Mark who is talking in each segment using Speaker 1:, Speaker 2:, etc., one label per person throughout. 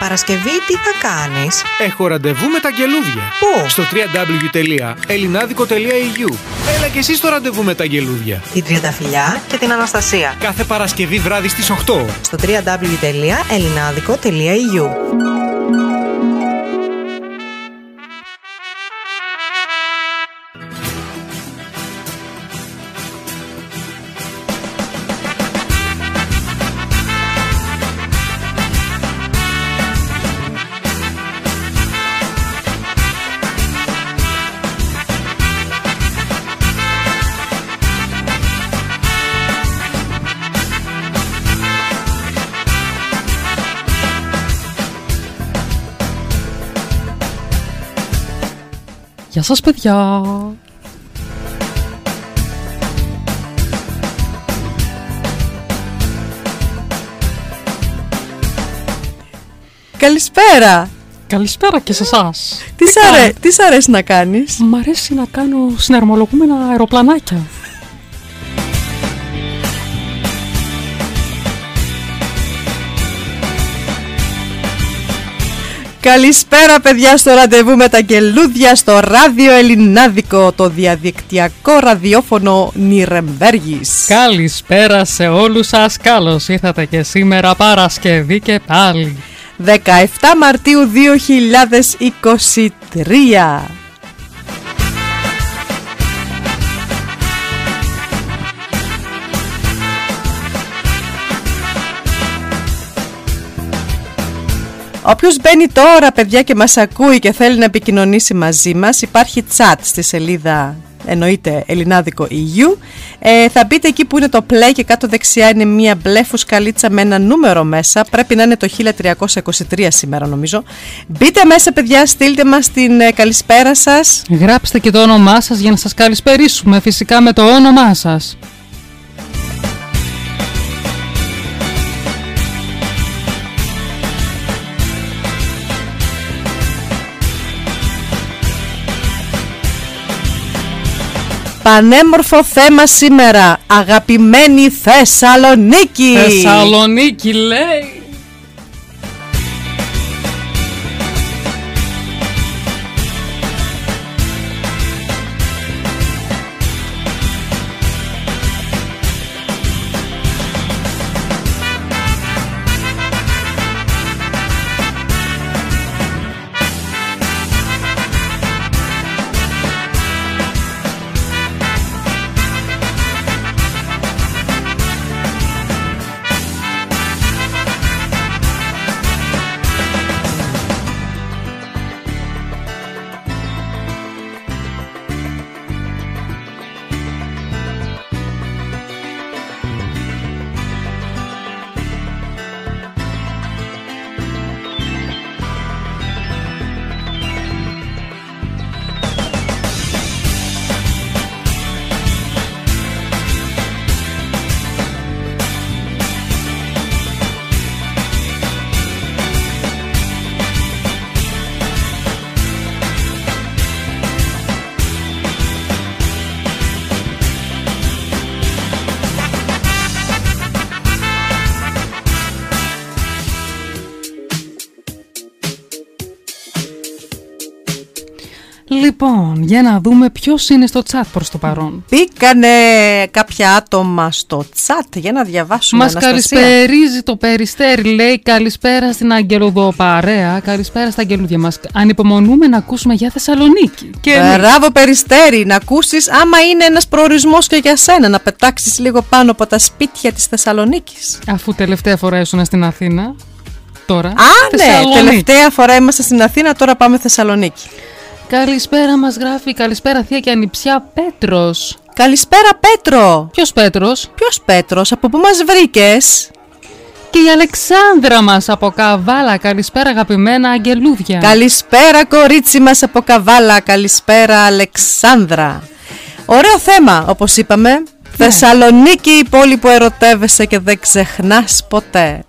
Speaker 1: Παρασκευή τι θα κάνεις;
Speaker 2: Έχω ραντεβού με τα γελούδια.
Speaker 1: Πού;
Speaker 2: Στο www.elinadico.eu Έλα και εσύ στο ραντεβού με τα γελούδια.
Speaker 1: Την Τριανταφυλιά και την Αναστασία.
Speaker 2: Κάθε Παρασκευή βράδυ στις 8.
Speaker 1: Στο www.elinadico.eu
Speaker 3: Γεια σας παιδιά!
Speaker 4: Καλησπέρα!
Speaker 3: Καλησπέρα και σε εσάς.
Speaker 4: Τι, σ' αρέ... Τι σ' αρέσει να κάνεις;
Speaker 3: Μ' αρέσει να κάνω συναρμολογούμενα αεροπλανάκια.
Speaker 4: Καλησπέρα παιδιά στο ραντεβού με τα γελούδια στο ράδιο Ελληνάδικο, το διαδικτυακό ραδιόφωνο Νιρεμβέργης.
Speaker 3: Καλησπέρα σε όλους σας, καλώς ήρθατε και σήμερα Παρασκευή και πάλι.
Speaker 4: 17 Μαρτίου 2023. Όποιος μπαίνει τώρα παιδιά και μας ακούει και θέλει να επικοινωνήσει μαζί μας υπάρχει chat στη σελίδα εννοείται ελληνάδικο EU ε, θα μπείτε εκεί που είναι το play και κάτω δεξιά είναι μια μπλε φουσκαλίτσα με ένα νούμερο μέσα. Πρέπει να είναι το 1323 σήμερα νομίζω. Μπείτε μέσα παιδιά στείλτε μας την ε, καλησπέρα σας.
Speaker 3: Γράψτε και το όνομά σας για να σας καλησπερίσουμε φυσικά με το όνομά σας.
Speaker 4: Πανέμορφο θέμα σήμερα Αγαπημένη Θεσσαλονίκη
Speaker 3: Θεσσαλονίκη λέει. Λοιπόν, για να δούμε ποιος είναι στο chat προς το παρόν.
Speaker 4: Μπήκανε κάποια άτομα στο chat για να διαβάσουμε
Speaker 3: Μας
Speaker 4: Αναστασία.
Speaker 3: καλησπερίζει το Περιστέρι, λέει καλησπέρα στην Αγγελοδοπαρέα, καλησπέρα στα αγγελούδια μας. Ανυπομονούμε να ακούσουμε για Θεσσαλονίκη. Και
Speaker 4: Μπράβο Περιστέρη, να ακούσεις άμα είναι ένας προορισμός και για σένα να πετάξεις λίγο πάνω από τα σπίτια της Θεσσαλονίκης.
Speaker 3: αφού τελευταία φορά ήσουν στην Αθήνα, τώρα
Speaker 4: Α, ναι,
Speaker 3: Θεσσαλονίκη.
Speaker 4: τελευταία φορά είμαστε στην Αθήνα, τώρα πάμε Θεσσαλονίκη.
Speaker 3: Καλησπέρα μας γράφει, καλησπέρα θεία και ανιψιά Πέτρος.
Speaker 4: Καλησπέρα Πέτρο!
Speaker 3: Ποιος Πέτρος;
Speaker 4: Ποιος Πέτρος, από πού μας βρήκες;
Speaker 3: Και η Αλεξάνδρα μας από Καβάλα, καλησπέρα αγαπημένα αγγελούδια.
Speaker 4: Καλησπέρα κορίτσι μας από Καβάλα, καλησπέρα Αλεξάνδρα. Ωραίο θέμα, όπως είπαμε. Θεσσαλονίκη, η πόλη που ερωτεύεσαι και δεν ξεχνάς ποτέ.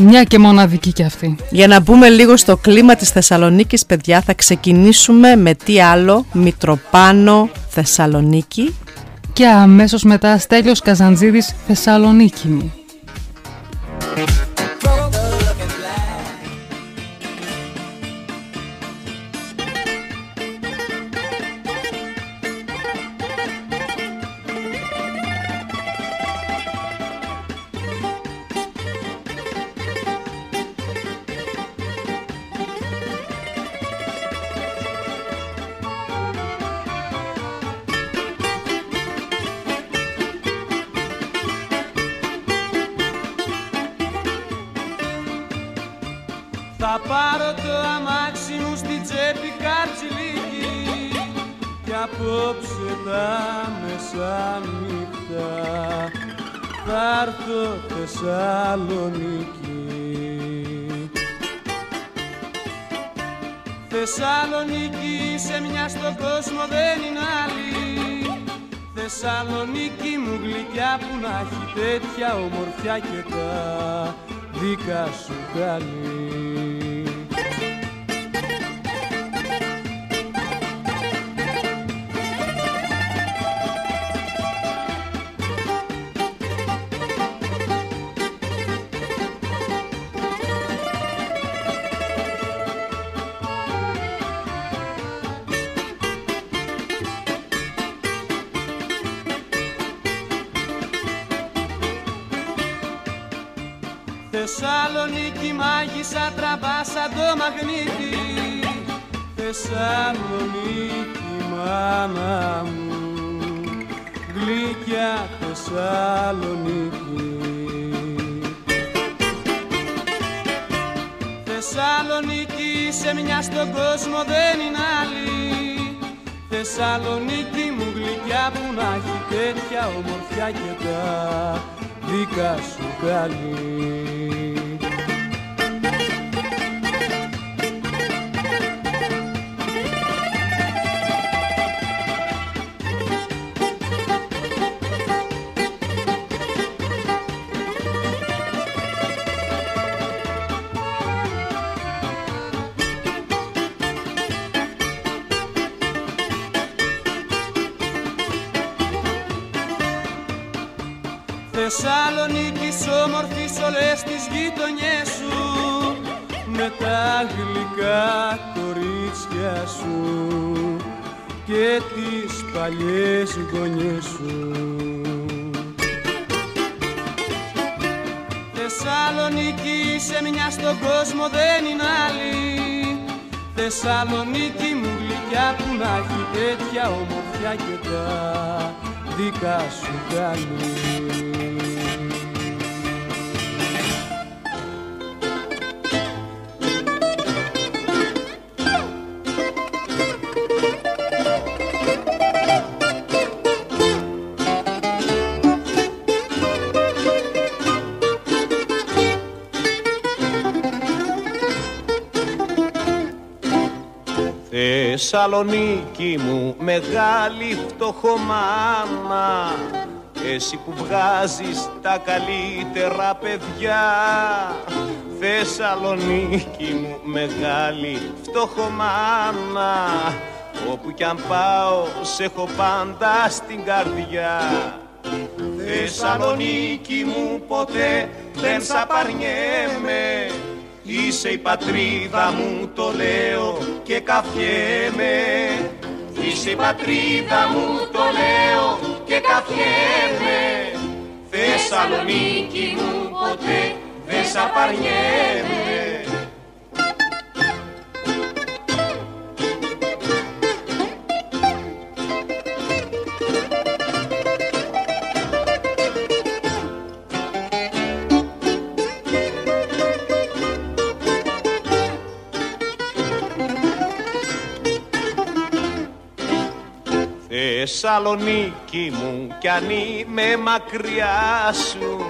Speaker 3: Μια και μοναδική κι αυτή.
Speaker 4: Για να μπούμε λίγο στο κλίμα της Θεσσαλονίκης, παιδιά, θα ξεκινήσουμε με τι άλλο, Μητροπάνο, Θεσσαλονίκη.
Speaker 3: Και αμέσως μετά Στέλιος Καζαντζίδης Θεσσαλονίκη μου.
Speaker 5: Τέτοια ομορφιά και τα δικά σου καλή σου Θεσσαλονίκη όμορφης όλες τις γειτονιές σου με τα γλυκά κορίτσια σου και τις παλιές γωνιές σου. Θεσσαλονίκη σε μια στον κόσμο δεν είναι άλλη. Θεσσαλονίκη μου γλυκιά που να έχει τέτοια ομορφιά και τα δικά σου καλή
Speaker 6: Θεσσαλονίκη μου μεγάλη φτωχομάνα εσύ που βγάζεις τα καλύτερα παιδιά. Θεσσαλονίκη μου μεγάλη φτωχομάνα Όπου κι αν πάω σε έχω πάντα στην καρδιά. Θεσσαλονίκη μου ποτέ δεν σ' απαρνιέμαι Είσαι η πατρίδα μου το λέω και καφιέμαι Είσαι η πατρίδα μου το λέω και καφιέμαι Θεσσαλονίκη μου ποτέ δεν σ' απαρνιέμαι Θεσσαλονίκη μου κι αν είμαι μακριά σου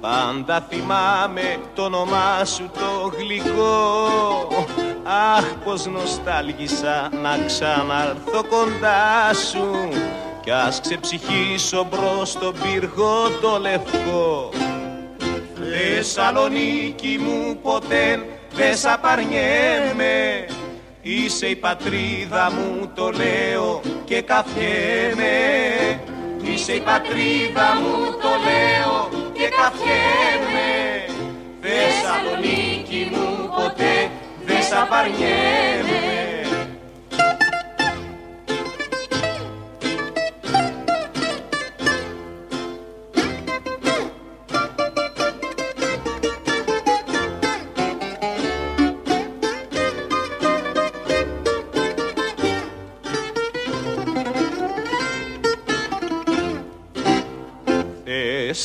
Speaker 6: Πάντα θυμάμαι το όνομά σου το γλυκό. Αχ πως νοστάλγησα να ξαναρθώ κοντά σου Κι ας ξεψυχήσω μπρος στον πύργο το λευκό. Θεσσαλονίκη μου ποτέ δεν σ' απαρνιέμαι Είσαι η πατρίδα μου το λέω και καφιέμαι Είσαι η πατρίδα μου το λέω και καφιέμαι Θεσσαλονίκη μου ποτέ δεν σ' απαρνιέμαι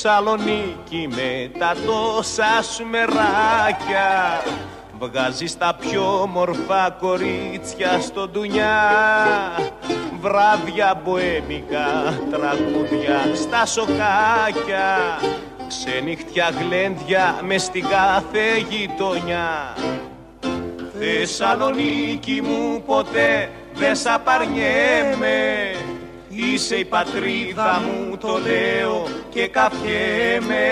Speaker 6: Θεσσαλονίκη με τα τόσα σου μεράκια. Βγάζεις τα πιο μορφά κορίτσια στο ντουνιά Βράδια μποέμικα, τραγούδια στα σοκάκια. Ξενυχτιά γλέντια μες στην κάθε γειτονιά. Θεσσαλονίκη μου ποτέ δεν σ' απαρνιέμαι Είσαι η πατρίδα μου το λέω και καφιέμαι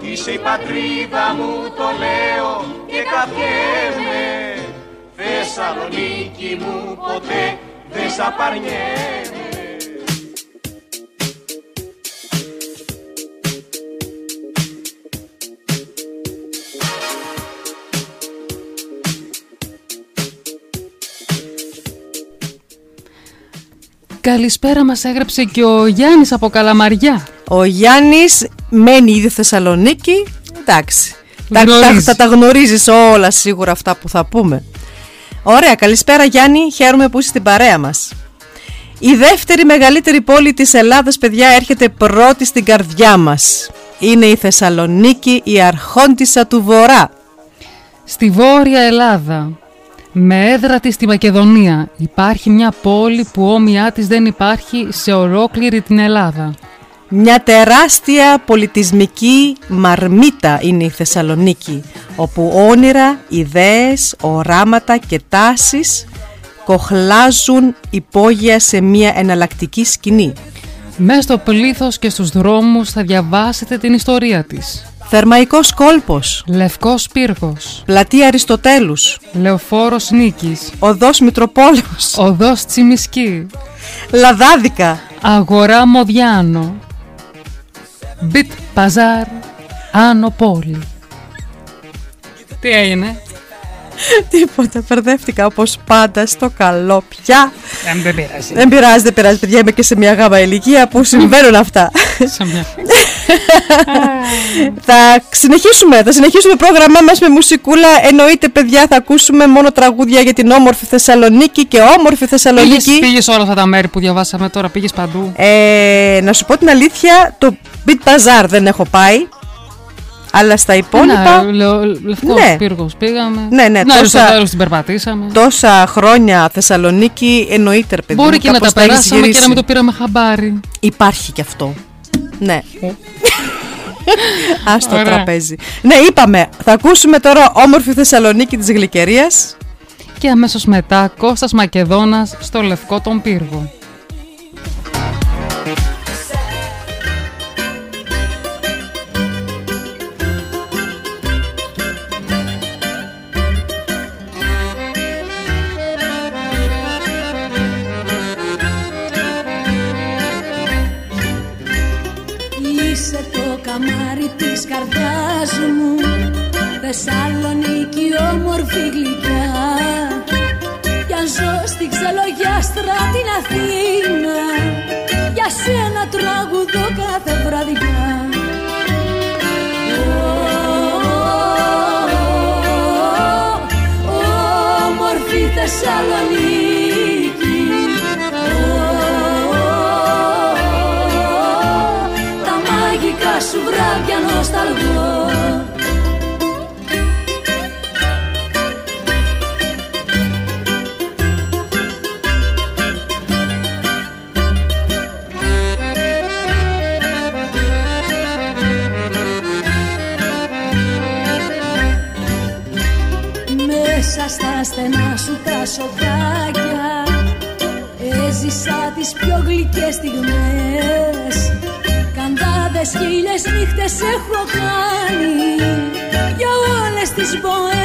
Speaker 6: Είσαι η πατρίδα μου το λέω και καφιέμαι Θεσσαλονίκη μου ποτέ δεν σ' απαρνιέμαι
Speaker 3: Καλησπέρα μας έγραψε και ο Γιάννης από Καλαμαριά.
Speaker 4: Ο Γιάννης μένει ήδη Θεσσαλονίκη. Εντάξει. Τα,
Speaker 3: Γνωρίζει.
Speaker 4: τα, θα τα γνωρίζεις όλα σίγουρα αυτά που θα πούμε. Ωραία, καλησπέρα Γιάννη, χαίρομαι που είσαι στην παρέα μας. Η δεύτερη μεγαλύτερη πόλη της Ελλάδας, παιδιά, έρχεται πρώτη στην καρδιά μας. Είναι η Θεσσαλονίκη, η αρχόντισσα του Βορρά.
Speaker 3: Στη Βόρεια Ελλάδα, με έδρα της στη Μακεδονία, υπάρχει μια πόλη που όμοιά της δεν υπάρχει σε ολόκληρη την Ελλάδα.
Speaker 4: Μια τεράστια πολιτισμική μαρμίτα είναι η Θεσσαλονίκη, όπου όνειρα, ιδέες, οράματα και τάσεις κοχλάζουν υπόγεια σε μια εναλλακτική σκηνή.
Speaker 3: Μέσα στο πλήθος και στους δρόμους θα διαβάσετε την ιστορία της.
Speaker 4: Θερμαϊκός κόλπος,
Speaker 3: Λευκός πύργος,
Speaker 4: πλατεία Αριστοτέλους,
Speaker 3: Λεωφόρος Νίκης,
Speaker 4: οδός Μητροπόλεως,
Speaker 3: Οδός Τσιμισκή,
Speaker 4: Λαδάδικα,
Speaker 3: Αγορά Μοδιάνο, Μπιτ Παζάρ, Άνω Πόλη. Τι έγινε,
Speaker 4: τίποτα, μπερδεύτηκα όπως πάντα στο καλό πια.
Speaker 3: Ε, δεν πειράζει.
Speaker 4: Δεν πειράζει, δεν πειράζει, παιδιά, είμαι και σε μια γάμα ηλικία που συμβαίνουν αυτά.
Speaker 3: Σε μια-
Speaker 4: θα συνεχίσουμε, θα συνεχίσουμε πρόγραμμά μας με μουσικούλα. Εννοείται, παιδιά, θα ακούσουμε μόνο τραγούδια για την όμορφη Θεσσαλονίκη και όμορφη
Speaker 3: Πήγες,
Speaker 4: Θεσσαλονίκη.
Speaker 3: πήγες όλα αυτά τα μέρη που διαβάσαμε τώρα, πήγες παντού.
Speaker 4: Ε, να σου πω την αλήθεια, το Beat Bazaar δεν έχω πάει. Αλλά στα υπόλοιπα,
Speaker 3: Ναι, λε, λευκός
Speaker 4: Ναι.
Speaker 3: πύργος πήγαμε.
Speaker 4: Ναι, ναι,
Speaker 3: Να,
Speaker 4: τόσα-
Speaker 3: Αριστοτέλους την περπατήσαμε.
Speaker 4: τόσα χρόνια Θεσσαλονίκη εννοείται, ρε παιδί.
Speaker 3: Μπορεί
Speaker 4: μου,
Speaker 3: και να
Speaker 4: κάπως
Speaker 3: τα
Speaker 4: έχεις
Speaker 3: περάσαμε και
Speaker 4: γυρίσει.
Speaker 3: να μην το πήραμε χαμπάρι.
Speaker 4: Υπάρχει κι αυτό. Ναι. Ας το
Speaker 3: Ωραία.
Speaker 4: τραπέζι. Ναι, είπαμε, θα ακούσουμε τώρα όμορφη Θεσσαλονίκη της Γλυκερίας.
Speaker 3: Και αμέσως μετά Κώστας Μακεδόνας στο Λευκό τον Πύργο.
Speaker 7: Της καρδιάς μου. Θεσσαλονίκη όμορφη γλυκιά. Για ζω στη ξελογιάστρα την Αθήνα. Για σένα τραγουδώ κάθε βραδιά στενά σου τα σοκάκια. Έζησα τις πιο γλυκές στιγμές. Καντάδες χίλιες νύχτες έχω κάνει. Για όλες τις μποέμικες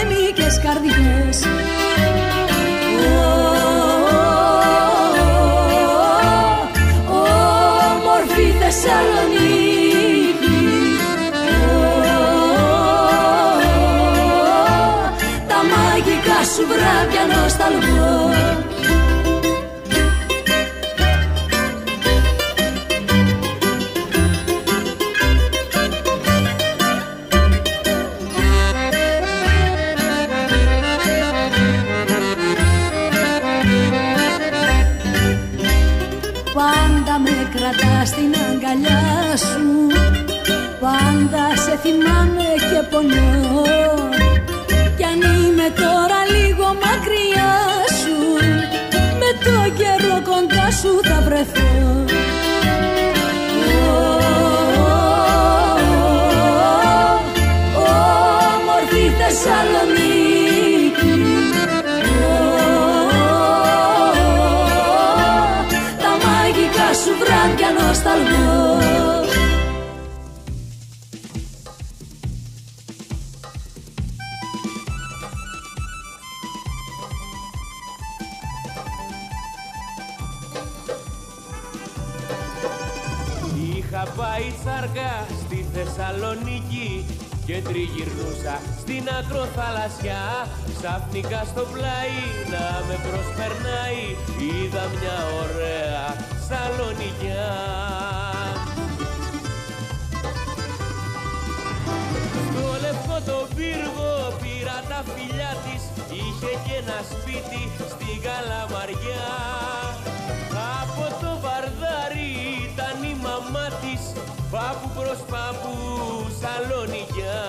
Speaker 7: βράδια νοσταλγώ Πάντα με κρατάς στην αγκαλιά σου Πάντα σε θυμάμαι και πονώ
Speaker 8: και τριγυρνούσα στην ακροθαλασσιά. Ξαφνικά στο πλάι να με προσπερνάει. Είδα μια ωραία σαλονικιά. Στο λευκό το πύργο πήρα τα φιλιά της. Είχε και ένα σπίτι στην Καλαμαριά. Από το βαρδάρι ήταν η μαμά της πάπου προς πάπου σαλονικιά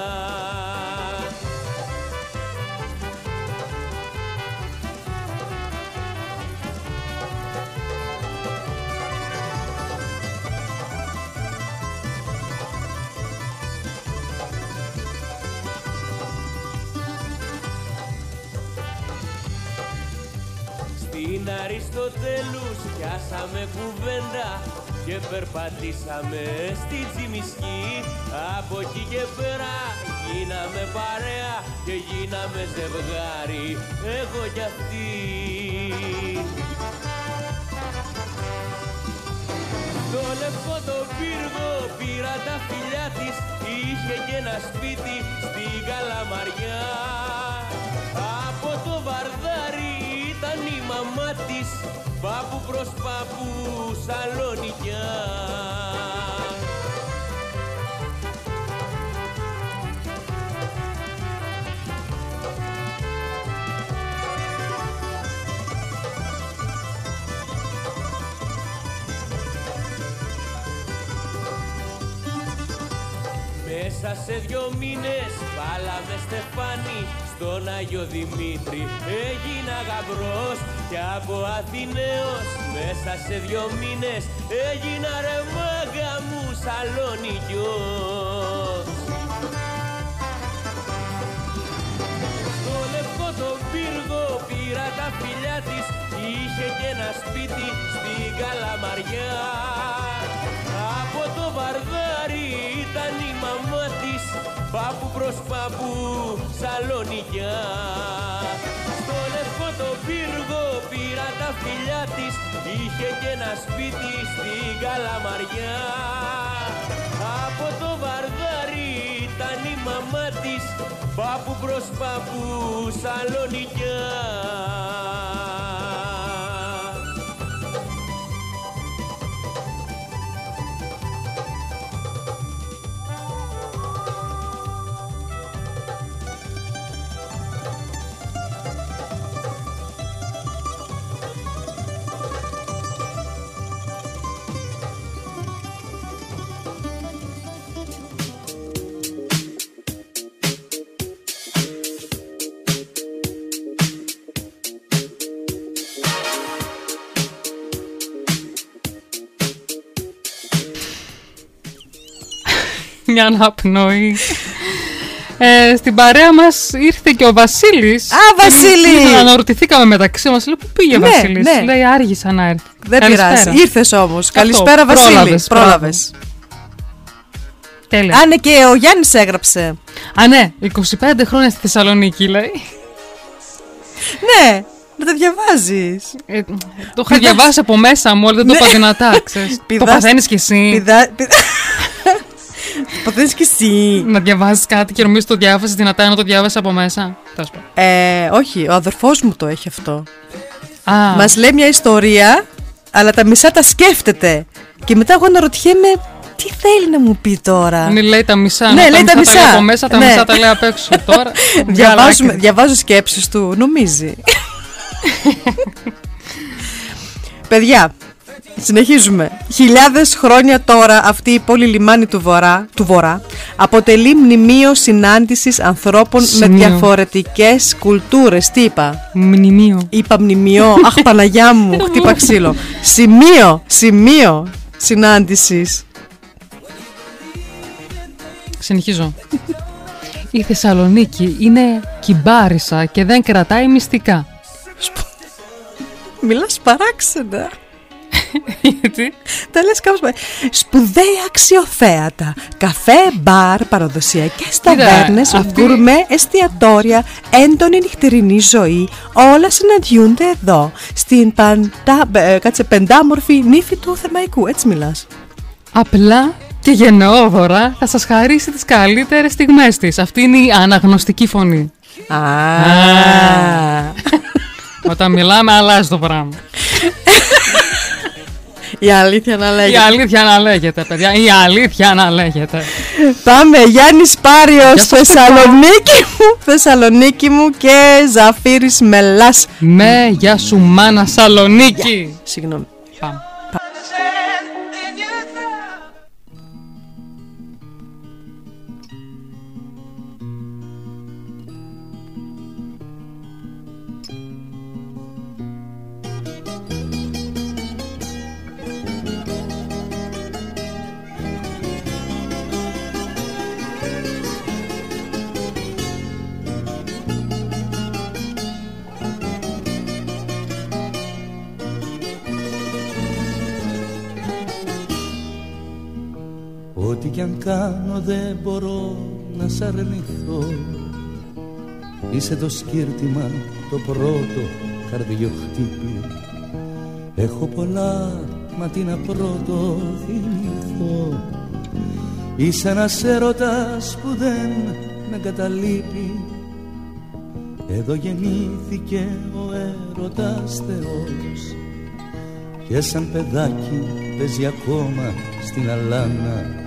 Speaker 8: Στην Αριστοτέλους πιάσαμε κουβέντα και περπατήσαμε στη Τζιμισκή. Από εκεί και πέρα γίναμε παρέα και γίναμε ζευγάρι. Εγώ κι αυτή. Στο λευκό το πύργο πήρα τα φιλιά της. Είχε και ένα σπίτι στην Καλαμαριά. Από το βαρδάρι ήταν η μαμά της Πάπου προς πάπου σαλονικιά. Μέσα σε δυο μήνες βάλαμε στεφάνι στον Άγιο Δημήτρη. Έγινα γαμπρός και από Αθηναίος μέσα σε δυο μήνες. Έγινα ρε μάγα μου σαλονικιός. Στο λευκό το πύργο πήρα τα φιλιά της. Είχε και ένα σπίτι στην Καλαμαριά. Από το βαρδάρι ήταν η μαμά της πάπου προς πάπου σαλονικιά. Στο λευκό το πύργο πήρα τα φιλιά της είχε και ένα σπίτι στην Καλαμαριά. Από το βαρδάρι ήταν η μαμά της πάπου προς πάπου σαλονικιά
Speaker 3: Μια αναπνοή. Ε, στην παρέα μας ήρθε και ο Βασίλης.
Speaker 4: Α, Βασίλη!
Speaker 3: Εμείς Αναρωτηθήκαμε μεταξύ μας. Λέω, πού πήγε ο
Speaker 4: Ναι,
Speaker 3: Βασίλης;
Speaker 4: ναι.
Speaker 3: Λέει, άργησα να έρθει.
Speaker 4: Δεν
Speaker 3: Καλησπέρα.
Speaker 4: πειράζει. Ήρθες όμως. Καλησπέρα, Βασίλη.
Speaker 3: πρόλαβες,
Speaker 4: Πρόλαβες.
Speaker 3: Τέλεια.
Speaker 4: Α, ναι, και ο Γιάννης έγραψε.
Speaker 3: Α, ναι, 25 χρόνια στη Θεσσαλονίκη, λέει.
Speaker 4: Ναι, να τα διαβάζεις.
Speaker 3: Ε, το είχα διαβάσει από μέσα μου, αλλά δεν το
Speaker 4: Ναι.
Speaker 3: είπα δυνατά, ξέρεις. Το
Speaker 4: Πηδάς-
Speaker 3: παθαίνεις κι εσύ.
Speaker 4: Πηδά. Παθαίνει κι εσύ.
Speaker 3: Να διαβάζεις κάτι και νομίζω το διάβασες δυνατά να το διάβασες από μέσα. Τέλος πάντων.
Speaker 4: Ε, όχι, ο αδερφός μου το έχει αυτό.
Speaker 3: Α,
Speaker 4: Μας λέει μια ιστορία, αλλά τα μισά τα σκέφτεται. Και μετά εγώ αναρωτιέμαι, τι θέλει να μου πει τώρα;
Speaker 3: ναι, λέει τα μισά.
Speaker 4: Ναι,
Speaker 3: ενώ
Speaker 4: λέει τα
Speaker 3: Τα
Speaker 4: μισά.
Speaker 3: λέει από μέσα, τα
Speaker 4: Ναι.
Speaker 3: μισά τα λέει απ' έξω. Τώρα.
Speaker 4: Διαβάζουμε,
Speaker 3: βγάλε
Speaker 4: διαβάζω σκέψεις του, νομίζει. Παιδιά, συνεχίζουμε. Χιλιάδες χρόνια τώρα αυτή η πόλη λιμάνι του βορρά, του βορρά αποτελεί μνημείο συνάντησης ανθρώπων
Speaker 3: Σημείο.
Speaker 4: με διαφορετικές κουλτούρες. Τι είπα;
Speaker 3: Μνημείο.
Speaker 4: Είπα μνημείο. Αχ, Παναγιά μου, χτύπα ξύλο. Σημείο, σημείο συνάντησης.
Speaker 3: Συνεχίζω. Η Θεσσαλονίκη είναι κυμπάρισα και δεν κρατάει μυστικά.
Speaker 4: Μιλάς παράξενα.
Speaker 3: Γιατί;
Speaker 4: Τα λες κάπως πα- Σπουδαία αξιοθέατα Καφέ, μπαρ, παραδοσιακές ταβέρνες
Speaker 3: αυτή-
Speaker 4: Γκουρμέ, εστιατόρια Έντονη νυχτερινή ζωή Όλα συναντιούνται εδώ Στην παντα... ε, κάτσε, πεντάμορφη νύφη του Θερμαϊκού Έτσι μιλάς
Speaker 3: Απλά και γενναιόδωρα θα σας χαρίσει τις καλύτερες στιγμές της. Αυτή είναι η αναγνωστική φωνή.
Speaker 4: Α.
Speaker 3: Όταν μιλάμε αλλάζει το πράγμα.
Speaker 4: Η αλήθεια να
Speaker 3: Η
Speaker 4: λέγεται.
Speaker 3: αλήθεια να λέγεται, παιδιά. Η αλήθεια να λέγεται.
Speaker 4: Πάμε, Γιάννης Πάριος,
Speaker 3: Γεια σας,
Speaker 4: Θεσσαλονίκη μου, Θεσσαλονίκη μου και Ζαφύρης Μελάς.
Speaker 3: Με γεια σου μάνα Σαλονίκη.
Speaker 4: Συγγνώμη.
Speaker 3: Πάμε.
Speaker 9: Κι αν κάνω δεν μπορώ να σ' αρνηθώ. Είσαι το σκύρτημα το πρώτο καρδιοχτύπη. Έχω πολλά μα τι να πρώτο θυμηθώ. Είσαι ένας έρωτας που δεν με καταλείπει Εδώ γεννήθηκε ο έρωτας Θεός. Και σαν παιδάκι παίζει ακόμα στην αλάνα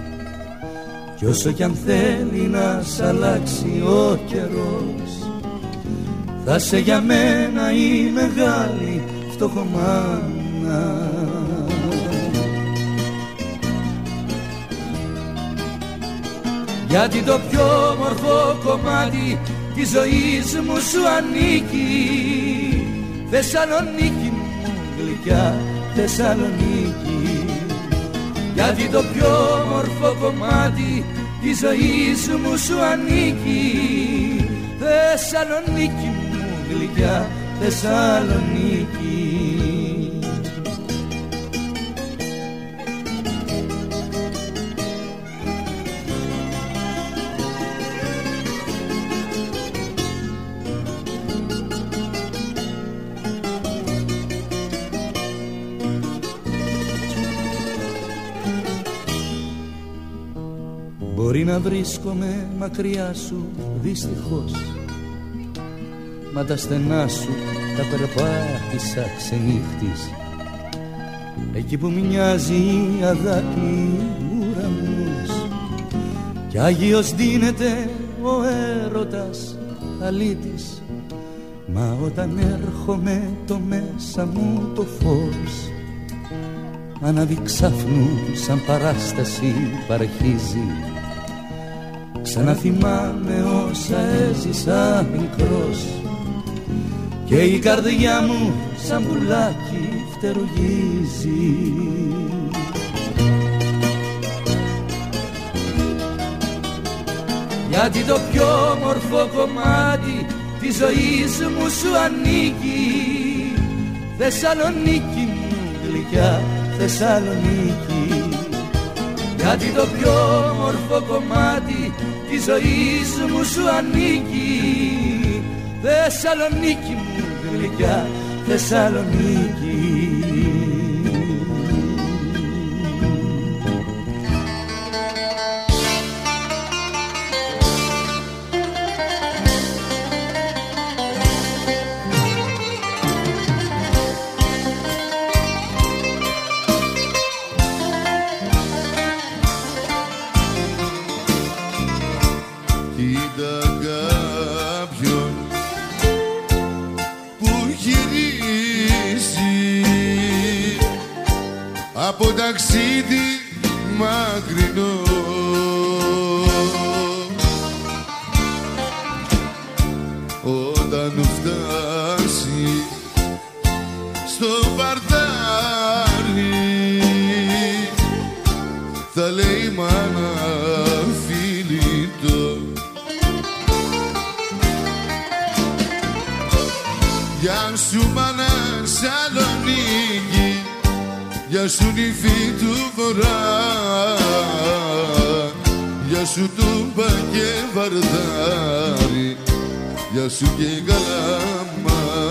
Speaker 9: κι όσο κι αν θέλει να σ' αλλάξει ο καιρός θα σε για μένα η μεγάλη φτωχομάνα. Γιατί το πιο μορφό κομμάτι της ζωής μου σου ανήκει. Θεσσαλονίκη μου γλυκιά Θεσσαλονίκη Γιατί το πιο μορφό κομμάτι της ζωής μου σου ανήκει. Θεσσαλονίκη μου γλυκιά Θεσσαλονίκη να βρίσκομαι μακριά σου δυστυχώς. Μα τα στενά σου τα περπάτησα ξενύχτης. Εκεί που μοιάζει η αγάπη ουρανός. Κι Άγιος δίνεται ο έρωτας αλήτης. Μα όταν έρχομαι το μέσα μου το φως Ανάβει ξάφνου σαν παράσταση παρχίζει Ξαναθυμάμαι όσα έζησα μικρός. Και η καρδιά μου σαν πουλάκι φτερουγίζει Γιατί το πιο μορφό κομμάτι της ζωής μου σου ανήκει. Θεσσαλονίκη μου γλυκιά Θεσσαλονίκη. Γιατί το πιο μορφό κομμάτι της ζωής μου σου ανήκει. Θεσσαλονίκη μου γλυκιά Θεσσαλονίκη
Speaker 10: θα λέει μάνα φίλητο Γεια σου μάνα Σαλονίκη Γεια σου νυφή του βορρά. Γεια σου τούμπα και βαρδάρι. Γεια σου και καλαμάρια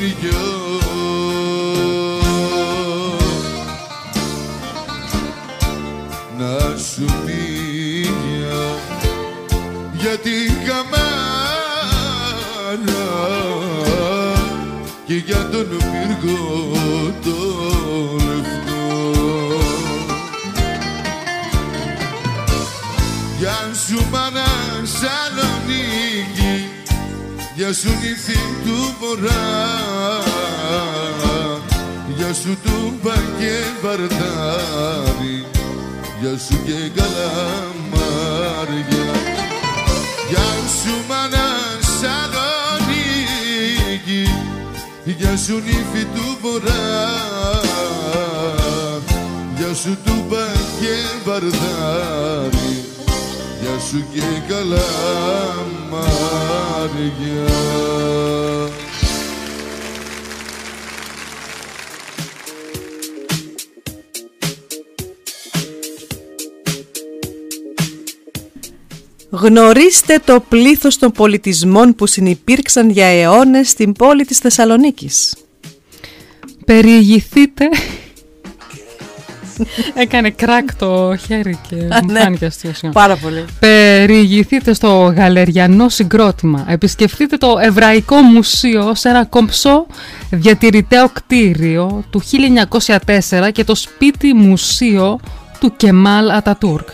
Speaker 10: σαλονικιό να σου μίλια για την καμάρα και για τον πύργο το λεφτό Γεια σου μάνα Σαλονίκη Γεια σου νύφη του βορρά Γεια σου τούμπα και βαρδάρι Γεια σου και καλαμάρια. Γεια σου μάνα Σαλονίκη Γεια σου νύφη του βορρά Γεια σου τούμπα και βαρδάρι Γεια σου και καλά μάρια
Speaker 4: Γνωρίστε το πλήθος των πολιτισμών που συνυπήρξαν για αιώνες στην πόλη της Θεσσαλονίκης.
Speaker 3: Περιηγηθείτε. Έκανε κράκ το χέρι και μου
Speaker 4: ναι.
Speaker 3: φάνηκε αστείο.
Speaker 4: Πάρα πολύ.
Speaker 3: Περιηγηθείτε στο γαλεριανό συγκρότημα. Επισκεφτείτε το Εβραϊκό Μουσείο σε ένα κομψό διατηρηταίο κτίριο του 1904 και το σπίτι μουσείο του Κεμάλ Ατατούρκ.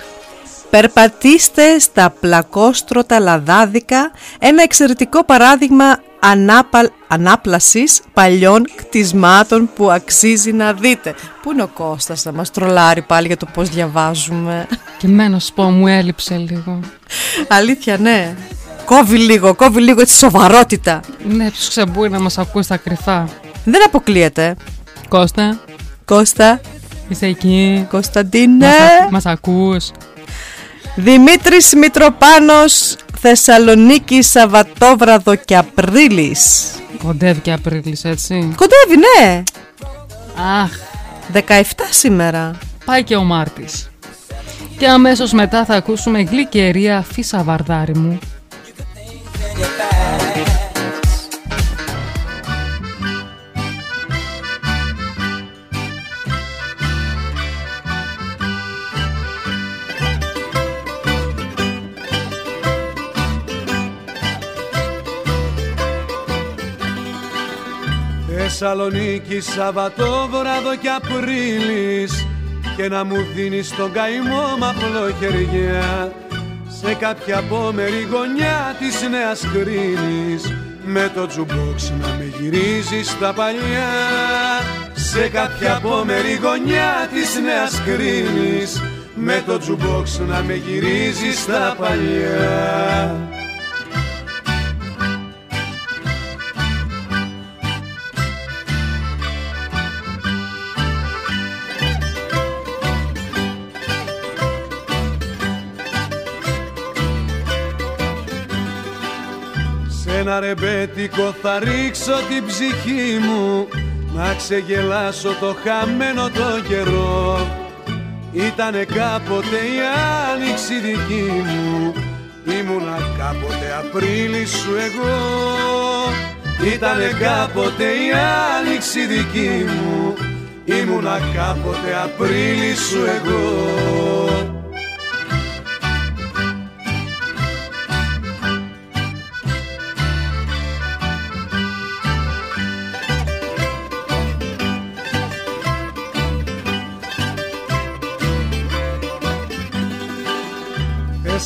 Speaker 4: Περπατήστε στα πλακόστρωτα λαδάδικα, ένα εξαιρετικό παράδειγμα ανάπα... ανάπλασης παλιών κτισμάτων που αξίζει να δείτε. Πού είναι ο Κώστας να μας τρολάρει πάλι για το πώς διαβάζουμε.
Speaker 3: Και μένω σου πω μου έλειψε λίγο.
Speaker 4: Αλήθεια ναι. Κόβει λίγο, κόβει λίγο τη σοβαρότητα.
Speaker 3: Ναι, ποιος ξεμπούρει να μας ακούει στα κρυφά.
Speaker 4: Δεν αποκλείεται.
Speaker 3: Κώστα,
Speaker 4: Κώστα,
Speaker 3: είσαι εκεί.
Speaker 4: Κωνσταντίνε.
Speaker 3: Μας, α- μας ακούς.
Speaker 4: Δημήτρης Μητροπάνος, Θεσσαλονίκης, Σαββατόβραδο και Απρίλης.
Speaker 3: Κοντεύει και Απρίλης έτσι.
Speaker 4: Κοντεύει, ναι.
Speaker 3: Αχ,
Speaker 4: 17 σήμερα.
Speaker 3: πάει και ο Μάρτης. Και αμέσως μετά θα ακούσουμε γλυκερία φύσα βαρδάρι μου.
Speaker 5: Θεσσαλονίκη Σαββατόβραδο και Απρίλης και να μου δίνεις τον καημό μ' χεριά. Σε κάποια απόμερη γωνιά της Νέας Κρίνης με το τζουμπόξ να με γυρίζεις στα παλιά. Σε κάποια απόμερη γωνιά της Νέας Κρίνης με το τζουμπόξ να με γυρίζεις στα παλιά ένα ρεμπέτικο θα ρίξω την ψυχή μου. Να ξεγελάσω το χαμένο το καιρό. Ήτανε κάποτε η άνοιξη δική μου. Ήμουνα κάποτε Απρίλη σου εγώ. Ήτανε κάποτε η άνοιξη δική μου. Ήμουνα κάποτε Απρίλη σου εγώ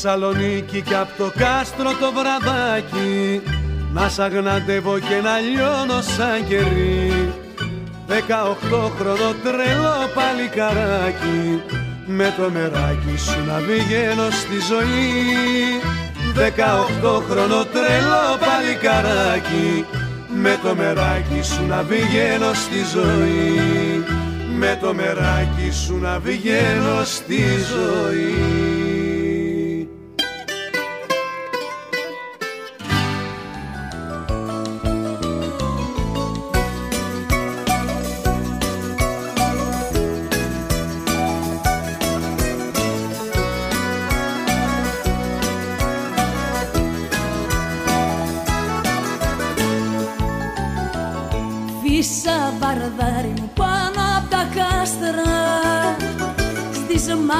Speaker 5: Θεσσαλονίκη και απ' το κάστρο το βραδάκι. Να σ' αγναντεύω και να λιώνω σαν κερί. Δεκαοχτώ χρονο τρελό παλικαράκι. Με το μεράκι σου να βγαίνω στη ζωή. Δεκαοχτώ χρονο τρελό παλικαράκι. Με το μεράκι σου να βγαίνω στη ζωή. Με το μεράκι σου να βγαίνω στη ζωή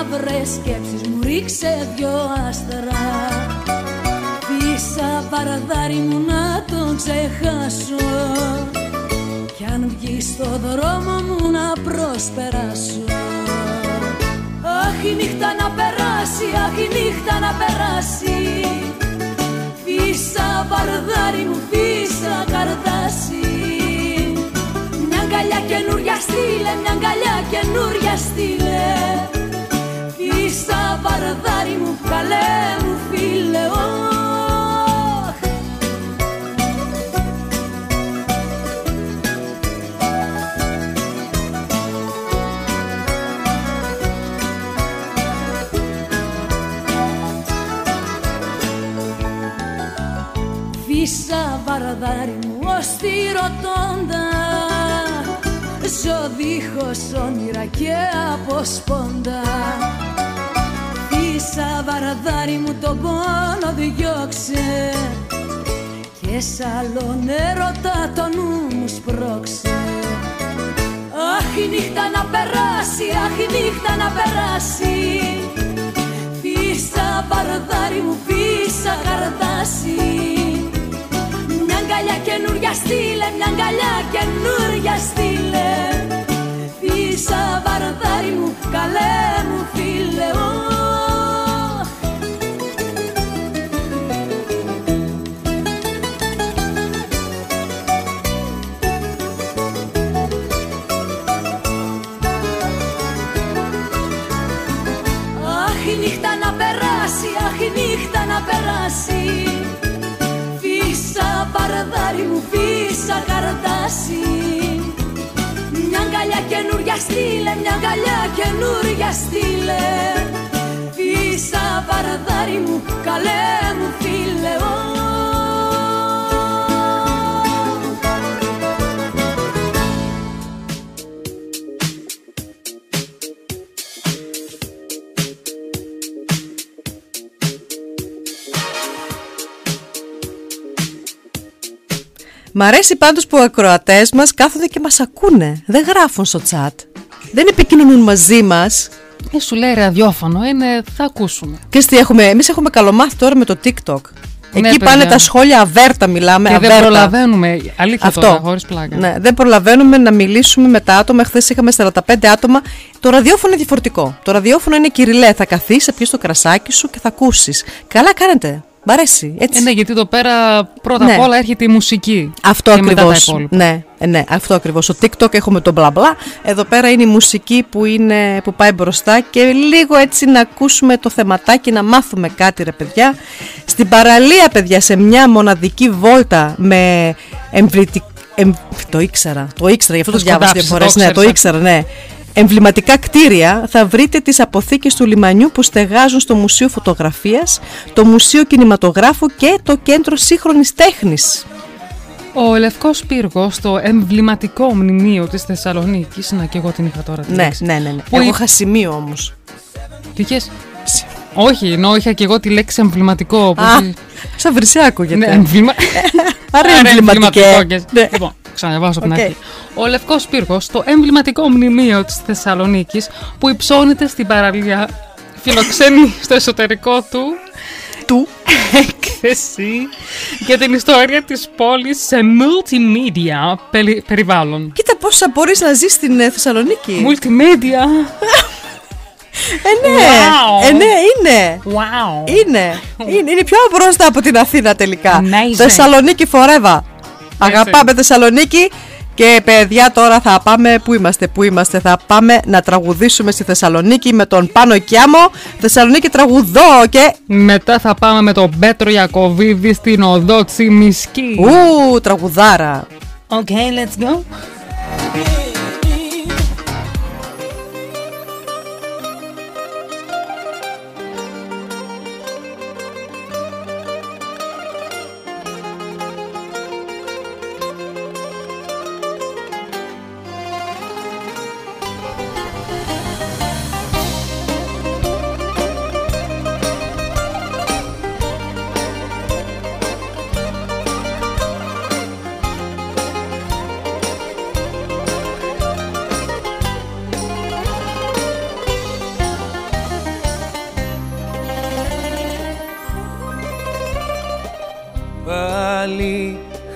Speaker 7: μαύρες σκέψεις μου ρίξε δυο άστρα. Φύσα βαρδάρι μου να τον ξεχάσω. Κι αν βγει στο δρόμο μου να προσπεράσω. Αχ η νύχτα να περάσει, αχ η νύχτα να περάσει. Φύσα βαρδάρι μου, φύσα καρδάσι Μια αγκαλιά καινούρια στείλε, μια αγκαλιά καινούρια στείλε Φύσα βαρδάρι μου, καλέ μου φίλε, ωχ Φύσα βαρδάρι μου ως τη ροτόντα Ζω δίχως όνειρα και αποσπόντα Φύσα βαρδάρι μου τον πόνο διώξε. Και σ' άλλον έρωτα το νου μου σπρώξε. Αχ η νύχτα να περάσει, αχ η νύχτα να περάσει. Φύσα βαρδάρι μου, φύσα καρδάσι. Μια αγκαλιά καινούρια στείλε, μια αγκαλιά καινούρια στείλε Φύσα βαρδάρι μου, καλέ μου φίλε περάσει. Φύσα παραδάρι μου, φύσα καρδάσι. Μια αγκαλιά καινούρια στείλε, μια αγκαλιά καινούρια στείλε Φύσα παραδάρι μου, καλέ μου φίλε
Speaker 4: Μ' αρέσει πάντως που οι ακροατές μας κάθονται και μας ακούνε. Δεν γράφουν στο chat. Δεν επικοινωνούν μαζί μας.
Speaker 3: Ε, σου λέει ραδιόφωνο, είναι, θα ακούσουμε.
Speaker 4: Και τι έχουμε, εμείς έχουμε καλομάθει τώρα με το TikTok.
Speaker 3: Ναι,
Speaker 4: Εκεί πάνε
Speaker 3: παιδιά.
Speaker 4: τα σχόλια αβέρτα μιλάμε,
Speaker 3: Και δεν
Speaker 4: αβέρτα.
Speaker 3: προλαβαίνουμε, αλήθεια
Speaker 4: Αυτό.
Speaker 3: τώρα, χωρίς πλάκα.
Speaker 4: Ναι, δεν προλαβαίνουμε να μιλήσουμε με τα άτομα. Χθες είχαμε 45 άτομα. Το ραδιόφωνο είναι διαφορετικό. Το ραδιόφωνο είναι κυριλέ. Θα καθίσει, θα πιει το κρασάκι σου και θα ακούσεις. Καλά κάνετε. Μ' αρέσει. Έτσι.
Speaker 3: Ε, ναι, γιατί εδώ πέρα πρώτα
Speaker 4: Ναι.
Speaker 3: απ' όλα έρχεται η μουσική.
Speaker 4: Αυτό
Speaker 3: και μετά τα
Speaker 4: ακριβώς.
Speaker 3: υπόλοιπα.
Speaker 4: Ναι, ε, ναι, αυτό ακριβώς. Στο TikTok έχουμε το μπλα μπλα. Εδώ πέρα είναι η μουσική που, είναι, που πάει μπροστά και λίγο έτσι να ακούσουμε το θεματάκι, να μάθουμε κάτι ρε παιδιά. Στην παραλία παιδιά σε μια μοναδική βόλτα με εμβλητικ... εμ- Το ήξερα, το ήξερα, γι' αυτό το,
Speaker 3: Το
Speaker 4: διάβασα δύο
Speaker 3: σκοντάψεις,
Speaker 4: φορές.
Speaker 3: το
Speaker 4: Ναι, το
Speaker 3: ήξερες.
Speaker 4: ήξερα, ναι. Εμβληματικά κτίρια θα βρείτε τις αποθήκες του λιμανιού που στεγάζουν στο Μουσείο Φωτογραφίας, το Μουσείο Κινηματογράφου και το Κέντρο Σύγχρονης Τέχνης.
Speaker 3: Ο Λευκός Πύργος, το εμβληματικό μνημείο της Θεσσαλονίκης, να και εγώ την είχα τώρα τη
Speaker 4: Ναι,
Speaker 3: λέξη.
Speaker 4: ναι, ναι. ναι.
Speaker 3: Που
Speaker 4: Εγώ
Speaker 3: η-
Speaker 4: είχα σημείο όμως.
Speaker 3: Τι είχες; Όχι, ενώ είχα και εγώ τη λέξη εμβληματικό. όπως
Speaker 4: Α,
Speaker 3: η-
Speaker 4: σαν βρισιά ακούγεται.
Speaker 3: Ναι, εμβλημα...
Speaker 4: Άρα
Speaker 3: Άρα
Speaker 4: εμβληματικές.
Speaker 3: εμβληματικό και-
Speaker 4: Ναι.
Speaker 3: Λοιπόν, ξαναδιαβάσω από την
Speaker 4: Οκ.
Speaker 3: αρχή. Ο Λευκός Πύργος, το εμβληματικό μνημείο της Θεσσαλονίκης που υψώνεται στην παραλία, φιλοξενεί στο εσωτερικό του
Speaker 4: Του.
Speaker 3: έκθεση για την ιστορία της πόλης σε multimedia περι- περιβάλλον.
Speaker 4: Κοίτα πόσα μπορείς να ζεις στην ε, Θεσσαλονίκη.
Speaker 3: Multimedia.
Speaker 4: Ε, ναι.
Speaker 3: Wow.
Speaker 4: Ε, ναι, είναι.
Speaker 3: Wow.
Speaker 4: Είναι. είναι. Είναι πιο μπροστά από την Αθήνα τελικά.
Speaker 3: Amazing.
Speaker 4: Θεσσαλονίκη forever. Αγαπάμε Θεσσαλονίκη. Και παιδιά τώρα θα πάμε, πού είμαστε, πού είμαστε, θα πάμε να τραγουδήσουμε στη Θεσσαλονίκη με τον Πάνο Κιάμο. Θεσσαλονίκη τραγουδό και...
Speaker 3: Μετά θα πάμε με τον Πέτρο Ιακωβίδη στην οδό Τσιμισκή.
Speaker 4: Ου, τραγουδάρα.
Speaker 3: Okay, let's go.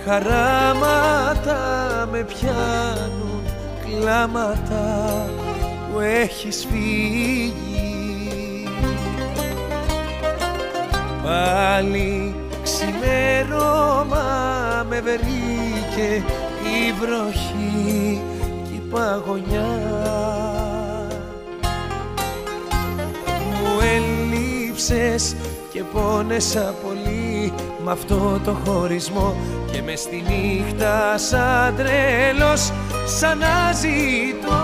Speaker 11: Χαράματα με πιάνουν κλάματα που έχεις φύγει. Πάλι ξημέρωμα με βρήκε η βροχή και η παγωνιά. Μου έλειψες και πόνεσα πολύ με αυτό το χωρισμό και μες στη νύχτα σαν τρέλος σαν να ζητώ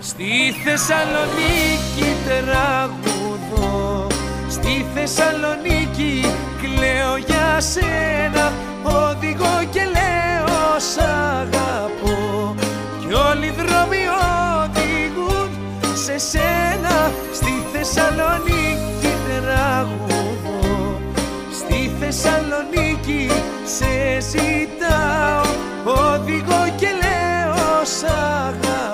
Speaker 11: Στη Θεσσαλονίκη τραγουδώ Στη Θεσσαλονίκη κλαίω για σένα. Οδηγώ και λέω σ' αγαπώ Κι όλοι οι δρόμοι οδηγούν σε σένα. Στη Θεσσαλονίκη Θεσσαλονίκη σε ζητάω Οδηγώ και λέω σ' αγαπώ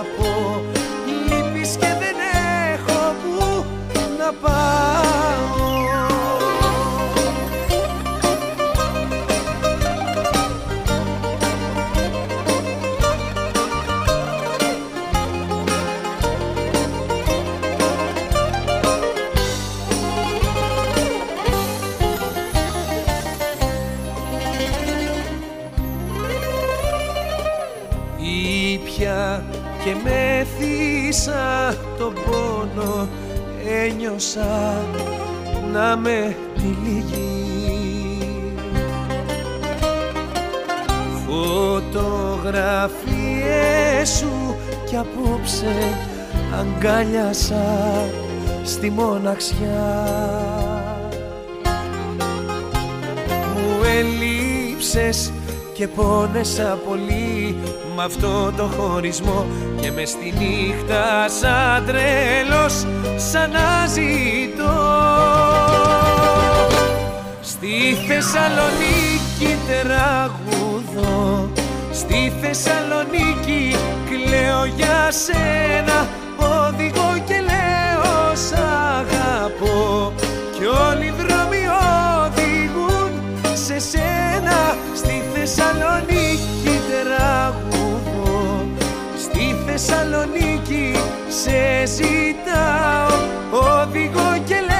Speaker 11: μέθησα τον πόνο ένιωσα να με τυλίγει Φωτογραφίες σου κι απόψε αγκάλιασα στη μοναξιά. Μου ελείψες και πόνεσα πολύ με αυτό το χωρισμό και μες στη νύχτα σαν τρέλος σαν να ζητώ Στη Θεσσαλονίκη τραγουδώ Στη Θεσσαλονίκη κλαίω για σένα. Οδηγώ και λέω σ' αγαπώ Κι όλοι οι δρόμοι οδηγούν σε σένα Στη Θεσσαλονίκη τραγουδώ Στη Θεσσαλονίκη σε ζητάω. Οδηγώ και λέω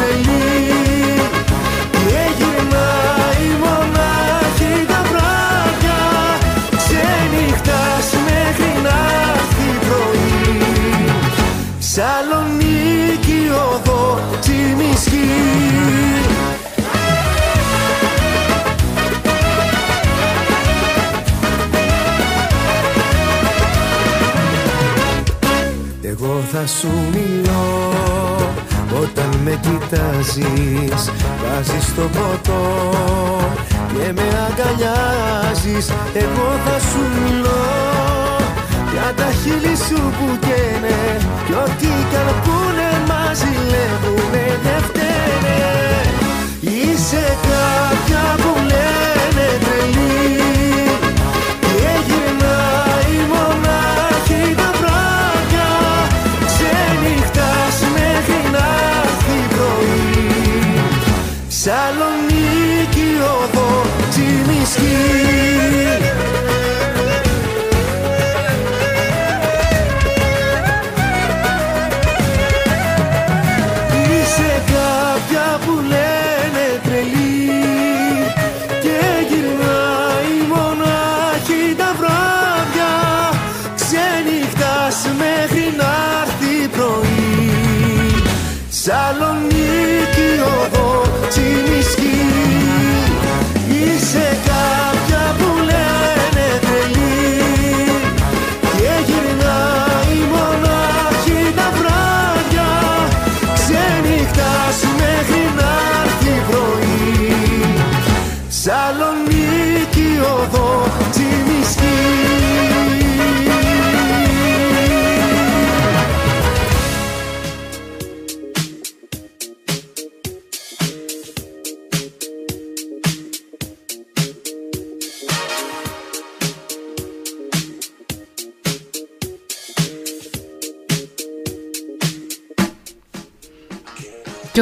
Speaker 12: Σαλονίκη οδό τσιμισκή. Εγώ θα σου μιλώ όταν με κοιτάζεις. Βάζεις το ποτό και με αγκαλιάζεις. Εγώ θα σου μιλώ για τα χείλη σου που καίνε Κι ό,τι κι αν πούνε μας ζηλεύουνε δεν φταίνε Είσαι κάποια που λένε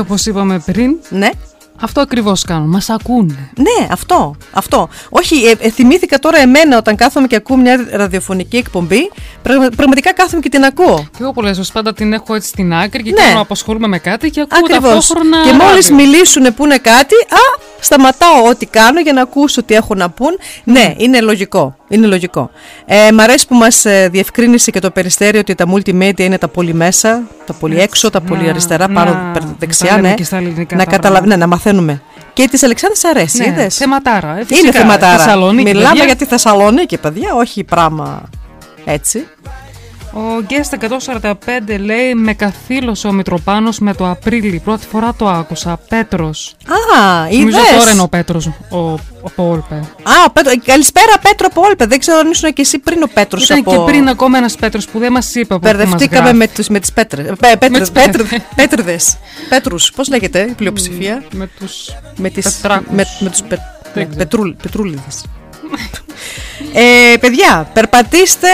Speaker 3: όπως είπαμε πριν,
Speaker 4: Ναι.
Speaker 3: αυτό ακριβώς κάνουν. Μας ακούνε.
Speaker 4: Ναι, αυτό. αυτό. Όχι, ε, ε, θυμήθηκα τώρα εμένα όταν κάθομαι και ακούω μια ραδιοφωνική εκπομπή. Πραγμα- πραγματικά κάθομαι και την ακούω.
Speaker 3: Και εγώ πολλές φορές πάντα την έχω έτσι στην άκρη και
Speaker 4: Ναι.
Speaker 3: κάνω απασχολούμαι με κάτι και ακούω
Speaker 4: Ακριβώς.
Speaker 3: ταυτόχρονα
Speaker 4: Και μόλις
Speaker 3: ράδιο.
Speaker 4: μιλήσουν πούνε κάτι, α, σταματάω ό,τι κάνω για να ακούσω τι έχουν να πούν. Ναι, είναι λογικό. Είναι λογικό. Ε, μ' αρέσει που μας διευκρίνησε και το περιστέρι ότι τα multimedia είναι τα πολύ μέσα, τα πολύ έξω, τα πολύ
Speaker 3: Να-
Speaker 4: αριστερά, πάνω
Speaker 3: να
Speaker 4: περ-
Speaker 3: τα
Speaker 4: δεξιά.
Speaker 3: λέμε
Speaker 4: Ναι.
Speaker 3: και στα ελληνικά
Speaker 4: να
Speaker 3: τα
Speaker 4: καταλαβα...
Speaker 3: πράγματα.
Speaker 4: ναι, να μαθαίνουμε. Και της Αλεξάνδρας αρέσει,
Speaker 3: Ναι,
Speaker 4: είδες;
Speaker 3: θεματάρα. Ε,
Speaker 4: Είναι
Speaker 3: φυσικά.
Speaker 4: θεματάρα.
Speaker 3: Θεσσαλονίκη,
Speaker 4: Μιλάμε
Speaker 3: παιδιά.
Speaker 4: για τη Θεσσαλονίκη, παιδιά, όχι πράγμα έτσι.
Speaker 3: Ο Guest 145 λέει με καθήλωσε ο Μητροπάνος με το Απρίλη. Πρώτη φορά το άκουσα. Πέτρος.
Speaker 4: Α,
Speaker 3: Νομίζω
Speaker 4: είδες.
Speaker 3: τώρα είναι ο Πέτρος, ο, ο Πόλπε.
Speaker 4: Α, ο Πέτρο, καλησπέρα Πέτρο από Όλπε. Δεν ξέρω αν ήσουν και εσύ πριν ο Πέτρος
Speaker 3: Ήταν
Speaker 4: από...
Speaker 3: και πριν ακόμα ένας Πέτρος που δεν μας είπε από πού μας
Speaker 4: Μπερδευτήκαμε
Speaker 3: γράφει.
Speaker 4: με, τους, με τις πέτρες. Ε, πέ- πέτρες,
Speaker 3: τις
Speaker 4: πέτρες,
Speaker 3: πέτρες.
Speaker 4: πέτριδες. Πέτρους, πώς λέγεται η πλειοψηφία;
Speaker 3: Με τους
Speaker 4: με, τις,
Speaker 3: πετράκους.
Speaker 4: με, με τους πε,
Speaker 3: Δεν
Speaker 4: με,
Speaker 3: ξέρω.
Speaker 4: πετρούλ, πετρούλιδες. ε, παιδιά, περπατήστε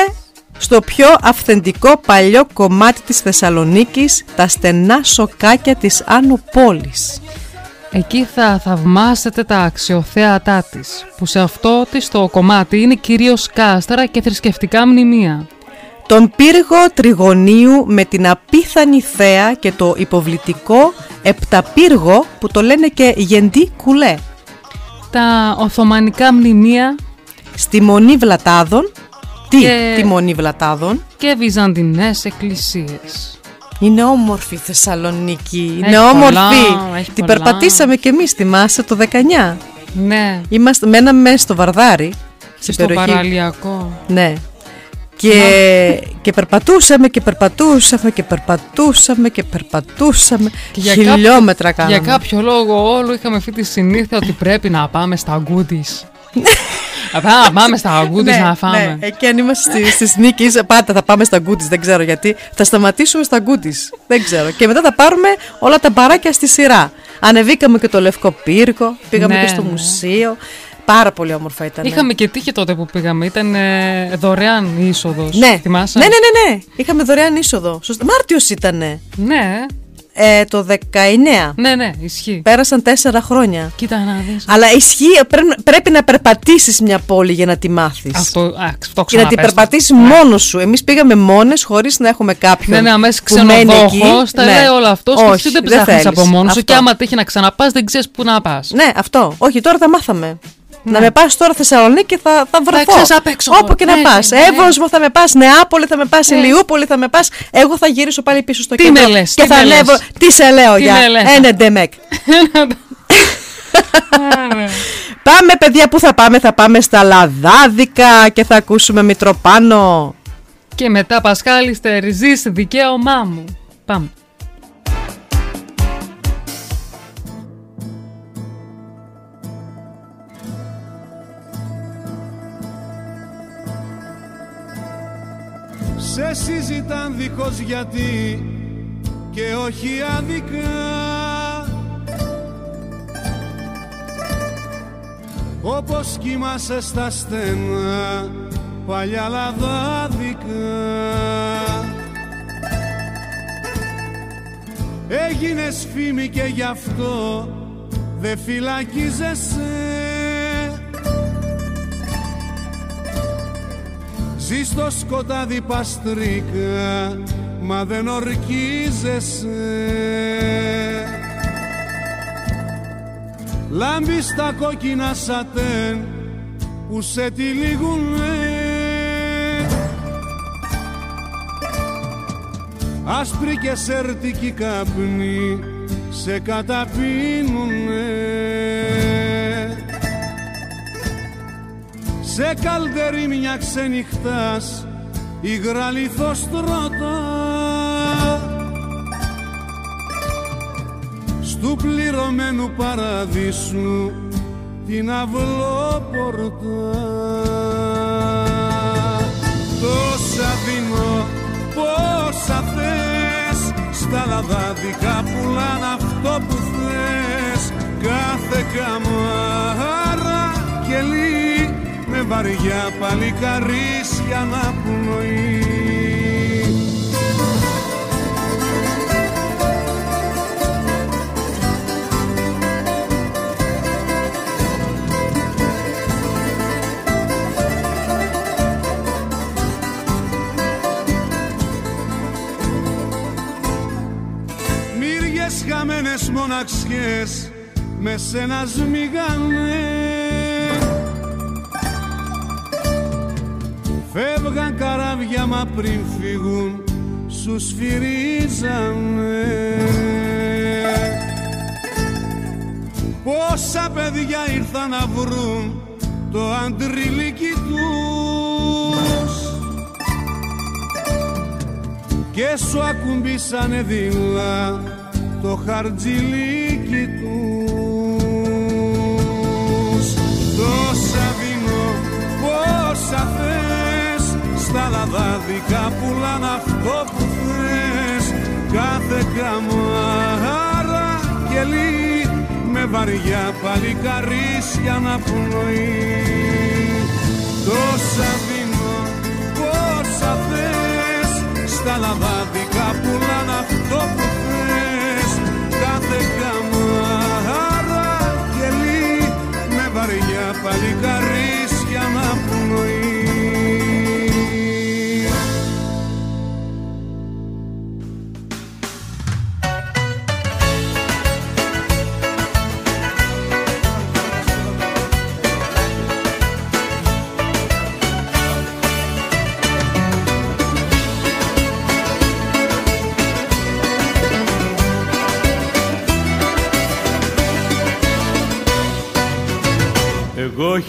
Speaker 4: στο πιο αυθεντικό παλιό κομμάτι της Θεσσαλονίκης, τα στενά σοκάκια της Άνω Πόλης.
Speaker 3: Εκεί θα θαυμάσετε τα αξιοθέατά της, που σε αυτό της το κομμάτι είναι κυρίως κάστρα και θρησκευτικά μνημεία.
Speaker 4: Τον πύργο τριγωνίου με την απίθανη θέα και το υποβλητικό επταπύργο που το λένε και γεντή κουλέ.
Speaker 3: Τα Οθωμανικά μνημεία
Speaker 4: Στη Μονή Βλατάδων. Τι,
Speaker 3: Και-
Speaker 4: τη Μονή Βλατάδων;
Speaker 3: και βυζαντινές εκκλησίες.
Speaker 4: Είναι όμορφη η Θεσσαλονίκη.
Speaker 3: Έχει
Speaker 4: Είναι
Speaker 3: πολλά,
Speaker 4: όμορφη.
Speaker 3: έχει
Speaker 4: Την
Speaker 3: πολλά.
Speaker 4: περπατήσαμε κι εμείς, θυμάσαι, το 19.
Speaker 3: Ναι,
Speaker 4: Είμαστε, μέναμε στο Βαρδάρι. Στην
Speaker 3: στο
Speaker 4: περιοχή.
Speaker 3: παραλιακό.
Speaker 4: Ναι. Και, και περπατούσαμε και περπατούσαμε και περπατούσαμε και περπατούσαμε.
Speaker 3: Και για
Speaker 4: Χιλιόμετρα
Speaker 3: κάποιο,
Speaker 4: κάναμε.
Speaker 3: για κάποιο λόγο όλο είχαμε αυτή τη συνήθεια ότι πρέπει να πάμε στα γκούντις. Να πάμε- να πάμε στα γκούντις να φάμε.
Speaker 4: Ναι, εκεί αν είμαστε στη- στις νίκες, πάντα θα πάμε στα γκούτις, δεν ξέρω γιατί. Θα σταματήσουμε στα γκούτις, δεν ξέρω. Και μετά θα πάρουμε όλα τα μπαράκια στη σειρά. Ανεβήκαμε και το Λευκό Πύργο, πήγαμε
Speaker 3: Ναι,
Speaker 4: και στο
Speaker 3: ναι.
Speaker 4: μουσείο. Πάρα πολύ όμορφα ήταν.
Speaker 3: Είχαμε και τύχη τότε που πήγαμε. Ήταν ε, δωρεάν η είσοδος.
Speaker 4: Ναι.
Speaker 3: Θυμάσαι;
Speaker 4: ναι, ναι, ναι, ναι. Είχαμε δωρεάν είσοδο. Σωστά. Μάρτιος ήτανε.
Speaker 3: Ναι,
Speaker 4: Ε, το 19.
Speaker 3: ναι, ναι, ισχύει.
Speaker 4: Πέρασαν τέσσερα χρόνια.
Speaker 3: Κοίτα να δεις.
Speaker 4: Αλλά ισχύει, πρέπει, πρέπει να περπατήσεις μια πόλη για να τη μάθεις.
Speaker 3: Αυτό, α, αυτό
Speaker 4: Και να την
Speaker 3: ξαναπες το.
Speaker 4: περπατήσει μόνος σου. Εμείς πήγαμε μόνες, χωρίς να έχουμε κάποιον.
Speaker 3: Ναι, ναι, αμέσως
Speaker 4: που μένει
Speaker 3: ξενοδόχος,
Speaker 4: εκεί.
Speaker 3: τα
Speaker 4: Ναι.
Speaker 3: λέει όλο αυτό.
Speaker 4: Όχι,
Speaker 3: και εσύ δεν
Speaker 4: δεν
Speaker 3: ψάχνεις
Speaker 4: θέλεις.
Speaker 3: από μόνος σου.
Speaker 4: Αυτό.
Speaker 3: Και άμα τύχει να ξαναπάς, δεν ξέρεις πού να πας.
Speaker 4: Ναι, αυτό. Όχι, τώρα τα μάθαμε. Να με πας τώρα Θεσσαλονίκη και θα, θα βρεθώ.
Speaker 3: ξέρεις απ' έξω
Speaker 4: Όπου
Speaker 3: τώρα.
Speaker 4: και να
Speaker 3: Ναι,
Speaker 4: πας.
Speaker 3: ναι, ναι.
Speaker 4: Εύωσμο θα με πας, Νεάπολη θα με πας,
Speaker 3: Ναι.
Speaker 4: Ηλιούπολη θα με πας. Εγώ θα γυρίσω πάλι πίσω στο
Speaker 3: Τι
Speaker 4: κέντρο.
Speaker 3: με λες,
Speaker 4: και
Speaker 3: τι
Speaker 4: θα
Speaker 3: με
Speaker 4: ανέβω.
Speaker 3: λες.
Speaker 4: Τι σε λέω
Speaker 3: Τι
Speaker 4: για
Speaker 3: με λες.
Speaker 4: ένα ντεμεκ. Πάμε, παιδιά, πού θα πάμε; Θα πάμε στα Λαδάδικα και θα ακούσουμε Μητροπάνο.
Speaker 3: Και μετά Πασχάλη στεριζής δικαίωμά μου. Πάμε.
Speaker 5: Σε συζητάν δίχως γιατί και όχι άδικα Όπως κοιμάσαι στα στενά παλιά λαδάδικα Έγινες φήμη και γι' αυτό δεν φυλακίζεσαι Ζεις στο σκοτάδι παστρίκα Μα δεν ορκίζεσαι. Λάμπεις τα κόκκινα σατέν Που σε τυλίγουνε. Άσπρη και σερτική καπνή Σε καταπίνουνε σε καλτερί μια ξενυχτάς υγρά λιθοστρώτα στου πληρωμένου παραδείσου την αυλόπορτα. Τόσα δίνω πόσα θες στα λαδάδικα πουλάν αυτό που θες. Κάθε καμάρα και λύ με βαριά παλικαρίσια να πουλωεί. Μύριες χαμένες μοναξιές με σένα σμιγάνε Φεύγαν καράβια μα πριν φύγουν σους σφυρίζανε Πόσα παιδιά ήρθαν να βρουν το αντριλίκι τους. Και σου ακουμπήσανε δειλά το χαρτζιλίκι τους στα λαδάδικα πουλάν αυτό που θες κάθε καμάρα και με βαριά παλικαρίσια να πνοεί Τόσα δίνω πόσα θες στα λαδάδικα πουλάν αυτό που θες κάθε καμάρα και με βαριά παλικαρίσια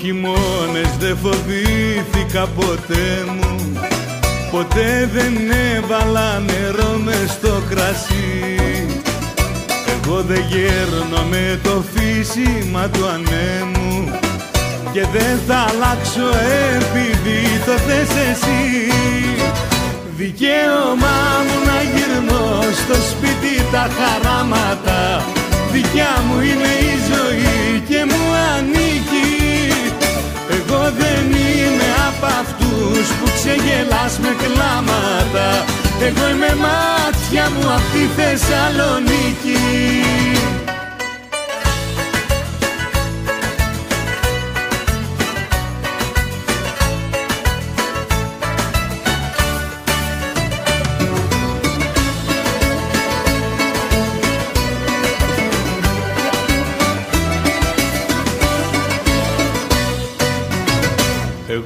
Speaker 13: χειμώνες δεν φοβήθηκα ποτέ μου. Ποτέ δεν έβαλα νερό μες στο κρασί. Εγώ δεν γέρνω με το φύσιμα του ανέμου. Και δεν θα αλλάξω επειδή το θες εσύ. Δικαίωμά μου να γυρνώ στο σπίτι τα χαράματα. Δικιά μου είναι η ζωή και μου ανήκει. Εγώ δεν είμαι από αυτούς που ξεγελάς με κλάματα. Εγώ είμαι μάτια μου απ' τη Θεσσαλονίκη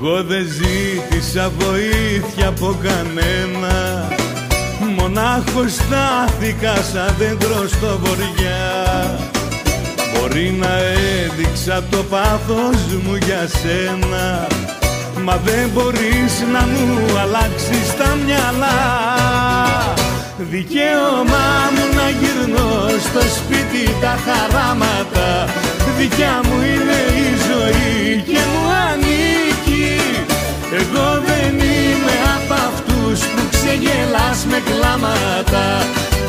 Speaker 13: Εγώ δεν ζήτησα βοήθεια από κανένα. Μονάχος στάθηκα σαν δέντρο στο βοριά Μπορεί να έδειξα το πάθος μου για σένα Μα δεν μπορείς να μου αλλάξεις τα μυαλά. Δικαίωμά μου να γυρνώ στο σπίτι τα χαράματα. Δικιά μου είναι η ζωή και μου ανήκει Εγώ δεν είμαι από αυτούς που ξεγελάς με κλάματα.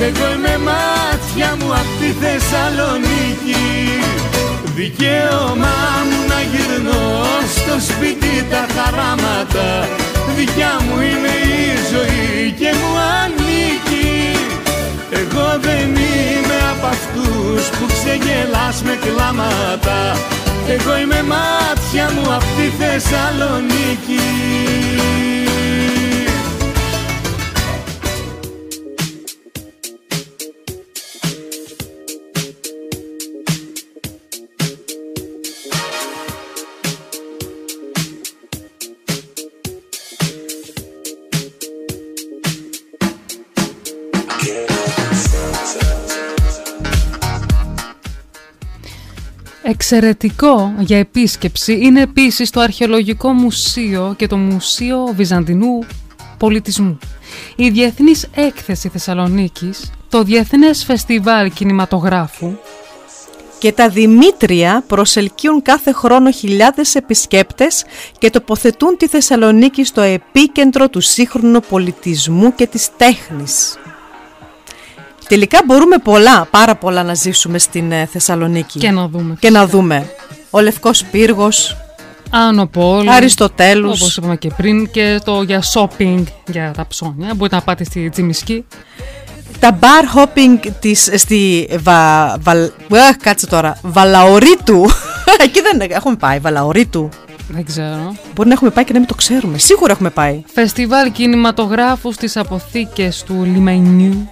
Speaker 13: Εγώ είμαι μάτια μου απ' τη Θεσσαλονίκη. Δικαίωμά μου να γυρνώ στο σπίτι τα χαράματα. Δικιά μου είναι η ζωή και μου ανήκει. Εγώ δεν είμαι από αυτούς που ξεγελάς με κλάματα Εγώ είμαι μάτια μου απ' τη Θεσσαλονίκη
Speaker 3: Εξαιρετικό για επίσκεψη είναι επίσης το Αρχαιολογικό Μουσείο και το Μουσείο Βυζαντινού Πολιτισμού. Η Διεθνής Έκθεση Θεσσαλονίκης, το Διεθνές Φεστιβάλ Κινηματογράφου
Speaker 4: και τα Δημήτρια προσελκύουν κάθε χρόνο χιλιάδες επισκέπτες και τοποθετούν τη Θεσσαλονίκη στο επίκεντρο του σύγχρονου πολιτισμού και της τέχνης. Τελικά μπορούμε πολλά, πάρα πολλά να ζήσουμε στην ε, Θεσσαλονίκη.
Speaker 3: Και να δούμε.
Speaker 4: Και να δούμε. Ο Λευκός Πύργος.
Speaker 3: Άνω Πόλη.
Speaker 4: Αριστοτέλους.
Speaker 3: Όπως είπαμε και πριν και το για shopping για τα ψώνια. Μπορείτε να πάτε στη Τζιμισκή.
Speaker 4: Τα bar hopping της, στη βα, βα, κάτσε τώρα, Βαλαωρίτου. Εκεί δεν έχουμε πάει, Βαλαωρίτου.
Speaker 3: Δεν ξέρω.
Speaker 4: Μπορεί να έχουμε πάει και να μην το ξέρουμε. Σίγουρα έχουμε πάει.
Speaker 3: Φεστιβάλ κινηματογράφους στις αποθήκες του Λιμανιού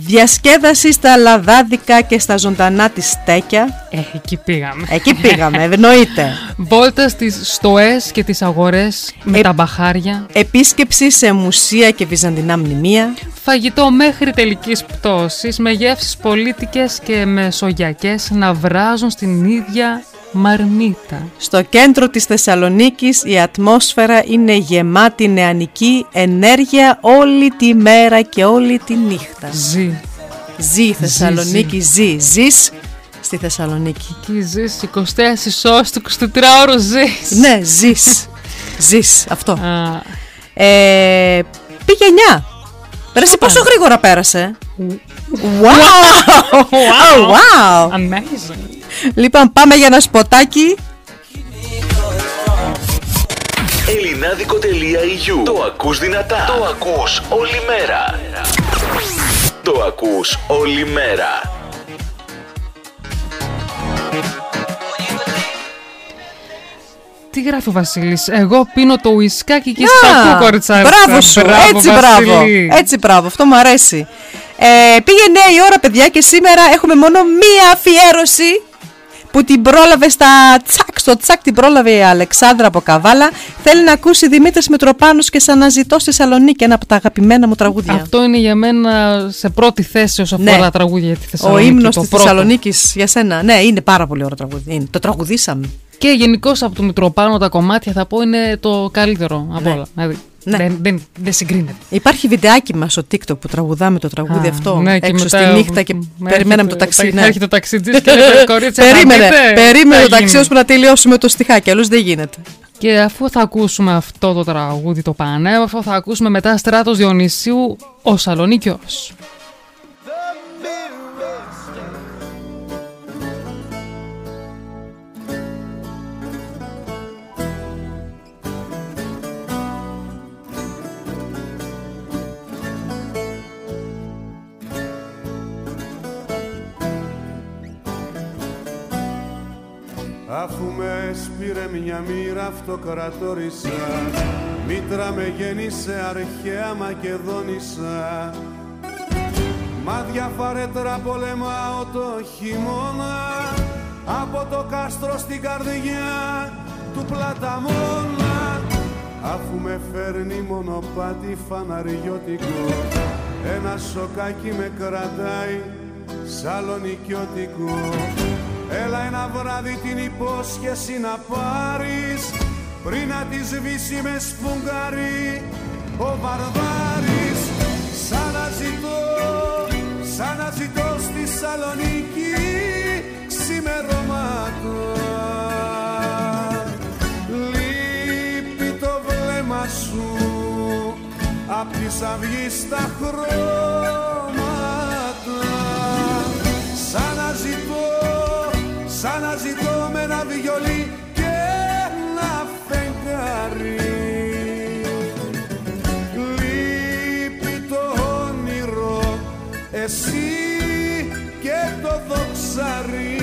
Speaker 4: Διασκέδαση στα λαδάδικα και στα ζωντανά τη στέκια.
Speaker 3: Ε, εκεί πήγαμε.
Speaker 4: Εκεί πήγαμε, εννοείται.
Speaker 3: Βόλτα στις στοές και τις αγορές με
Speaker 4: Ε-
Speaker 3: τα μπαχάρια.
Speaker 4: Επίσκεψη σε μουσεία και βυζαντινά μνημεία.
Speaker 3: Φαγητό μέχρι τελικής πτώσης με γεύσεις πολίτικες και μεσογειακές να βράζουν στην ίδια μαρμίτα.
Speaker 4: Στο κέντρο της Θεσσαλονίκης η ατμόσφαιρα είναι γεμάτη νεανική ενέργεια όλη τη μέρα και όλη τη νύχτα.
Speaker 3: Ζει.
Speaker 4: Ζει η Θεσσαλονίκη, ζει. Ζεις στη Θεσσαλονίκη.
Speaker 3: Εκεί ζεις 24 ώρες του 24ωρο ζεις.
Speaker 4: Ναι, ζεις. ζεις, αυτό.
Speaker 3: Α,
Speaker 4: Ε, πήγε 9. Πέρασε πόσο γρήγορα πέρασε. Wow! Oh, wow!
Speaker 3: amazing.
Speaker 4: Λοιπόν, πάμε για ένα σποτάκι.
Speaker 14: Ελληνάδικο.eu Το ακούς δυνατά. Το ακούς όλη μέρα. Το ακούς όλη μέρα.
Speaker 3: Τι γράφει ο Βασίλης, εγώ πίνω το ουισκάκι και
Speaker 4: Να,
Speaker 3: στα ακούω κοριτσάρικα.
Speaker 4: Μπράβο σου, έτσι μπράβο.
Speaker 3: Βασίλη.
Speaker 4: Έτσι μπράβο, αυτό μου αρέσει. Ε, πήγε νέα η ώρα, παιδιά, και σήμερα έχουμε μόνο μία αφιέρωση που την πρόλαβε στα τσακ. Στο τσακ την πρόλαβε η Αλεξάνδρα από Καβάλα. Θέλει να ακούσει Δημήτρης Μητροπάνος και σαν να ζητώ στη Θεσσαλονίκη, ένα από τα αγαπημένα μου τραγούδια.
Speaker 3: Αυτό είναι για μένα σε πρώτη θέση όσο
Speaker 4: Ναι.
Speaker 3: αφορά τραγούδια για τη
Speaker 4: Ο
Speaker 3: Θεσσαλονίκη.
Speaker 4: ύμνος
Speaker 3: το
Speaker 4: της
Speaker 3: πρώτο.
Speaker 4: Θεσσαλονίκης για σένα. Ναι, είναι πάρα πολύ ωραίο τραγούδι. Είναι. Το τραγουδήσαμε.
Speaker 3: Και γενικώς από το Μητροπάνο τα κομμάτια θα πω είναι το καλύτερο από
Speaker 4: Ναι.
Speaker 3: όλα. Δηλαδή,
Speaker 4: Ναι.
Speaker 3: δεν, δεν, δεν συγκρίνεται.
Speaker 4: Υπάρχει βιντεάκι μας στο TikTok που τραγουδάμε το τραγούδι
Speaker 3: Α,
Speaker 4: αυτό
Speaker 3: ναι, και
Speaker 4: έξω
Speaker 3: μετά
Speaker 4: στη νύχτα και
Speaker 3: με
Speaker 4: περιμέναμε το
Speaker 3: έρχεται-
Speaker 4: ταξί.
Speaker 3: τα-
Speaker 4: ναι.
Speaker 3: έρχεται το ταξιτζής και λέει, «Κορίτσια, θα
Speaker 4: περίμενε,
Speaker 3: μπείτε;»
Speaker 4: περίμενε
Speaker 3: Θα
Speaker 4: το ταξί
Speaker 3: γίνει.
Speaker 4: ώσπου να τελειώσουμε το στιχάκι, αλλιώς δεν γίνεται.
Speaker 3: Και αφού θα ακούσουμε αυτό το τραγούδι το πανέμορφο, θα ακούσουμε μετά Στράτος Διονυσίου ο Σαλονίκιος.
Speaker 5: Αφού με σπήρε μια μοίρα αυτοκρατόρισα. Μήτρα με γέννησε αρχαία Μακεδόνισσα. Μάδια φαρέτρα πολεμάω το χειμώνα. Από το κάστρο στην καρδιά του πλαταμόνα Αφού με φέρνει μονοπάτι φαναριώτικο. Ένα σοκάκι με κρατάει σαλονικιώτικο Έλα ένα βράδυ την υπόσχεση να πάρεις. Πριν να τη σβήσει με σφουγγάρι ο Βαρβάρης. Σαν να ζητώ, σαν να ζητώ στη Σαλονίκη ξημερώματα Λείπει το βλέμμα σου. Απ' της αυγής τα χρώματα. Σαν να ζητώ, σαν να ζητώ με ένα βιολί και ένα φεγγάρι. Λείπει το όνειρο, εσύ και το δοξαρί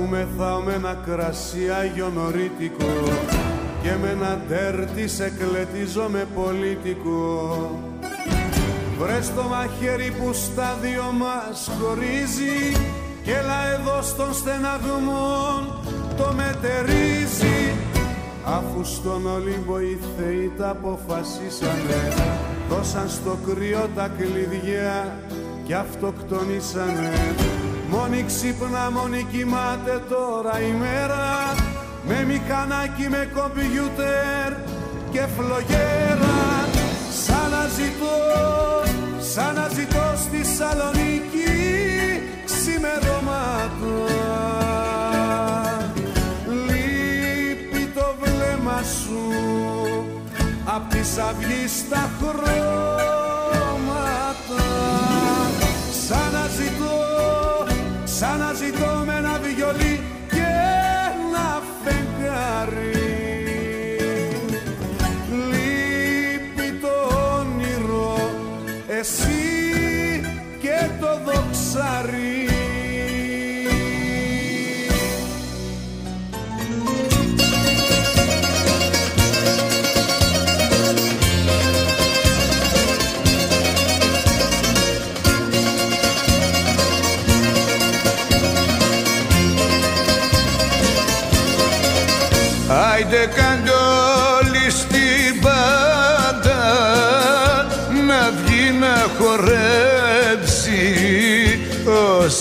Speaker 5: Αφού μεθάω με ένα κρασί αγιονορίτικο και με ένα τέρτι σε κλετίζω με πολίτικο Βρες το μαχαίρι που στα δυο μας χωρίζει και έλα εδώ στον στεναγμό το μετερίζει. Αφού στον Ολύμπο οι θεοί τα αποφασίσανε Δώσαν στο κρύο τα κλειδιά και αυτοκτονήσανε Μόνη ξύπνα, μόνη κοιμάται τώρα η μέρα. Με μηχανάκι, με κομπιούτερ και φλογέρα. Σαν να ζητώ, σαν να ζητώ στη Σαλονίκη ξημερώματα. Λείπει το βλέμμα σου. Απ' της αυγής τα χρώματα
Speaker 10: ψάρι Άιντε κάντε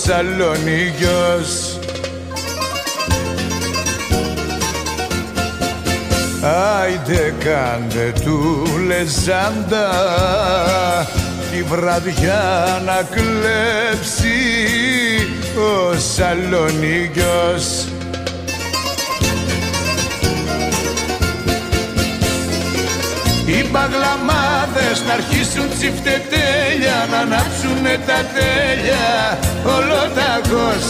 Speaker 10: ο Σαλονίκιος Άιντε κάντε του λεζάντα τη βραδιά να κλέψει ο Σαλονίκιος Οι παγλαμάδες να αρχίσουν τσιφτετέλια Να ανάψουνε τα τέλεια ολοταγός.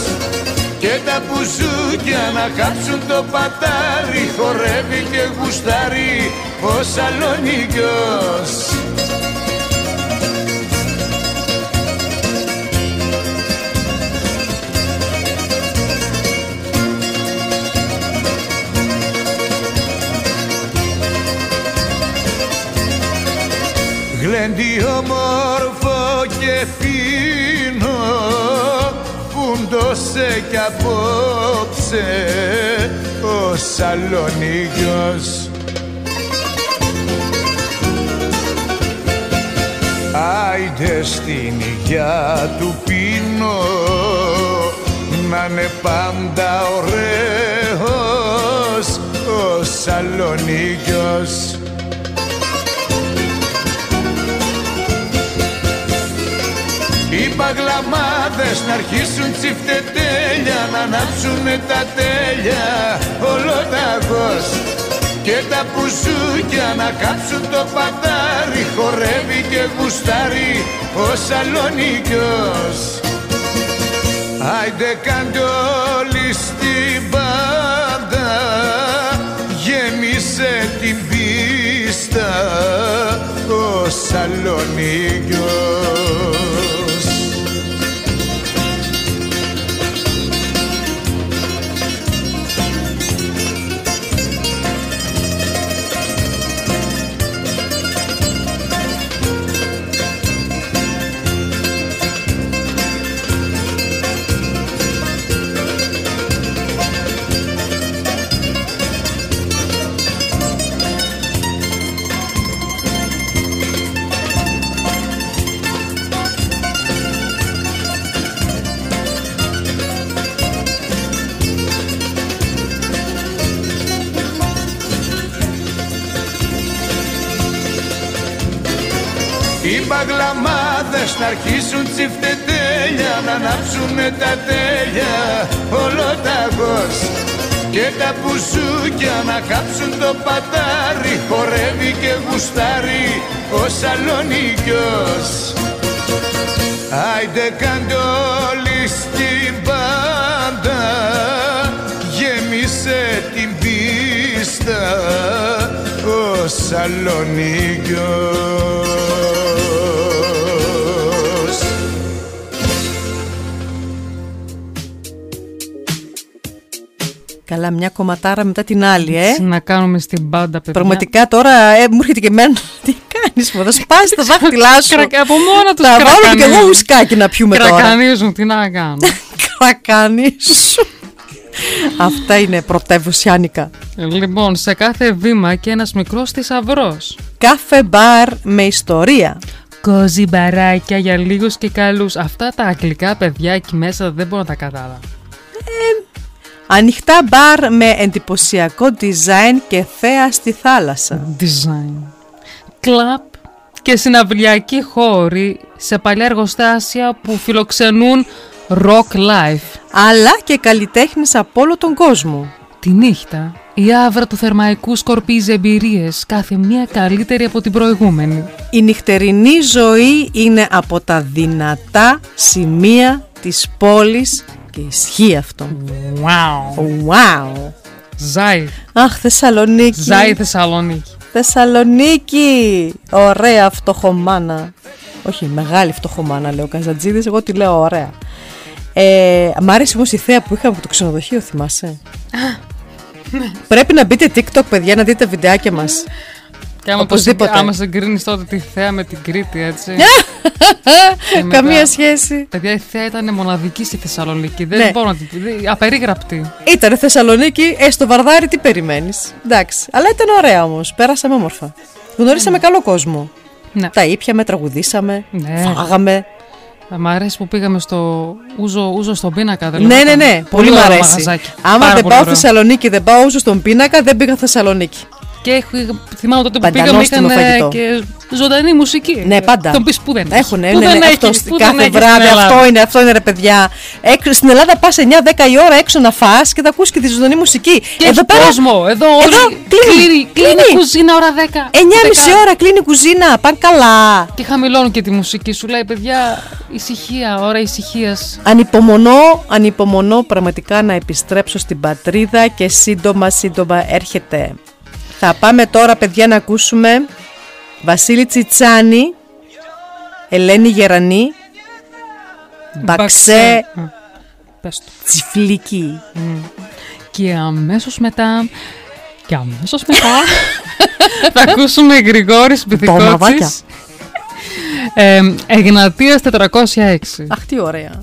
Speaker 10: Και τα πουζούκια να κάψουν το πατάρι Χορεύει και γουστάρει ο Σαλονίκιος Γλέντι όμορφο και φίνο φούντωσε κι απόψε ο Σαλονίκιος Άιντε στην υγειά του πίνω να είναι πάντα ωραίος ο Σαλονίκιος Οι παγλαμάδες να αρχίσουν τσιφτετέλια Να ανάψουνε τα τέλεια. Ολοταγός Και τα πουζούκια να κάψουν το πατάρι Χορεύει και γουστάρει ο Σαλονίκιος Άιντε κάντε όλοι στην πάντα Γέμισε την πίστα ο Σαλονίκιος παγλαμάδες να αρχίσουν τσιφτετέλια Να ανάψουνε τα τέλεια. Ολοταγός Και τα πουζούκια να κάψουν το πατάρι. Χορεύει και γουστάρει ο Σαλονίκιος. Άιντε κάντε όλοι στην πάντα Γέμισε την πίστα ο Σαλονίκιος
Speaker 4: Καλά, μια κομματάρα μετά την άλλη, ε.
Speaker 3: Να κάνουμε στην πάντα, παιδιά.
Speaker 4: Πραγματικά τώρα ε, μου έρχεται και εμένα. Τι κάνεις, μου θα σπάσει τα δάχτυλά σου.
Speaker 3: Κρακα- από μόνα τους
Speaker 4: Να βάλω και εγώ
Speaker 3: κρακανίζουν.
Speaker 4: ουσκάκι να πιούμε τώρα.
Speaker 3: Κρακανίζουν, τι να κάνω.
Speaker 4: Κρακάνει. Αυτά είναι πρωτεύουσιάνικα.
Speaker 3: λοιπόν, σε κάθε βήμα και ένας μικρός θησαυρό.
Speaker 4: Κάφε μπαρ με ιστορία.
Speaker 3: Κόζι μπαράκια για λίγους και καλούς. Αυτά τα αγγλικά παιδιά εκεί μέσα δεν μπορώ να τα κατάλαβα.
Speaker 4: Ανοιχτά μπαρ με εντυπωσιακό design και θέα στη θάλασσα.
Speaker 3: Design. Κλαπ και συναυλιακοί χώροι σε παλιά εργοστάσια που φιλοξενούν rock life.
Speaker 4: Αλλά και καλλιτέχνες από όλο τον κόσμο.
Speaker 3: Τη νύχτα, η άβρα του θερμαϊκού σκορπίζει εμπειρίες, κάθε μία καλύτερη από την προηγούμενη.
Speaker 4: Η νυχτερινή ζωή είναι από τα δυνατά σημεία της πόλης και ισχύει αυτό.
Speaker 3: Wow.
Speaker 4: Wow.
Speaker 3: Ζάει.
Speaker 4: Αχ, Θεσσαλονίκη.
Speaker 3: Ζάει Θεσσαλονίκη.
Speaker 4: Θεσσαλονίκη. Ωραία φτωχομάνα. Όχι, μεγάλη φτωχομάνα λέει ο Καζατζίδης, εγώ τη λέω ωραία. Ε, μ' άρεσε όμως η θέα που είχαμε από το ξενοδοχείο, θυμάσαι; Πρέπει να μπείτε TikTok, παιδιά, να δείτε βιντεάκια μας.
Speaker 3: Και άμα,
Speaker 4: Οπωσδήποτε.
Speaker 3: το, άμα συγκρίνεις τότε τη θέα με την Κρήτη, έτσι. Και μετά-
Speaker 4: Καμία σχέση.
Speaker 3: Παιδιά, η θέα ήταν μοναδική στη Θεσσαλονίκη. Δεν
Speaker 4: Ναι.
Speaker 3: μπορώ να την πει. Απερίγραπτη.
Speaker 4: Ήταν Θεσσαλονίκη, ε, στο Βαρδάρι τι περιμένεις. Εντάξει. Αλλά ήταν ωραία όμως. Πέρασαμε όμορφα. Γνωρίσαμε καλό κόσμο.
Speaker 3: Ναι.
Speaker 4: Τα ήπιαμε, τραγουδήσαμε,
Speaker 3: Ναι.
Speaker 4: φάγαμε.
Speaker 3: Μ' αρέσει που πήγαμε στο ούζο, ούζο στον πίνακα. δεν
Speaker 4: Ναι, ναι,
Speaker 3: λεγόταν.
Speaker 4: ναι. Πολύ, μου
Speaker 3: ωραίο
Speaker 4: αρέσει.
Speaker 3: μαγαζάκι.
Speaker 4: Άμα
Speaker 3: Πάρα
Speaker 4: δεν
Speaker 3: πολύ
Speaker 4: πάω
Speaker 3: ωραίο.
Speaker 4: Θεσσαλονίκη, δεν πάω όσο στον πίνακα, δεν πήγα Θεσσαλονίκη.
Speaker 3: Και έχω- θυμάμαι τότε που πήγαμε
Speaker 4: Παντανόστιμο
Speaker 3: είχαν ε,
Speaker 4: φαγητό.
Speaker 3: και ζωντανή μουσική.
Speaker 4: Ναι, πάντα.
Speaker 3: Τον πεις που δεν έχει.
Speaker 4: Έχουν,
Speaker 3: Πού
Speaker 4: ναι,
Speaker 3: δεν
Speaker 4: ναι,
Speaker 3: έχεις,
Speaker 4: αυτό
Speaker 3: πού δεν
Speaker 4: κάθε
Speaker 3: έχει στην
Speaker 4: βράδυ.
Speaker 3: Ελλάδα.
Speaker 4: Αυτό είναι, αυτό είναι ρε παιδιά. Έξω, στην Ελλάδα πας 9-10 η ώρα έξω να φά και θα ακούσει και τη ζωντανή μουσική.
Speaker 3: Και έχει κόσμο. Εδώ όλοι κλείνει, κλείνει η κουζίνα ώρα 10.
Speaker 4: 9.30 ώρα κλείνει η κουζίνα. Πάνε καλά.
Speaker 3: Και χαμηλώνουν και τη μουσική σου. Λέει, παιδιά, ησυχία, ώρα ησυχίας.
Speaker 4: Ανυπομονώ, ανυπομονώ πραγματικά να επιστρέψω στην πατρίδα και σύντομα σύντομα έρχεται. Θα πάμε τώρα παιδιά να ακούσουμε Βασίλη Τσιτσάνη, Ελένη Γερανή, Μπαξέ
Speaker 3: Πες το.
Speaker 4: Τσιφλίκη.
Speaker 3: Και αμέσως μετά... Και αμέσως μετά... θα ακούσουμε Γρηγόρης
Speaker 4: μαβάκια.
Speaker 3: Μπιθικότσης. Ε, Εγνατίας 406.
Speaker 4: Αχ τι ωραία.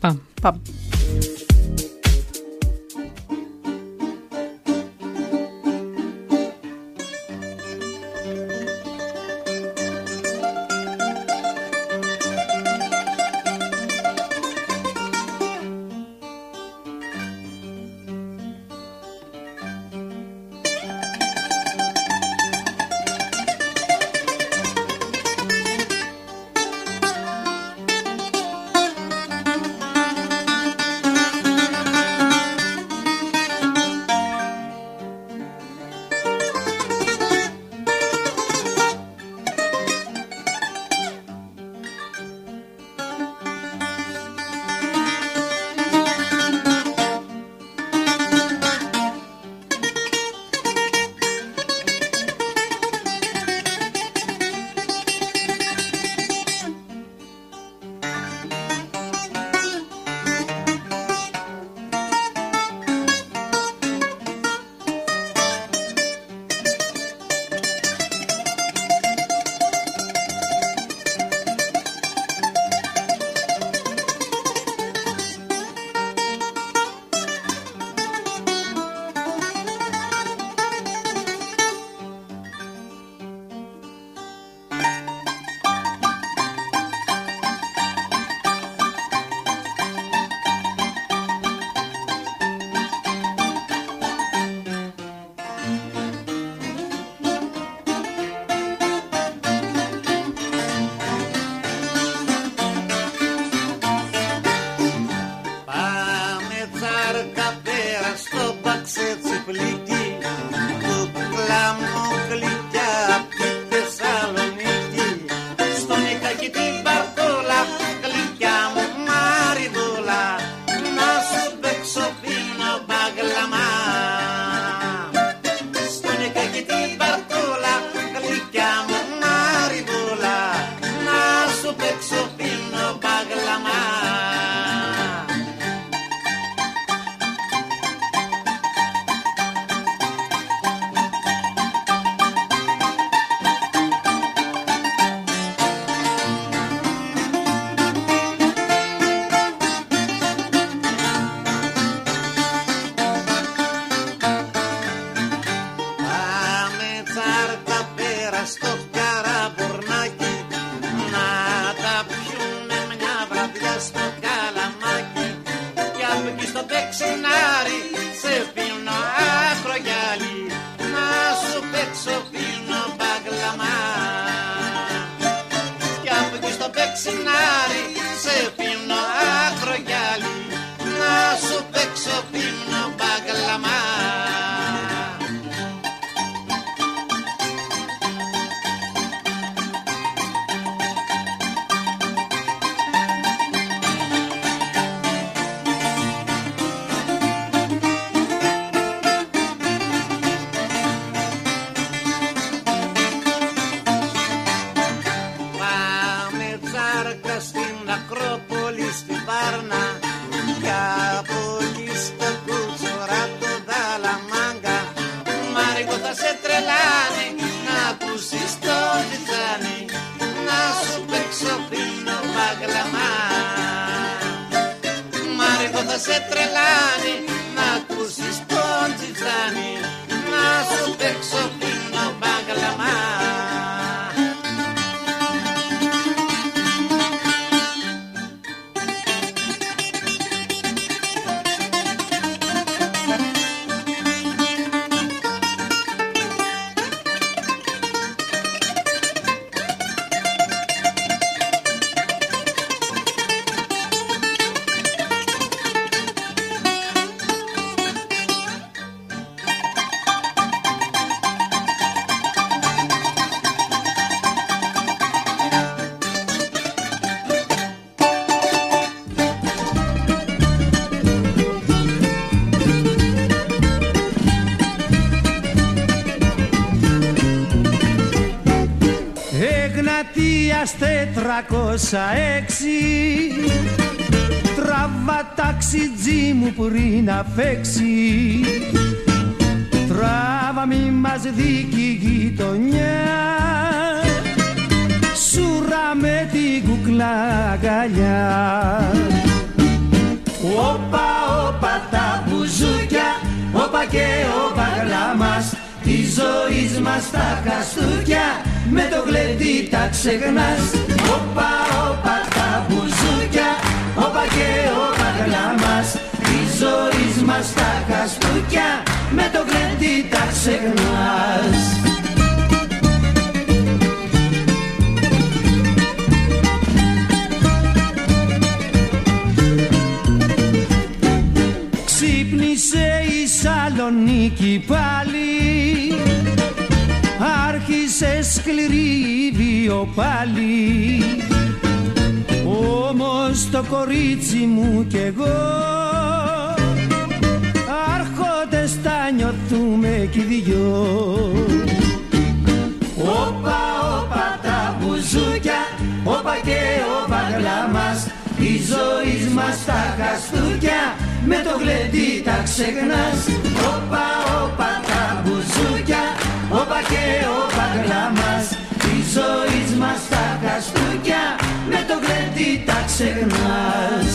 Speaker 3: Πάμε.
Speaker 4: Πάμε.
Speaker 15: Πάμε
Speaker 11: έξι. Τράβα ταξιτζί μου πριν να φέξει. Τράβα μη μας δίκη γειτονιά. Σούρα με την κουκλά αγκαλιά. Όπα, όπα τα μπουζούκια Όπα και ο παγλάμας Της ζωής μας τα χαστούκια Με το γλεντί τα ξεχνάς. Όπα, όπα τα μπουζούκια. Όπα και ο παγλάμας Τη ζωής μας τα χαστούκια Με το γλεντί τα ξεχνάς. Ξύπνησε η Σαλονίκη πάλι Άρχισε σκληρή βίο πάλι. Όμως το κορίτσι μου κι εγώ Άρχοντες τα νιώθουμε κι οι δυο. Όπα, όπα τα μπουζούκια Όπα και ο παγλάμας Τη ζωής μας τα χαστούκια Με το γλεντί τα ξεχνάς. Όπα, όπα τα μπουζούκια Όπα και ο παγλάμας Τη ζωής μας τα χαστούκια Με το γλεντί τα ξεχνάς.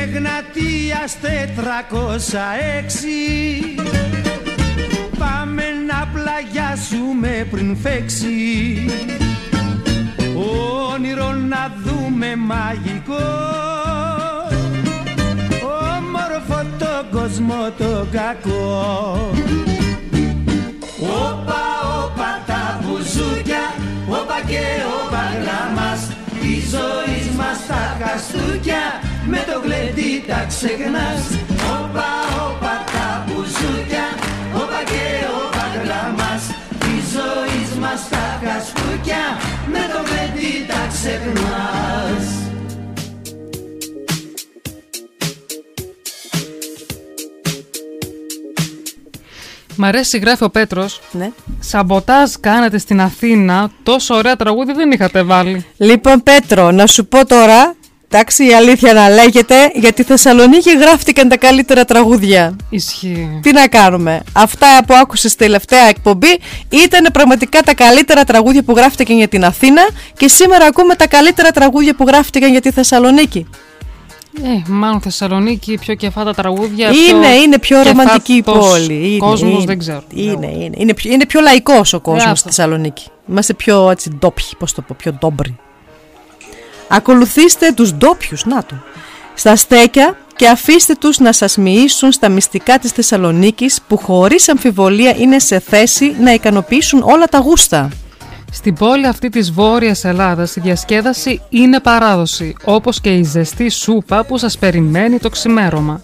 Speaker 11: Εγνατίας τετρακόσα έξι. Πάμε να πλαγιάσουμε πριν φέξει. Όνειρο να δούμε μαγικό Όμορφο το κόσμο το κακό. Όπα, όπα τα μπουζούκια Όπα και ο παγλάμας Τη ζωής μας τα χαστούκια Με το γλεντί τα ξεχνάς. Όπα, όπα τα μπουζούκια Όπα και ο παγλάμας Τη ζωής μας τα χαστούκια Με το γλεντί τα ξεχνάς
Speaker 3: Μ' αρέσει, γράφει ο Πέτρος.
Speaker 4: Ναι.
Speaker 3: Σαμποτάζ κάνατε στην Αθήνα. Τόσο ωραία τραγούδια δεν είχατε βάλει.
Speaker 4: Λοιπόν, Πέτρο, να σου πω τώρα. Εντάξει, η αλήθεια να λέγεται, για τη Θεσσαλονίκη γράφτηκαν τα καλύτερα τραγούδια.
Speaker 3: Ισχύει.
Speaker 4: Τι να κάνουμε. Αυτά που άκουσες στη τελευταία εκπομπή ήταν πραγματικά τα καλύτερα τραγούδια που γράφτηκαν για την Αθήνα και σήμερα ακούμε τα καλύτερα τραγούδια που γράφτηκαν για τη Θεσσαλονίκη.
Speaker 3: Ε, μάλλον Θεσσαλονίκη, πιο κεφάτα τραγούδια.
Speaker 4: Είναι,
Speaker 3: πιο
Speaker 4: είναι πιο ρομαντική η
Speaker 3: κεφάτος
Speaker 4: πόλη. Είναι,
Speaker 3: κόσμος
Speaker 4: είναι,
Speaker 3: δεν ξέρω.
Speaker 4: Είναι, είναι, είναι, πιο, είναι πιο λαϊκός ο κόσμος
Speaker 3: αυτό.
Speaker 4: στη Θεσσαλονίκη. Είμαστε πιο έτσι ντόπιοι, πώς το πω, πιο ντόμπροι. Ακολουθήστε τους ντόπιους, να το. Στα στέκια και αφήστε τους να σας μοιήσουν στα μυστικά της Θεσσαλονίκης που χωρίς αμφιβολία είναι σε θέση να ικανοποιήσουν όλα τα γούστα.
Speaker 3: Στην πόλη αυτή της Βόρειας Ελλάδας η διασκέδαση είναι παράδοση, όπως και η ζεστή σούπα που σας περιμένει το ξημέρωμα.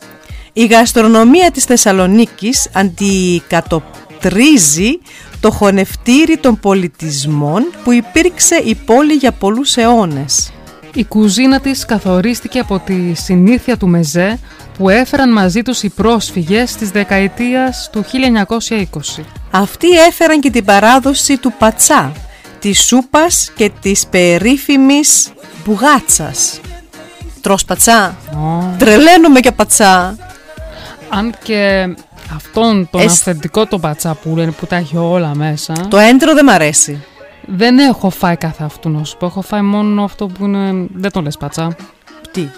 Speaker 4: Η γαστρονομία της Θεσσαλονίκης αντικατοπτρίζει το χωνευτήρι των πολιτισμών που υπήρξε η πόλη για πολλούς αιώνες.
Speaker 3: Η κουζίνα της καθορίστηκε από τη συνήθεια του Μεζέ που έφεραν μαζί τους οι πρόσφυγες της δεκαετίας του 1920.
Speaker 4: Αυτοί έφεραν και την παράδοση του πατσά, της σούπας και της περίφημης μπουγάτσας. Τρως πατσά.
Speaker 3: Oh.
Speaker 4: Τρελαίνομαι για πατσά.
Speaker 3: Αν και αυτόν τον
Speaker 4: Εσ-
Speaker 3: αυθεντικό το πατσά που λένε που τα έχει όλα μέσα.
Speaker 4: Το έντρο δεν μ' αρέσει.
Speaker 3: Δεν έχω φάει καθ' αυτού να σου πω. Έχω φάει μόνο αυτό που είναι. Δεν το λες πατσά.
Speaker 4: Τι;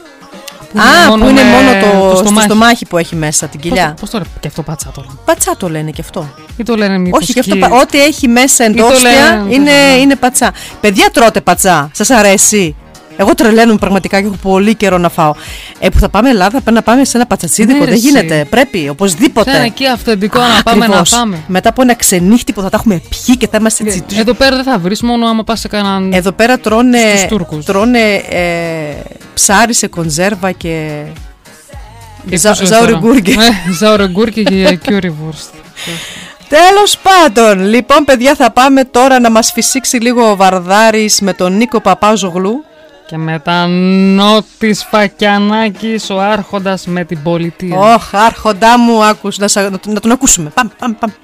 Speaker 3: Που
Speaker 4: Α, που είναι
Speaker 3: με
Speaker 4: μόνο το, στο
Speaker 3: στομάχι.
Speaker 4: στομάχι που έχει μέσα την κοιλιά.
Speaker 3: Πώς, πώς το λένε και αυτό πατσά το λένε.
Speaker 4: Πατσά το λένε και αυτό.
Speaker 3: Ή το λένε μήπως
Speaker 4: Όχι, και αυτό,
Speaker 3: και-
Speaker 4: πα- ό,τι έχει μέσα
Speaker 3: Ή το
Speaker 4: εντόστια
Speaker 3: λένε-
Speaker 4: είναι,
Speaker 3: ναι.
Speaker 4: είναι πατσά. Παιδιά τρώτε πατσά, σας αρέσει; Εγώ τρελαίνομαι πραγματικά και έχω πολύ καιρό να φάω. Ε, που θα πάμε Ελλάδα, πρέπει να πάμε σε ένα πατσατσίδικο.
Speaker 3: Ναι,
Speaker 4: δεν
Speaker 3: ρε,
Speaker 4: γίνεται.
Speaker 3: εσύ.
Speaker 4: Πρέπει, οπωσδήποτε.
Speaker 3: Σε ένα εκεί αυθεντικό να πάμε να
Speaker 4: Ακριβώς.
Speaker 3: πάμε.
Speaker 4: Μετά από ένα ξενύχτη που θα τα έχουμε πιει και θα είμαστε έτσι.
Speaker 3: Εδώ πέρα δεν θα βρεις μόνο άμα πας σε κανέναν...
Speaker 4: Εδώ πέρα τρώνε,
Speaker 3: Στους Τούρκους.
Speaker 4: τρώνε ε, ψάρι σε κονζέρβα και.
Speaker 3: Και
Speaker 4: Ζα,
Speaker 3: πόσο
Speaker 4: ζαουρεγκούρκι.
Speaker 3: τώρα; Ναι, ζαουρεγκούρκι και currywurst.
Speaker 4: Τέλος πάντων, λοιπόν παιδιά θα πάμε τώρα να μας φυσήξει λίγο ο Βαρδάρης με τον Νίκο Παπάζογλου.
Speaker 3: Και μετά Νότης Φακιανάκης, ο άρχοντας με την πολιτεία.
Speaker 4: Ωχ, άρχοντά μου, άκους, να, σα- να, τον- να τον ακούσουμε. Πάμε, πάμε, πάμε.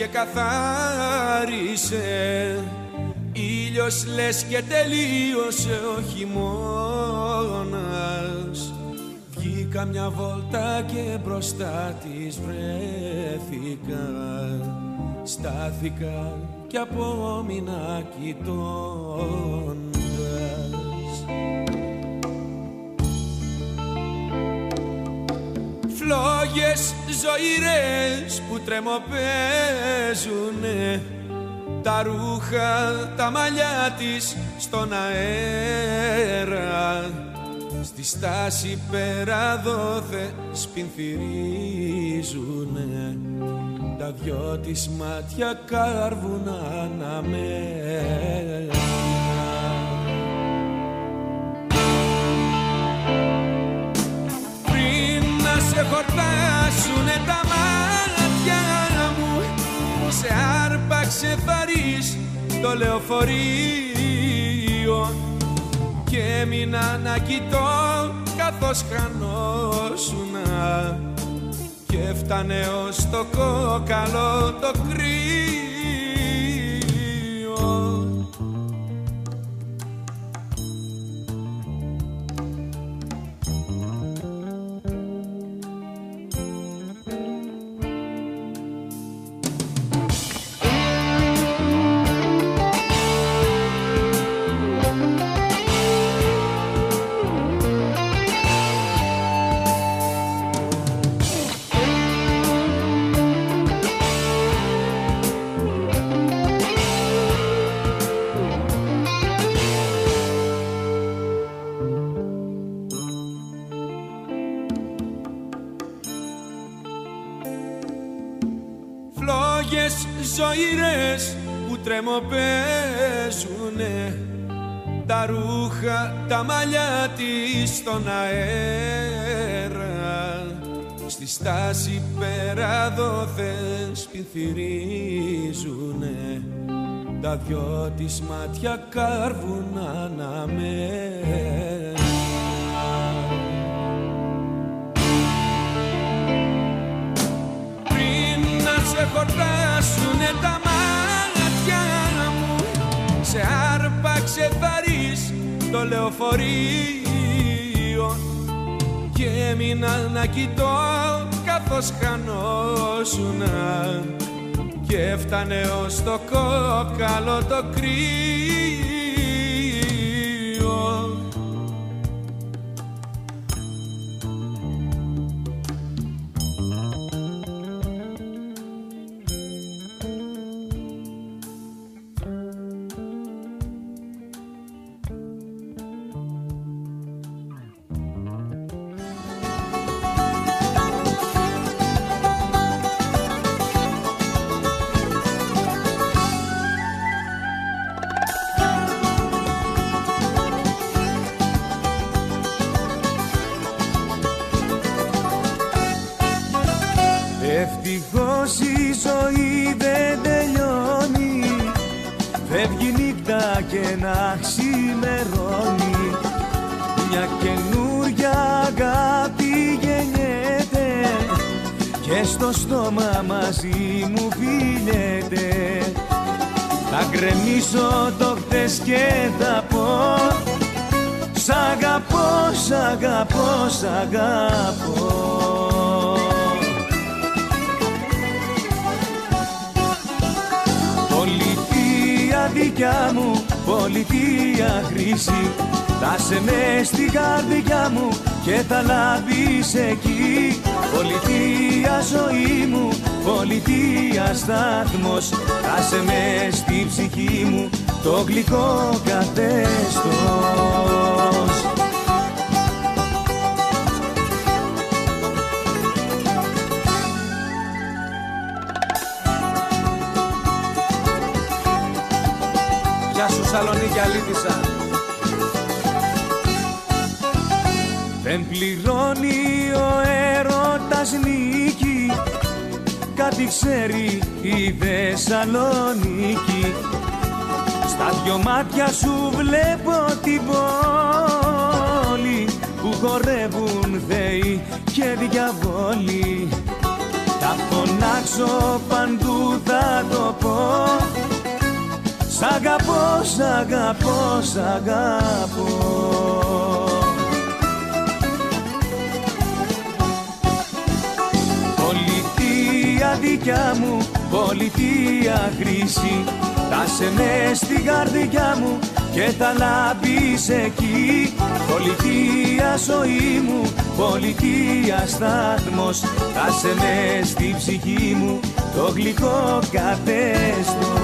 Speaker 13: Και καθάρισε. Ήλιος λες και τελείωσε ο χειμώνας Βγήκα μια βόλτα και μπροστά της βρέθηκα. Στάθηκα και απόμεινα κοιτώντας Φλόγες ζωηρές που τρεμοπαίζουνε Τα ρούχα, τα μαλλιά της στον αέρα. Στη στάση πέρα δόθε σπινθυρίζουνε. Τα δυο της μάτια κάρβουν αναμένα πριν σε χορτάσουνε τα μάτια μου. Σε άρπαξε βαρύς το λεωφορείο. Και έμεινα να κοιτώ καθώς χανόσουνα. Και φτάνε ως το κόκαλο το κρύο που τρεμοπαίζουνε Τα ρούχα, τα μαλλιά της στον αέρα. Στη στάση πέρα δόθες πληθυρίζουνε Τα δυο της μάτια κάρβουν αναμένα. Πριν να σε χορτάσουνε τα μάτια μου σε άρπαξε βαρύς το λεωφορείο. Και έμεινα να κοιτώ καθώς χανόσουνα. Και έφτανε ως το κόκαλο το κρύο αγαπώ, σ' αγαπώ. Πολιτεία δικιά μου, πολιτεία χρήση. Θα σε μες στην καρδιά μου και θα λάβεις εκεί. Πολιτεία ζωή μου, πολιτεία στάθμος Θα σε μες στη ψυχή μου το γλυκό καθεστώς
Speaker 16: σου Σαλονίκη Αλήτησα
Speaker 13: Δεν πληρώνει ο έρωτας νίκη Κάτι ξέρει η Θεσσαλονίκη. Στα δυο μάτια σου βλέπω την πόλη Που χορεύουν θεοί και διαβόλοι. Θα φωνάξω παντού θα το πω Σ' αγαπώ, σ' αγαπώ, σ' αγαπώ. Πολιτεία δικιά μου, πολιτεία χρήση Θα σε με στην καρδιά μου και θα λάβεις εκεί. Πολιτεία ζωή μου, πολιτεία στάθμος Θα σε με στη ψυχή μου το γλυκό καθεστώς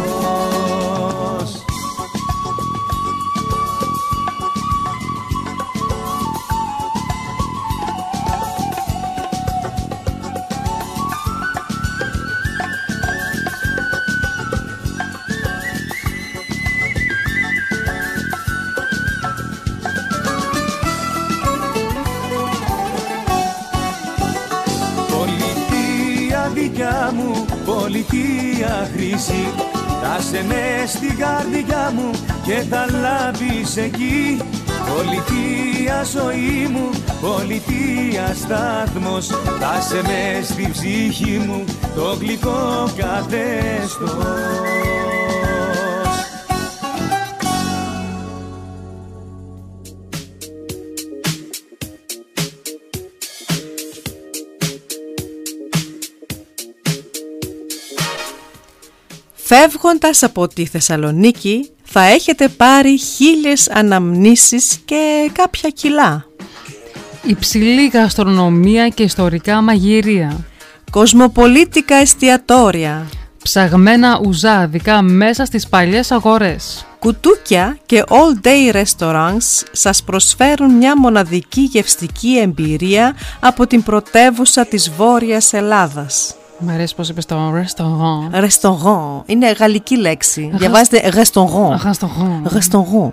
Speaker 13: σε με στην καρδιά μου και θα λάβεις εκεί. Πολιτεία ζωή μου, πολιτεία στάθμος Θα σε μες στη ψυχή μου το γλυκό καθεστώς
Speaker 4: Φεύγοντας από τη Θεσσαλονίκη θα έχετε πάρει χίλιες αναμνήσεις και κάποια κιλά.
Speaker 3: Υψηλή γαστρονομία και ιστορικά μαγειρία.
Speaker 4: Κοσμοπολίτικα εστιατόρια.
Speaker 3: Ψαγμένα ουζάδικα μέσα στις παλιές αγορές.
Speaker 4: Κουτούκια και all day restaurants σας προσφέρουν μια μοναδική γευστική εμπειρία από την πρωτεύουσα της Βόρειας Ελλάδας.
Speaker 3: Μ' αρέσει πώς είπες το restaurant.
Speaker 4: Restaurant. Είναι γαλλική λέξη. Διαβάζεται restaurant.
Speaker 3: Restaurant.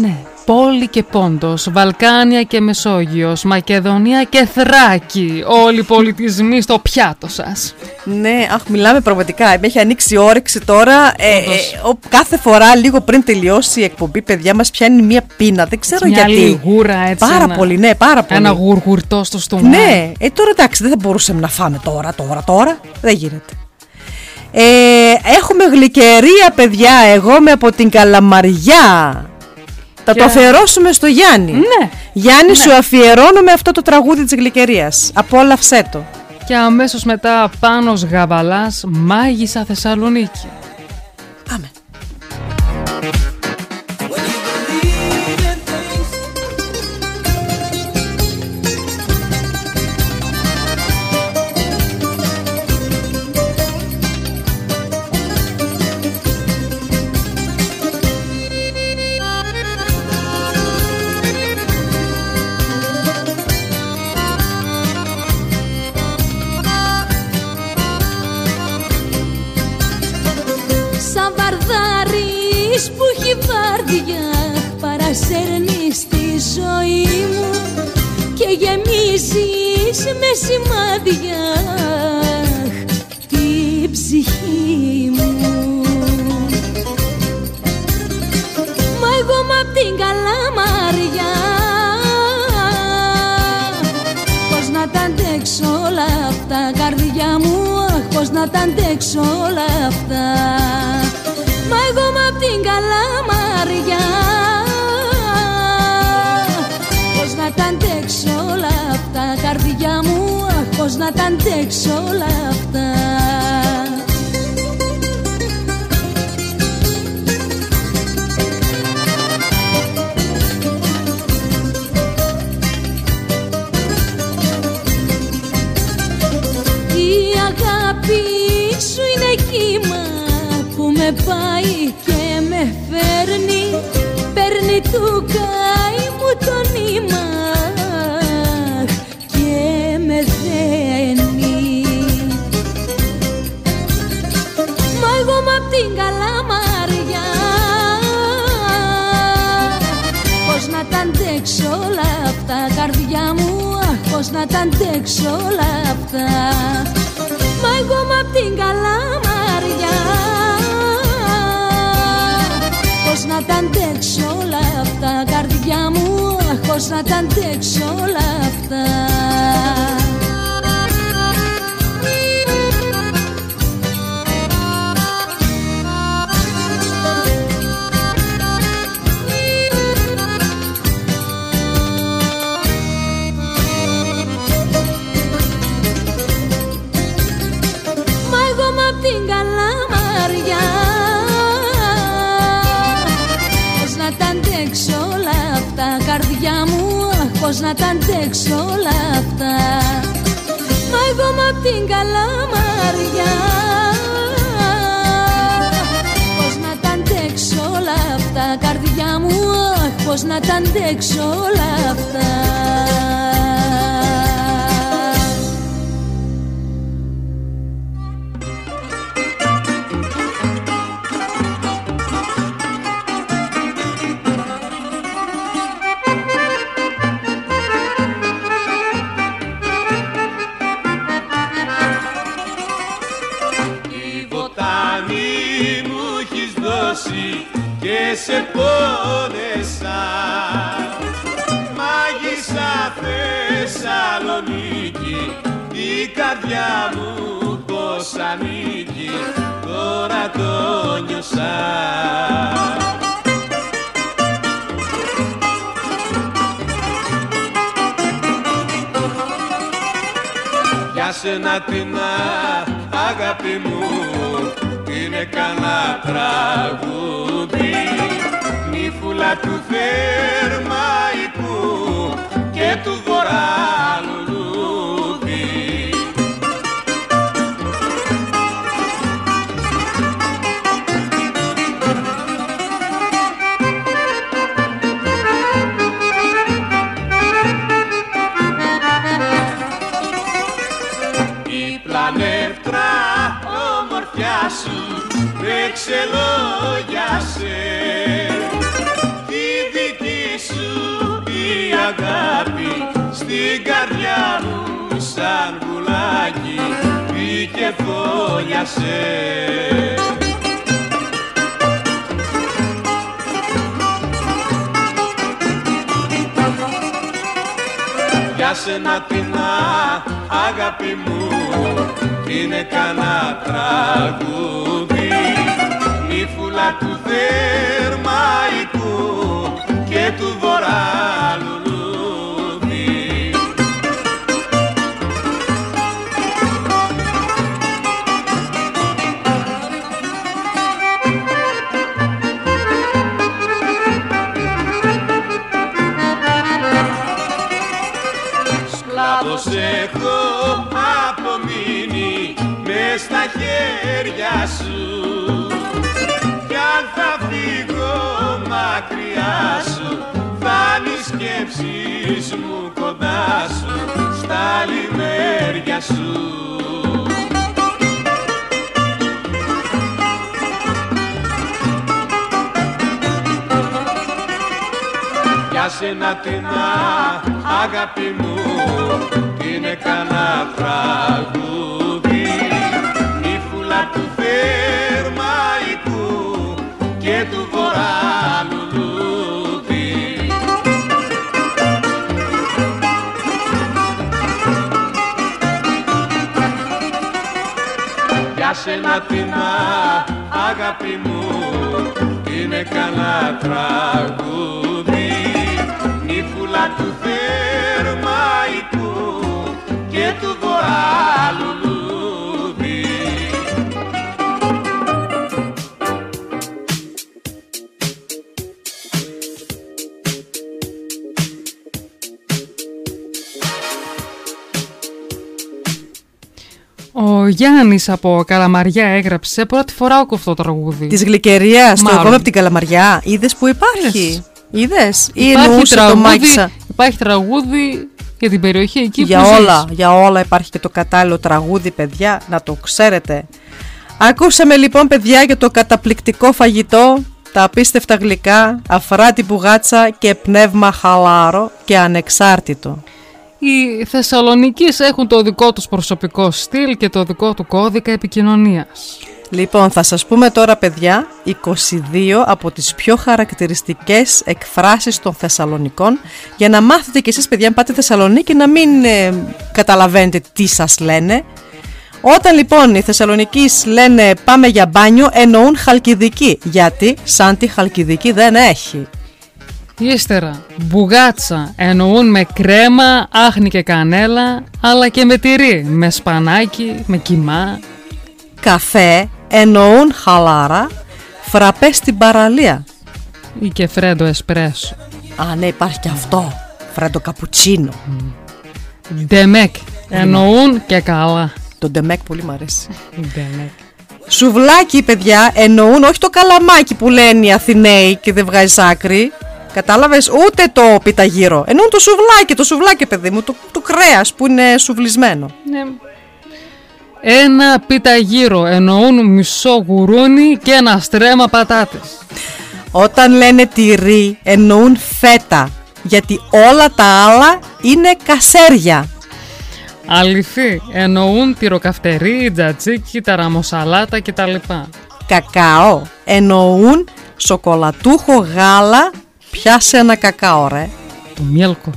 Speaker 3: Ναι. Πόλη και Πόντος, Βαλκάνια και Μεσόγειος, Μακεδονία και Θράκη. Όλοι οι πολιτισμοί στο πιάτο σας.
Speaker 4: Ναι, αχ, μιλάμε πραγματικά. Με έχει ανοίξει η όρεξη τώρα. Ε, ε, ο, κάθε φορά, λίγο πριν τελειώσει η εκπομπή, παιδιά μας πιάνει μία πείνα. Δεν ξέρω
Speaker 3: Μια
Speaker 4: γιατί.
Speaker 3: λιγούρα έτσι.
Speaker 4: Πάρα
Speaker 3: ένα-
Speaker 4: πολύ, ναι, πάρα πολύ.
Speaker 3: Ένα γουργουρτό στο στόμα.
Speaker 4: Ναι, ε, τώρα εντάξει, δεν θα μπορούσαμε να φάμε τώρα, τώρα, τώρα. Δεν γίνεται. Ε, έχουμε γλυκερία, παιδιά. Εγώ είμαι από την Καλαμαριά. Θα
Speaker 3: Και-
Speaker 4: το αφιερώσουμε στο Γιάννη.
Speaker 3: Ναι.
Speaker 4: Γιάννη,
Speaker 3: Ναι.
Speaker 4: σου αφιερώνουμε αυτό το τραγούδι της γλυκερίας. Απόλαυσέ το.
Speaker 3: Και αμέσως μετά Πάνος Γαβαλάς, Μάγισσα Θεσσαλονίκη.
Speaker 4: Πάμε.
Speaker 7: σημάδια. Την ψυχή μου. Μα εγώ μ' απ' την καλαμαριά. Πώς να τα αντέξω όλα αυτά καρδιά μου. Αχ πώς να τα αντέξω όλα αυτά. Μα εγώ μ' απ' την καλαμαριά. Πώς να τα αντέξω όλα αυτά. Η αγάπη σου είναι κύμα που με πάει και με φέρνει Παίρνει του καημού μου Αχ, πώς να τα αντέξω όλα αυτά. Μα εγώ μ' απ' την καλαμαριά. Πώς να τα αντέξω όλα αυτά. Καρδιά μου Αχ, πώς να τα αντέξω όλα αυτά Πώς να τα αντέξω όλα αυτά. Μα εγώ μ' απ' την καλαμαριά. Πώς να τα αντέξω όλα αυτά. Καρδιά μου Αχ, Πώς να τα αντέξω όλα αυτά
Speaker 6: πόνεσα Μάγισσα Θεσσαλονίκη η καρδιά μου πως ανήκει τώρα το νιώσα. Για σένα την αγάπη μου είναι κανένα τραγούδι νύφουλα του Θερμαϊκού και του Βορρά λουλούδι. Η πλανεύτρα ομορφιά σου δεν ξελόγιασε αγάπη στην καρδιά μου σαν βουλάκι μπήκε φόλιασε Για σένα την αγάπη μου είναι κανένα τραγούδι. Νύφουλα του Θερμαϊκού και του Βορρά χέρια σου. Κι αν θα φύγω μακριά σου θα είναι οι σκέψεις μου κοντά σου στα λιμέρια σου. Για σένα την αγάπη μου είναι κανένα τραγούδι
Speaker 5: για σένα την αγάπη μου είναι κανένα τραγούδι. Νύφουλα του Θερμαϊκού και του Βορρά
Speaker 3: Γιάννης από Καλαμαριά έγραψε πρώτη φορά ακούω αυτό το τραγούδι.
Speaker 4: Της γλυκερίας, το εγώ από την Καλαμαριά. Είδες που υπάρχει; Είδες. Ή εννοούσες το Μάξα.
Speaker 3: Υπάρχει τραγούδι για την περιοχή εκεί
Speaker 4: για
Speaker 3: που
Speaker 4: όλα,
Speaker 3: ζεις.
Speaker 4: Για όλα υπάρχει και το κατάλληλο τραγούδι, παιδιά, να το ξέρετε. Ακούσαμε λοιπόν, παιδιά, για το καταπληκτικό φαγητό, τα απίστευτα γλυκά, αφράτη πουγάτσα και πνεύμα χαλάρο και ανεξάρτητο.
Speaker 3: Οι Θεσσαλονίκης έχουν το δικό τους προσωπικό στυλ και το δικό του κώδικα επικοινωνίας.
Speaker 4: Λοιπόν, θα σας πούμε τώρα παιδιά 22 από τις πιο χαρακτηριστικές εκφράσεις των Θεσσαλονικών για να μάθετε κι εσείς παιδιά αν πάτε Θεσσαλονίκη να μην ε, καταλαβαίνετε τι σας λένε. Όταν λοιπόν οι Θεσσαλονικοί λένε πάμε για μπάνιο εννοούν χαλκιδική γιατί σαν τη χαλκιδική δεν έχει.
Speaker 3: Ύστερα, μπουγάτσα εννοούν με κρέμα, άχνη και κανέλα, αλλά και με τυρί, με σπανάκι, με κιμά.
Speaker 4: Καφέ εννοούν χαλάρα, φραπέ στην παραλία.
Speaker 3: Ή και φρέντο εσπρέσο.
Speaker 4: Α, ναι, υπάρχει και αυτό. Φρέντο καπουτσίνο.
Speaker 3: Ντεμέκ εννοούν και καλά.
Speaker 4: Το ντεμέκ πολύ μου αρέσει.
Speaker 3: Ντεμέκ.
Speaker 4: Σουβλάκι, παιδιά, εννοούν όχι το καλαμάκι που λένε οι Αθηναίοι και δεν βγάζεις άκρη. Κατάλαβες; Ούτε το πίτα γύρο. Εννοούν το σουβλάκι, το σουβλάκι, παιδί μου, το, το κρέας που είναι σουβλισμένο.
Speaker 3: Ναι. Ένα πιταγύρο εννοούν μισό γουρούνι και ένα στρέμμα πατάτες.
Speaker 4: Όταν λένε τυρί εννοούν φέτα, γιατί όλα τα άλλα είναι κασέρια.
Speaker 3: Αληθή, εννοούν τυροκαυτερί, τζατζίκι, ταραμοσαλάτα κτλ.
Speaker 4: Κακάο εννοούν σοκολατούχο γάλα Πιάσε ένα κακάο ρε
Speaker 3: Το μέλκο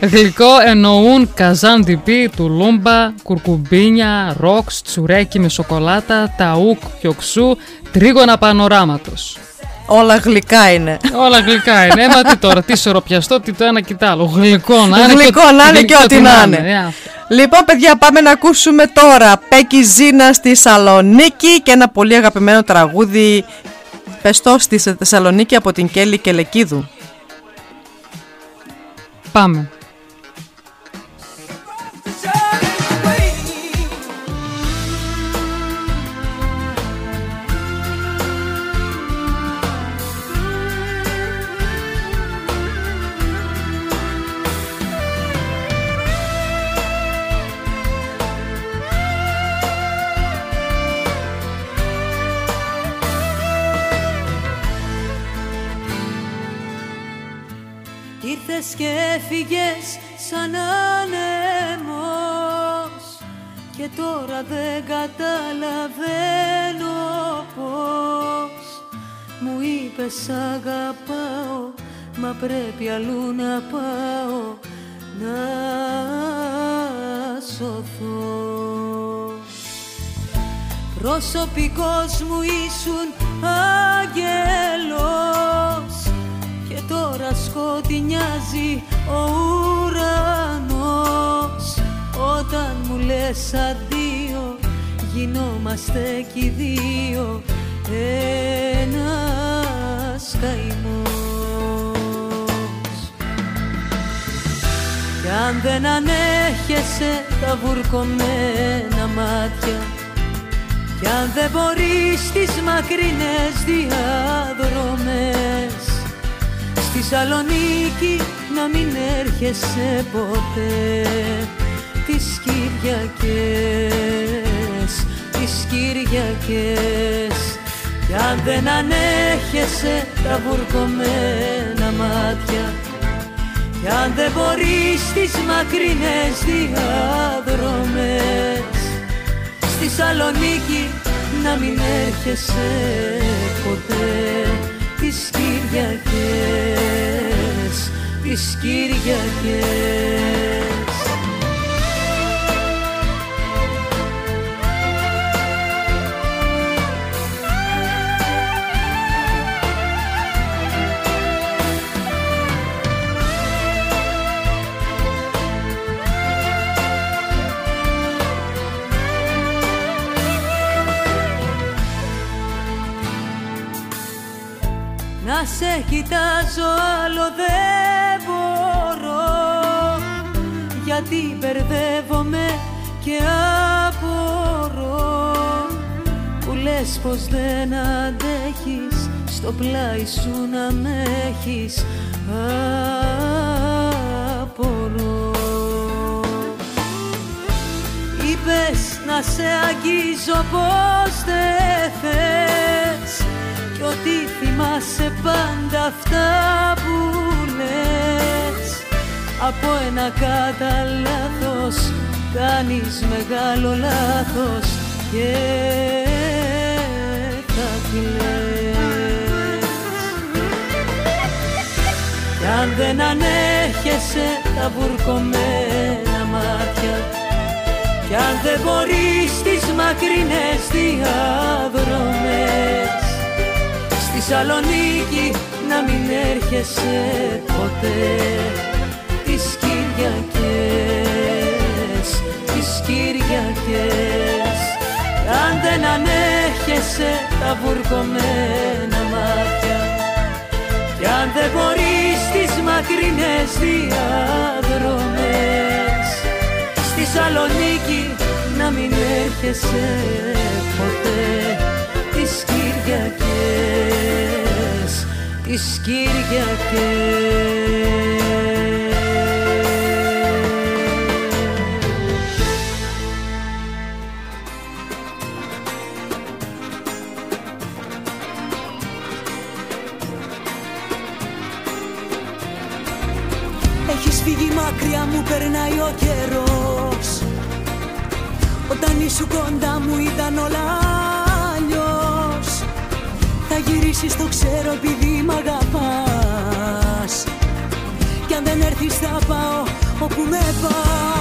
Speaker 3: Γλυκό εννοούν καζάν τυπί, τουλούμπα, κουρκουμπίνια, ρόξ, τσουρέκι με σοκολάτα, ταούκ, πιοξού, τρίγωνα πανοράματος.
Speaker 4: Όλα γλυκά είναι.
Speaker 3: Όλα γλυκά είναι. Έμα τι τώρα, τι σωροπιαστό, τι το ένα και το άλλο. Γλυκό να είναι.
Speaker 4: Γλυκό να είναι και ό,τι να είναι. Λοιπόν, παιδιά, πάμε να ακούσουμε τώρα Πέκη Ζήνα στη Σαλονίκη και ένα πολύ αγαπημένο τραγούδι Πεστό στη Θεσσαλονίκη από την Κέλλη Κελεκίδου.
Speaker 3: Πάμε.
Speaker 7: Είπες αγαπάω Μα πρέπει αλλού να πάω Να σωθώ. Προσωπικός μου ήσουν άγγελος και τώρα σκοτεινιάζει ο ουρανός. Όταν μου λες αδείο γινόμαστε κι οι δύο ένας καημός Κι αν δεν ανέχεσαι τα βουρκωμένα μάτια κι αν δεν μπορείς τις μακρινές διαδρομές Στη Σαλονίκη να μην έρχεσαι ποτέ. Τις Κυριακές, τις Κυριακές. Κι αν δεν ανέχεσαι τα βουρκωμένα μάτια. Κι αν δεν μπορείς τις μακρινές διαδρομές Στη Σαλονίκη να μην έρχεσαι ποτέ. Τις Κυριακές, τις Κυριακές σε κοιτάζω άλλο δεν μπορώ. Γιατί μπερδεύομαι και απορώ. Που λες πως δεν αντέχεις στο πλάι σου να με έχεις. Απορώ. Είπες να σε αγγίζω πως δεν θες. Κι ότι θυμάσαι πάντα αυτά που λες. Από ένα κατά λάθος κάνεις μεγάλο λάθος και θα κλαις Κι αν δεν ανέχεσαι τα βουρκωμένα μάτια κι αν δεν μπορείς τις μακρινές διαδρομές Στη Σαλονίκη να μην έρχεσαι ποτέ. Τις Κυριακές, τις Κυριακές. Κι αν δεν ανέχεσαι τα βουρκωμένα μάτια. Κι αν δεν μπορείς τις μακρινές διαδρομές. Στη Σαλονίκη να μην έρχεσαι ποτέ. τις Κυριακές, τις Κυριακές.
Speaker 17: Έχεις φύγει μακριά μου περνάει ο καιρός Όταν ήσου κοντά μου ήταν όλα Θα γυρίσεις το ξέρω επειδή μ' αγαπάς. Κι αν δεν έρθεις θα πάω όπου με πας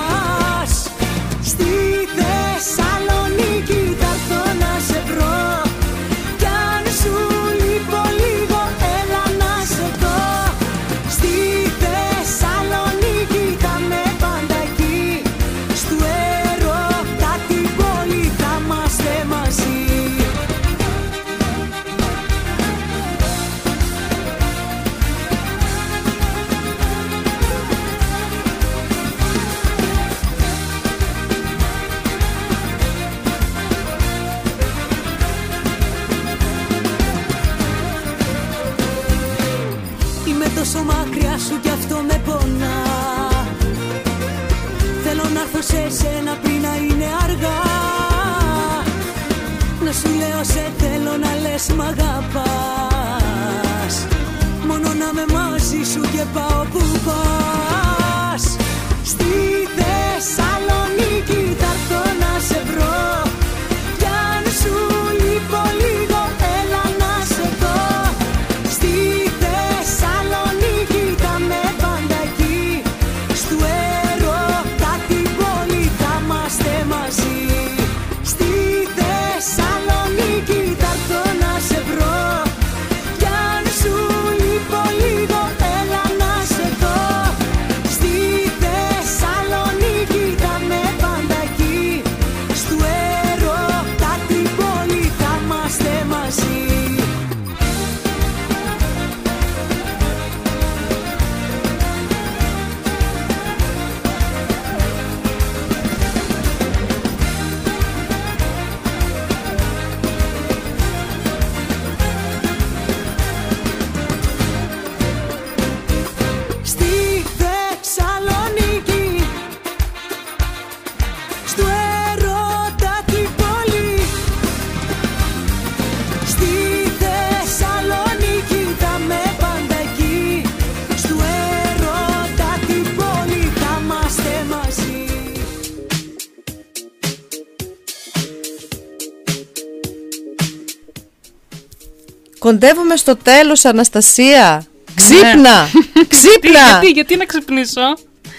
Speaker 4: Κοντεύουμε στο τέλος Αναστασία Ξύπνα Ξύπνα
Speaker 3: Τι, γιατί, γιατί να ξυπνήσω;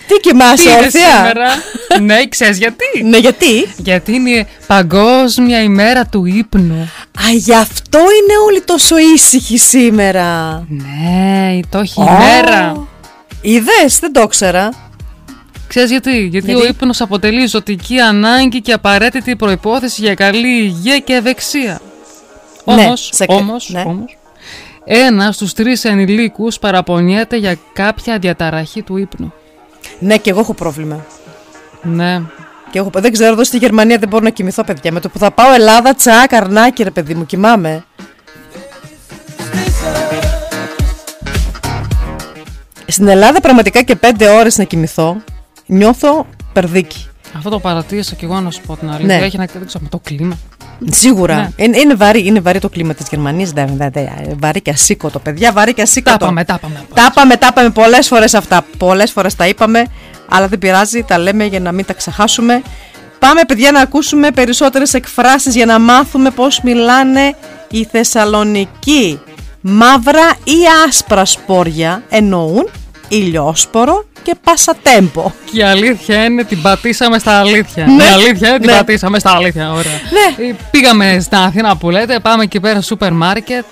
Speaker 4: Τι κοιμάσαι
Speaker 3: Τι είναι
Speaker 4: όρθια
Speaker 3: σήμερα; ναι, ξέρεις γιατί.
Speaker 4: Ναι γιατί;
Speaker 3: Γιατί είναι παγκόσμια ημέρα του ύπνου.
Speaker 4: Α γι' αυτό είναι όλοι τόσο ήσυχοι σήμερα
Speaker 3: Ναι, το έχει
Speaker 4: Ω,
Speaker 3: ημέρα.
Speaker 4: Είδες δεν το ήξερα
Speaker 3: Ξέρεις γιατί; Γιατί,
Speaker 4: Γιατί;
Speaker 3: ο ύπνος αποτελεί ζωτική ανάγκη και απαραίτητη προϋπόθεση για καλή υγεία και ευεξία.
Speaker 4: Ναι,
Speaker 3: Όμως,
Speaker 4: σε κα-
Speaker 3: όμως,
Speaker 4: ναι.
Speaker 3: όμως Ένας στους τρεις ενηλίκους παραπονιέται για κάποια διαταραχή του ύπνου.
Speaker 4: Ναι, και εγώ έχω πρόβλημα.
Speaker 3: Ναι.
Speaker 4: Και έχω, δεν ξέρω, εδώ στη Γερμανία δεν μπορώ να κοιμηθώ, παιδιά. Με το που θα πάω Ελλάδα, τσακ, αρνάκι, ρε παιδί μου, κοιμάμαι. Στην Ελλάδα πραγματικά και πέντε ώρες να κοιμηθώ, νιώθω περδίκι.
Speaker 3: Αυτό το παρατήρησα και εγώ να σου πω την αλήθεια.
Speaker 4: Ναι.
Speaker 3: Έχει να κάνει με το κλίμα.
Speaker 4: Σίγουρα.
Speaker 3: Ναι.
Speaker 4: Είναι, είναι, βαρύ, είναι βαρύ το κλίμα της Γερμανίας. Δεν, δεν, δεν, βαρύ και ασήκωτο, παιδιά. Βαρύ και ασήκωτο.
Speaker 3: Τα πάμε, τα πάμε.
Speaker 4: Τα είπαμε, τα είπαμε πολλές φορές αυτά. Πολλές φορές τα είπαμε, αλλά δεν πειράζει, τα λέμε για να μην τα ξεχάσουμε. Πάμε, παιδιά, να ακούσουμε περισσότερες εκφράσεις για να μάθουμε πώς μιλάνε οι Θεσσαλονικοί. Μαύρα ή άσπρα σπόρια εννοούν; Ηλιόσπορο και πασατέμπο.
Speaker 3: Και η αλήθεια είναι την πατήσαμε στα αλήθεια.
Speaker 4: Ναι.
Speaker 3: Η αλήθεια είναι την
Speaker 4: Ναι.
Speaker 3: πατήσαμε στα αλήθεια. Ωραία.
Speaker 4: Ναι.
Speaker 3: Ε, Πήγαμε στην Αθήνα που λέτε, πάμε εκεί πέρα σούπερ μάρκετ.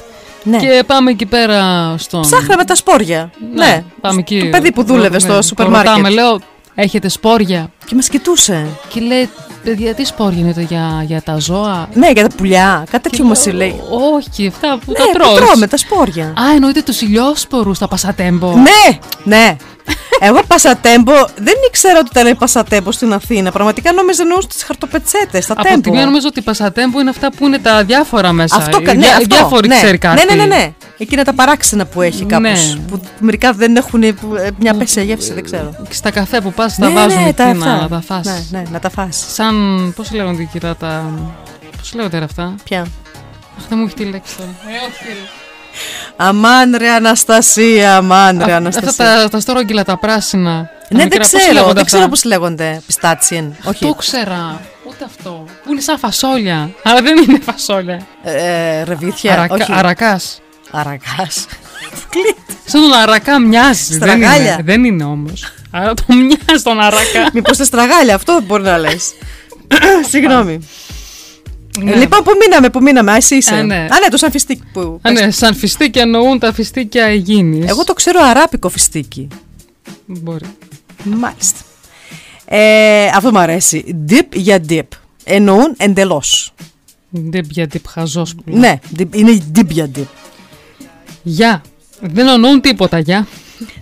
Speaker 4: Ναι.
Speaker 3: Και πάμε εκεί πέρα στον.
Speaker 4: Ψάχναμε τα σπόρια. Ναι.
Speaker 3: Πάμε εκεί.
Speaker 4: Το παιδί που δούλευε στο
Speaker 3: Ναι.
Speaker 4: σούπερ
Speaker 3: Το
Speaker 4: μάρκετ.
Speaker 3: Ρωτάμε, λέω, έχετε σπόρια;
Speaker 4: Και μας κοιτούσε.
Speaker 3: Και λέει, παιδιά, τι σπόρια είναι το για, για τα ζώα;
Speaker 4: Ναι, για τα πουλιά. Κάτι τέτοιο μας λέει.
Speaker 3: Όχι, αυτά που
Speaker 4: Ναι,
Speaker 3: τα
Speaker 4: που
Speaker 3: τρως.
Speaker 4: τρώμε, τα σπόρια.
Speaker 3: Α, εννοείται τους ηλιόσπορους στα πασατέμπο.
Speaker 4: Ναι, ναι. Εγώ πασατέμπο δεν ήξερα ότι ήταν πασατέμπο στην Αθήνα. Πραγματικά νόμιζα εννοούσε τις χαρτοπετσέτες, τα
Speaker 3: Από
Speaker 4: τέμπο.
Speaker 3: τη μία νομίζω ότι πασατέμπο είναι αυτά που είναι τα διάφορα μέσα.
Speaker 4: Αυτό,
Speaker 3: Οι
Speaker 4: κα- ναι,
Speaker 3: διά-
Speaker 4: αυτό.
Speaker 3: Διάφοροι
Speaker 4: ναι.
Speaker 3: ξέρει κάτι.
Speaker 4: Ναι, ναι, ναι, ναι. Εκείνα τα παράξενα που έχει κάπως,
Speaker 3: Ναι.
Speaker 4: Που μερικά δεν έχουν ε, που, ε, μια πέσια γεύση, δεν ξέρω.
Speaker 3: Και στα καφέ που πας
Speaker 4: Ναι,
Speaker 3: τα βάζουν
Speaker 4: ναι,
Speaker 3: εκεί
Speaker 4: τα
Speaker 3: να,
Speaker 4: αυτά.
Speaker 3: να τα φας.
Speaker 4: Ναι, ναι, να τα φας.
Speaker 3: Σαν, πώς λέγονται εκεί τα... τα... Πώς λέγονται ρε αυτά;
Speaker 4: Ποια;
Speaker 3: Αχ, δεν μου έχει τη λέξη τώρα. Ε, όχι ρε.
Speaker 4: Αμάν ρε Αναστασία, αμάν ρε
Speaker 3: Α-
Speaker 4: Αναστασία.
Speaker 3: Αυτά τα, τα στρόγγυλα, τα πράσινα. τα
Speaker 4: Ναι,
Speaker 3: μικρά,
Speaker 4: δεν
Speaker 3: πώς
Speaker 4: ξέρω,
Speaker 3: λέγονται
Speaker 4: δεν ξέρω
Speaker 3: αυτά;
Speaker 4: πώς λέγονται. Πιστάτσιεν.
Speaker 3: Αυτό ξέρα. Ούτε αυτό. Που είναι σαν φασόλια. Αλλά δεν είναι φασόλια.
Speaker 4: Ε, ρεβίθια,
Speaker 3: Αρακα,
Speaker 4: όχι.
Speaker 3: Αρακάς.
Speaker 4: Αρακάς.
Speaker 3: Σαν τον αρακά μοιάζει. Δεν είναι,
Speaker 4: Στραγάλια.
Speaker 3: δεν είναι όμως. Άρα το μοιάζει τον αρακά.
Speaker 4: Μήπως τα στραγάλια, αυτό μπορεί να λες. Συγγνώμη.
Speaker 3: Ναι.
Speaker 4: Ε, λοιπόν, πού μείναμε, πού μείναμε, α, εσύ είσαι.
Speaker 3: Α, ναι.
Speaker 4: Α, ναι, το σαν φιστίκι που.
Speaker 3: Α, ναι, σαν φιστίκια εννοούν τα φιστίκια υγιεινής.
Speaker 4: Εγώ το ξέρω αράπικο φιστίκι.
Speaker 3: Μπορεί.
Speaker 4: Μάλιστα. Ε, αυτό μου αρέσει. Dip για dip. Εννοούν εντελώς.
Speaker 3: Δεν πια τύπ χαζός που λέει.
Speaker 4: Ναι, dip- είναι dip για dip.
Speaker 3: Γεια. Δεν εννοούν τίποτα, γεια.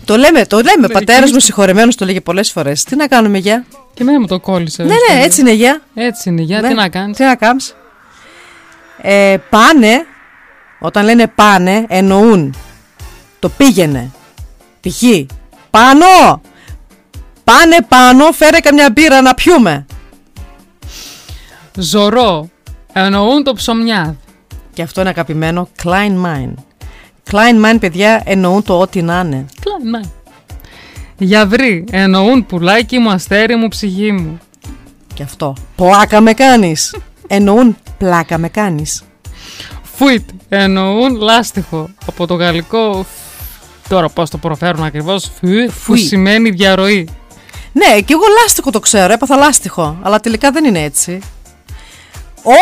Speaker 4: Το λέμε, το λέμε.
Speaker 3: Μερικοί
Speaker 4: Πατέρας μου
Speaker 3: στο-
Speaker 4: συγχωρεμένος το λέγε πολλές φορές. Τι να κάνουμε, γεια;
Speaker 3: Και εμένα μου το κόλλησε.
Speaker 4: Ναι, ναι, έτσι είναι, γεια.
Speaker 3: Έτσι είναι, γεια.
Speaker 4: Ναι.
Speaker 3: Τι να κάνεις;
Speaker 4: Τι να κάνεις; Ε, πάνε, όταν λένε πάνε, εννοούν το πήγαινε. Π.χ. Πάνω! Πάνε πάνω, φέρε καμιά μπύρα να πιούμε.
Speaker 3: Ζωρό. Εννοούν το ψωμιά.
Speaker 4: Και αυτό είναι αγαπημένο Klein Mine. Klein Mine, παιδιά, εννοούν το ό,τι να είναι.
Speaker 3: Κλάι, ναι. Γιαβρί. Εννοούν πουλάκι μου, αστέρι μου, ψυχή μου.
Speaker 4: Και αυτό. Πλάκα με κάνεις. εννοούν πλάκα με κάνεις.
Speaker 3: Φουιτ. Εννοούν λάστιχο. Από το γαλλικό. Τώρα πώς το προφέρουν ακριβώς. Φουιτ. Που
Speaker 4: Φουιτ.
Speaker 3: σημαίνει διαρροή.
Speaker 4: Ναι, και εγώ λάστιχο το ξέρω, έπαθα λάστιχο. Αλλά τελικά δεν είναι έτσι.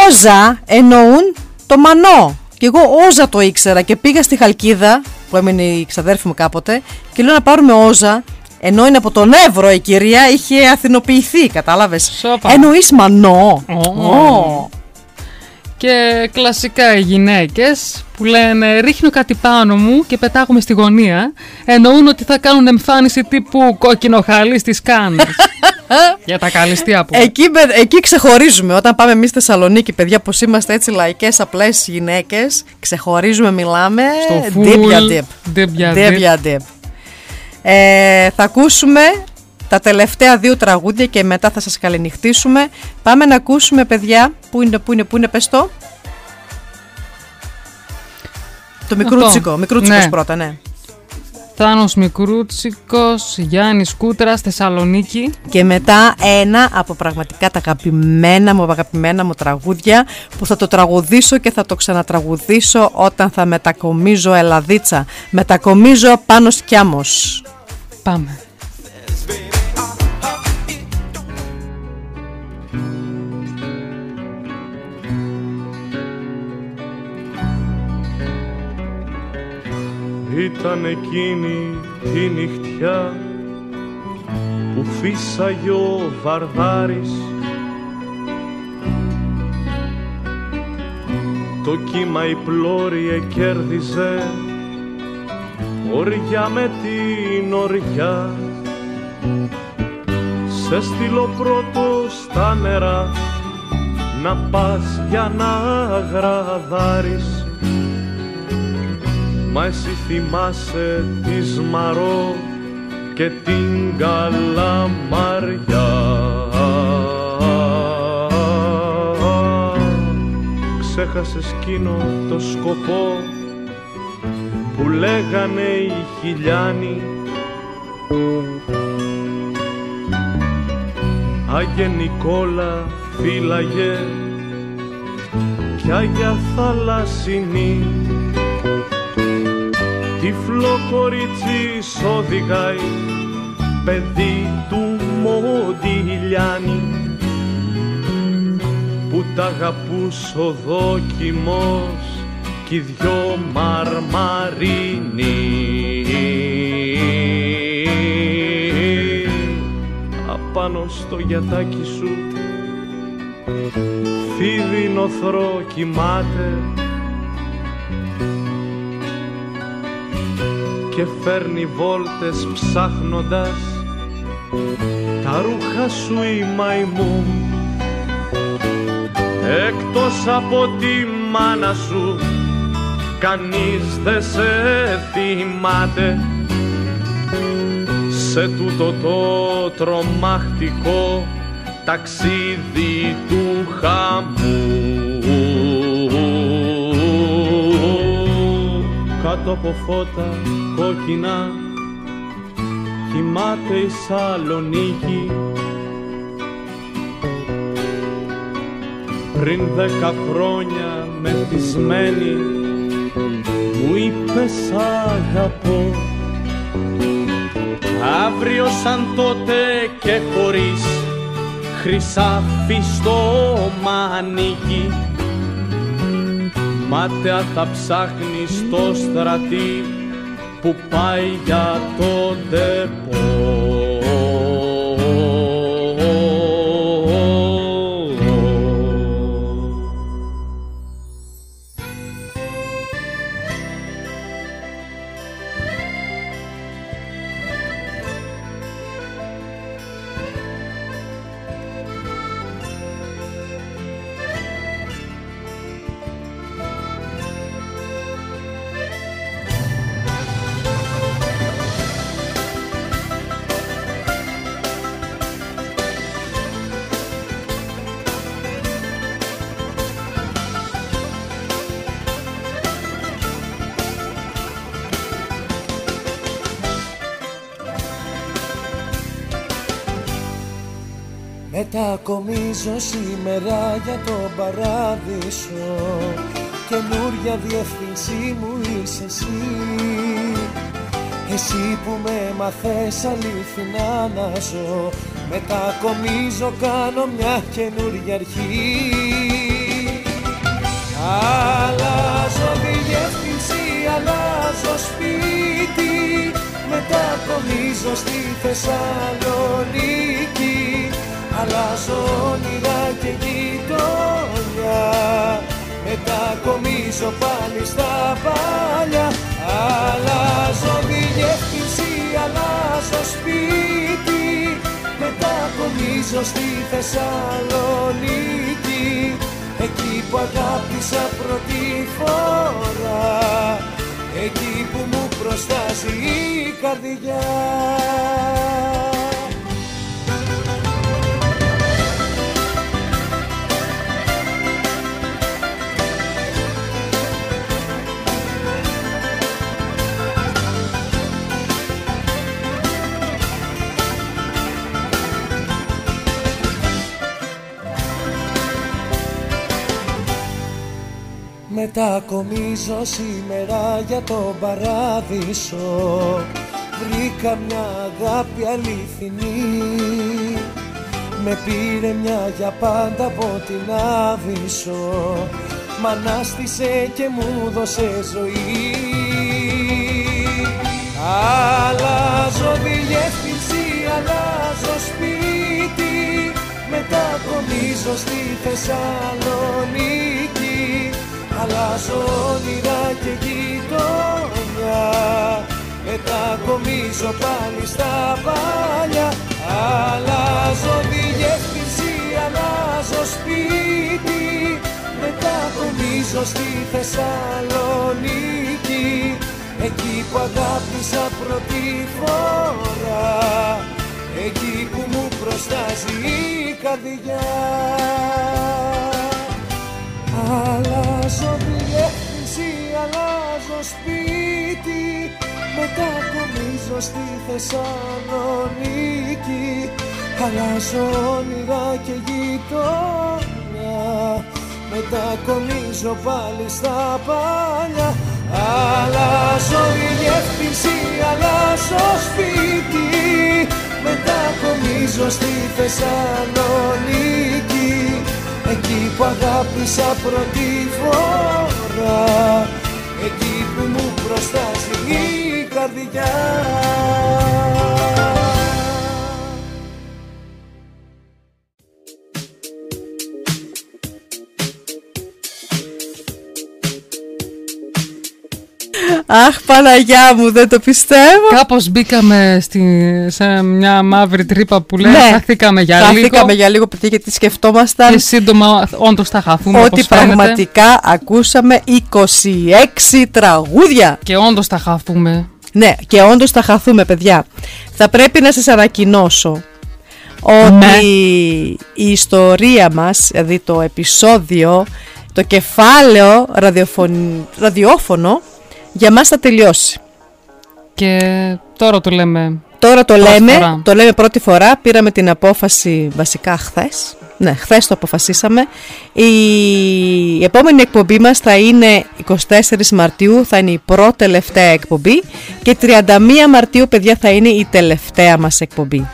Speaker 4: Όζα εννοούν το μανό. Και εγώ όζα το ήξερα και πήγα στη Χαλκίδα, που έμεινε η ξαδέρφη μου κάποτε, και λέω να πάρουμε όζα. Ενώ είναι από τον Εύρο η κυρία, είχε αθηνοποιηθεί, κατάλαβες.
Speaker 3: Σόπα.
Speaker 4: Εννοείς μανό.
Speaker 3: Ω.
Speaker 4: Ω.
Speaker 3: Και κλασικά οι γυναίκες που λένε ρίχνω κάτι πάνω μου και πετάγουμε στη γωνία εννοούν ότι θα κάνουν εμφάνιση τύπου κόκκινο χαλί στις κάνες. Για τα καλυστία που.
Speaker 4: Εκεί, με- εκεί ξεχωρίζουμε. Όταν πάμε εμείς στη Θεσσαλονίκη, παιδιά, πώ είμαστε έτσι λαϊκές, απλές γυναίκες, ξεχωρίζουμε, μιλάμε.
Speaker 3: Στο
Speaker 4: Dip
Speaker 3: full,
Speaker 4: για dip.
Speaker 3: dip για
Speaker 4: Dip
Speaker 3: dip.
Speaker 4: για dip. Ε, θα ακούσουμε τα τελευταία δύο τραγούδια και μετά θα σας καληνυχτήσουμε. Πάμε να ακούσουμε, παιδιά, πού είναι, πού είναι, πού είναι, πες το. Το μικρούτσικο,
Speaker 3: Αυτό.
Speaker 4: μικρούτσικος
Speaker 3: Ναι.
Speaker 4: πρώτα, ναι.
Speaker 3: Θάνος Μικρούτσικος, Γιάννης Κούτρας, Θεσσαλονίκη.
Speaker 4: Και μετά ένα από πραγματικά τα αγαπημένα μου, αγαπημένα μου τραγούδια που θα το τραγουδήσω και θα το ξανατραγουδήσω όταν θα μετακομίζω Ελλαδίτσα. Μετακομίζω πάνω σκιάμος.
Speaker 3: Πάμε.
Speaker 13: Ήταν εκείνη τη νυχτιά που φύσαγε ο Βαρδάρης. Το κύμα η πλώρη εκέρδιζε
Speaker 5: οριά με την οριά. Σε στείλω πρώτος στα νερά να πας για να γραδάρεις Μα εσύ θυμάσαι τη Σμαρό και την Καλαμαριά. Ξέχασες εκείνο το σκοπό που λέγανε οι χιλιάνοι. Άγιε Νικόλα φύλαγε κι Άγια Θαλασσινή τυφλό κορίτσι οδηγάει παιδί του Μοντιλιάνη. Που τ' αγαπούς ο δόκιμος κι οι δυο μαρμαρίνοι. Απάνω στο γιατάκι σου φίδι νοθρό κοιμάται και φέρνει βόλτες ψάχνοντας τα ρούχα σου η μαϊμού. Εκτός από τη μάνα σου κανείς δεν σε θυμάται. Σε τούτο το τρομακτικό ταξίδι του χαμού κάτω από φώτα κόκκινα. Κοιμάται η Σαλονίκη πριν δέκα χρόνια μεθυσμένη μου είπες σ' αγαπώ αύριο σαν τότε και χωρίς χρυσάφι στο μανίκι μάταια θα ψάχνει στο στρατή που πάει για το ντεπό.
Speaker 11: Σήμερα για τον παράδεισο. Καινούρια διεύθυνσή μου είσαι εσύ. Εσύ που με μαθες αληθινά να ζω. Μετακομίζω κάνω μια καινούρια αρχή. Αλλάζω διεύθυνση, αλλάζω σπίτι. Μετακομίζω στη Θεσσαλονίκη Αλλάζω όνειρα και γειτονιά. Μετακομίζω πάλι στα παλιά. Αλλάζω διεύθυνση, αλλάζω σπίτι. Μετακομίζω στη Θεσσαλονίκη. Εκεί που αγάπησα πρώτη φορά. Εκεί που μου προστάζει η καρδιά Μετακομίζω σήμερα για τον παράδεισο. Βρήκα μια αγάπη αληθινή. Με πήρε μια για πάντα από την Άβυσσο Μ' ανάστησε και μου δώσε ζωή. Αλλάζω διεύθυνση, αλλάζω σπίτι. Μετακομίζω στη Θεσσαλονίκη Αλλάζω όνειρα και γειτονιά. Μετακομίζω πάλι στα παλιά. Αλλάζω διεύθυνση, αλλάζω σπίτι. Μετακομίζω στη Θεσσαλονίκη. Εκεί που αγάπησα πρώτη φορά. Εκεί που μου προστάζει η καρδιά Αλλάζω διεύθυνση, αλλάζω σπίτι. Μετακομίζω στη Θεσσαλονίκη. Αλλάζω όνειρα και γειτόνια. Μετακομίζω πάλι στα παλιά. Αλλάζω διεύθυνση, αλλάζω σπίτι. Μετακομίζω στη Θεσσαλονίκη. Εκεί που αγάπησα πρώτη φορά. Εκεί που μου προστάζει η καρδιά
Speaker 4: Αχ, Παναγιά μου, δεν το πιστεύω.
Speaker 3: Κάπως μπήκαμε στη, σε μια μαύρη τρύπα που λέει
Speaker 4: Ναι.
Speaker 3: χαθήκαμε για λίγο.
Speaker 4: Χαθήκαμε για λίγο, παιδιά, γιατί σκεφτόμασταν
Speaker 3: Και σύντομα όντως θα χαθούμε.
Speaker 4: ότι
Speaker 3: όπως φαίνεται.
Speaker 4: πραγματικά ακούσαμε 26 τραγούδια.
Speaker 3: Και όντως θα χαθούμε.
Speaker 4: Ναι, και όντως θα χαθούμε, παιδιά. Θα πρέπει να σας ανακοινώσω ότι
Speaker 3: Ναι.
Speaker 4: η ιστορία μας, δηλαδή το επεισόδιο, το κεφάλαιο ραδιοφων... ραδιόφωνο, για μας θα τελειώσει.
Speaker 3: Και τώρα το λέμε.
Speaker 4: Τώρα το
Speaker 3: Πρώτη
Speaker 4: λέμε,
Speaker 3: φορά.
Speaker 4: το λέμε πρώτη φορά, πήραμε την απόφαση βασικά χθες. Ναι, χθες το αποφασίσαμε. Η επόμενη εκπομπή μας θα είναι 24 Μαρτίου, θα είναι η πρώτη τελευταία εκπομπή και 31 Μαρτίου, παιδιά, θα είναι η τελευταία μας εκπομπή.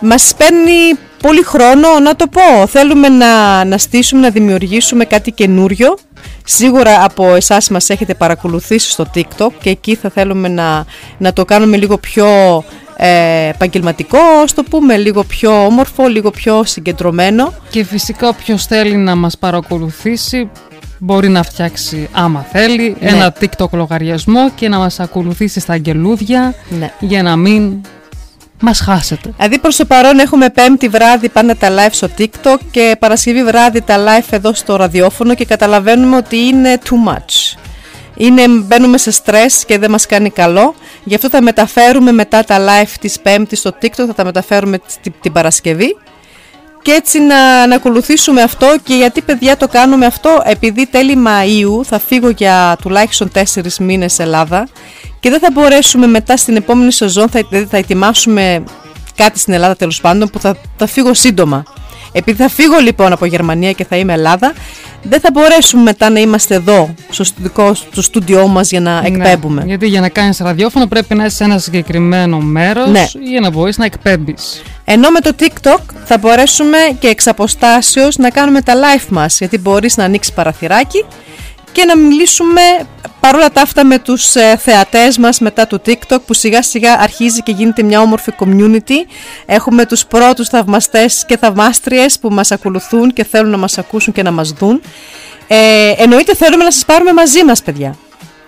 Speaker 4: Μας παίρνει πολύ χρόνο να το πω. Θέλουμε να, να στήσουμε, να δημιουργήσουμε κάτι καινούριο. Σίγουρα από εσάς μας έχετε παρακολουθήσει στο TikTok και εκεί θα θέλουμε να, να το κάνουμε λίγο πιο ε, επαγγελματικό, ας το πούμε, λίγο πιο όμορφο, λίγο πιο συγκεντρωμένο.
Speaker 3: Και φυσικά όποιος θέλει να μας παρακολουθήσει μπορεί να φτιάξει άμα θέλει
Speaker 4: Ναι.
Speaker 3: ένα TikTok λογαριασμό και να μας ακολουθήσει στα αγγελούδια
Speaker 4: Ναι.
Speaker 3: για να μην μας χάσετε.
Speaker 4: Δηλαδή προς το παρόν έχουμε πέμπτη βράδυ πάντα τα live στο TikTok και Παρασκευή βράδυ τα live εδώ στο ραδιόφωνο και καταλαβαίνουμε ότι είναι too much. Είναι, μπαίνουμε σε στρες και δεν μας κάνει καλό. Γι' αυτό θα μεταφέρουμε μετά τα live της πέμπτης στο TikTok, θα τα μεταφέρουμε την, την Παρασκευή. Και έτσι να, να ακολουθήσουμε αυτό και γιατί παιδιά το κάνουμε αυτό επειδή τέλη Μαΐου θα φύγω για τουλάχιστον τέσσερις μήνες Ελλάδα και δεν θα μπορέσουμε μετά στην επόμενη σεζόν θα, δηλαδή θα ετοιμάσουμε κάτι στην Ελλάδα τέλος πάντων που θα, θα φύγω σύντομα. Επειδή θα φύγω λοιπόν από Γερμανία και θα είμαι Ελλάδα δεν θα μπορέσουμε μετά να είμαστε εδώ στο, δικό, στο στούντιό μας για να εκπέμπουμε.
Speaker 3: Ναι, γιατί για να κάνεις ραδιόφωνο πρέπει να είσαι σε ένα συγκεκριμένο μέρος
Speaker 4: Ναι.
Speaker 3: για να μπορείς να εκπέμπεις.
Speaker 4: Ενώ με το TikTok θα μπορέσουμε και εξ αποστάσεως να κάνουμε τα live μας γιατί μπορείς να ανοίξεις παραθυράκι και να μιλήσουμε παρόλα τα αυτά με τους ε, θεατές μας μετά το TikTok που σιγά σιγά αρχίζει και γίνεται μια όμορφη community. Έχουμε τους πρώτους θαυμαστές και θαυμάστριες που μας ακολουθούν και θέλουν να μας ακούσουν και να μας δουν. Ε, εννοείται θέλουμε να σας πάρουμε μαζί μας παιδιά.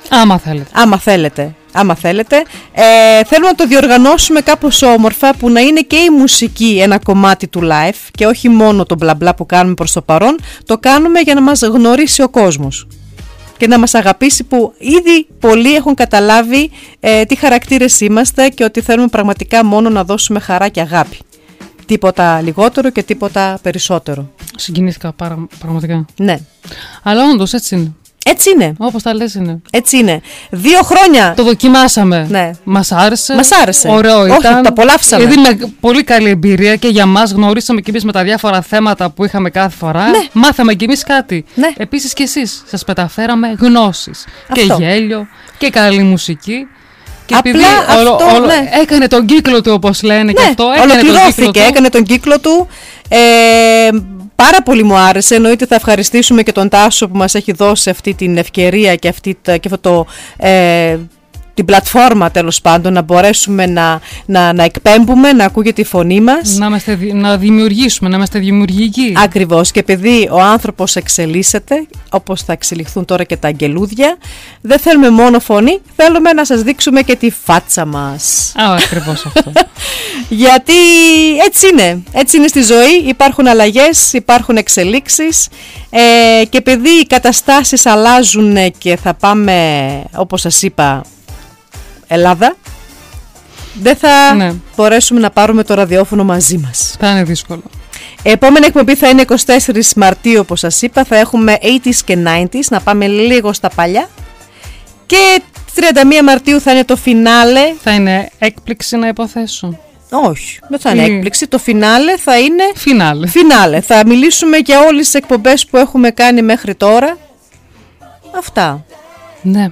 Speaker 3: Άμα θέλετε.
Speaker 4: Άμα θέλετε. Άμα θέλετε. Ε, θέλουμε να το διοργανώσουμε κάπως όμορφα που να είναι και η μουσική ένα κομμάτι του live και όχι μόνο το μπλα μπλα που κάνουμε προς το παρόν. Το κάνουμε για να μας γνωρίσει ο κόσμος και να μας αγαπήσει που ήδη πολλοί έχουν καταλάβει ε, τι χαρακτήρες είμαστε και ότι θέλουμε πραγματικά μόνο να δώσουμε χαρά και αγάπη. Τίποτα λιγότερο και τίποτα περισσότερο.
Speaker 3: Συγκινήθηκα πάρα, πραγματικά.
Speaker 4: Ναι.
Speaker 3: Αλλά όντως έτσι είναι.
Speaker 4: Έτσι είναι.
Speaker 3: Όπως τα λες είναι.
Speaker 4: Έτσι είναι. Δύο χρόνια.
Speaker 3: Το δοκιμάσαμε.
Speaker 4: Ναι.
Speaker 3: Μας άρεσε.
Speaker 4: Μας άρεσε.
Speaker 3: Ωραίο
Speaker 4: Όχι,
Speaker 3: ήταν.
Speaker 4: το απολαύσαμε.
Speaker 3: Δηλαδή με πολύ καλή εμπειρία και για μας γνωρίσαμε κι εμείς με τα διάφορα θέματα που είχαμε κάθε φορά.
Speaker 4: Ναι.
Speaker 3: Μάθαμε κι εμείς κάτι.
Speaker 4: Ναι.
Speaker 3: Επίσης κι εσείς. Σας μεταφέραμε γνώσεις. Και
Speaker 4: Αυτό.
Speaker 3: γέλιο και καλή μουσική. Και
Speaker 4: Απλά
Speaker 3: επειδή
Speaker 4: αυτό, ναι.
Speaker 3: έκανε τον κύκλο του όπως λένε και
Speaker 4: Ναι,
Speaker 3: αυτό. Έκανε τον κύκλο
Speaker 4: ολοκληρώθηκε,
Speaker 3: του.
Speaker 4: έκανε τον κύκλο του. Ε, πάρα πολύ μου άρεσε. Εννοείται θα ευχαριστήσουμε και τον Τάσο που μας έχει δώσει αυτή την ευκαιρία και, αυτή, τα- και αυτό το, ε, την πλατφόρμα τέλος πάντων να μπορέσουμε να, να, να εκπέμπουμε, να ακούγεται η φωνή μας.
Speaker 3: Να, είμαστε, να δημιουργήσουμε, να είμαστε δημιουργικοί.
Speaker 4: Ακριβώς και επειδή ο άνθρωπος εξελίσσεται όπως θα εξελιχθούν τώρα και τα αγγελούδια δεν θέλουμε μόνο φωνή, θέλουμε να σας δείξουμε και τη φάτσα μας.
Speaker 3: Α, ακριβώς αυτό.
Speaker 4: Γιατί έτσι είναι, έτσι είναι στη ζωή, υπάρχουν αλλαγές, υπάρχουν εξελίξεις ε, και επειδή οι καταστάσεις αλλάζουν και θα πάμε όπως σας είπα Ελλάδα δεν θα
Speaker 3: Ναι.
Speaker 4: μπορέσουμε να πάρουμε το ραδιόφωνο μαζί μας.
Speaker 3: Θα είναι δύσκολο.
Speaker 4: Επόμενη εκπομπή θα είναι 24 Μαρτίου όπως σας είπα Θα έχουμε 80s και 90s Να πάμε λίγο στα παλιά Και 31 Μαρτίου θα είναι το φινάλε
Speaker 3: Θα είναι έκπληξη να υποθέσω.
Speaker 4: Όχι, δεν θα είναι
Speaker 3: Ή-
Speaker 4: έκπληξη Το φινάλε θα είναι
Speaker 3: Φινάλε.
Speaker 4: Φινάλε Θα μιλήσουμε για όλες τις εκπομπές που έχουμε κάνει μέχρι τώρα Αυτά
Speaker 3: Ναι.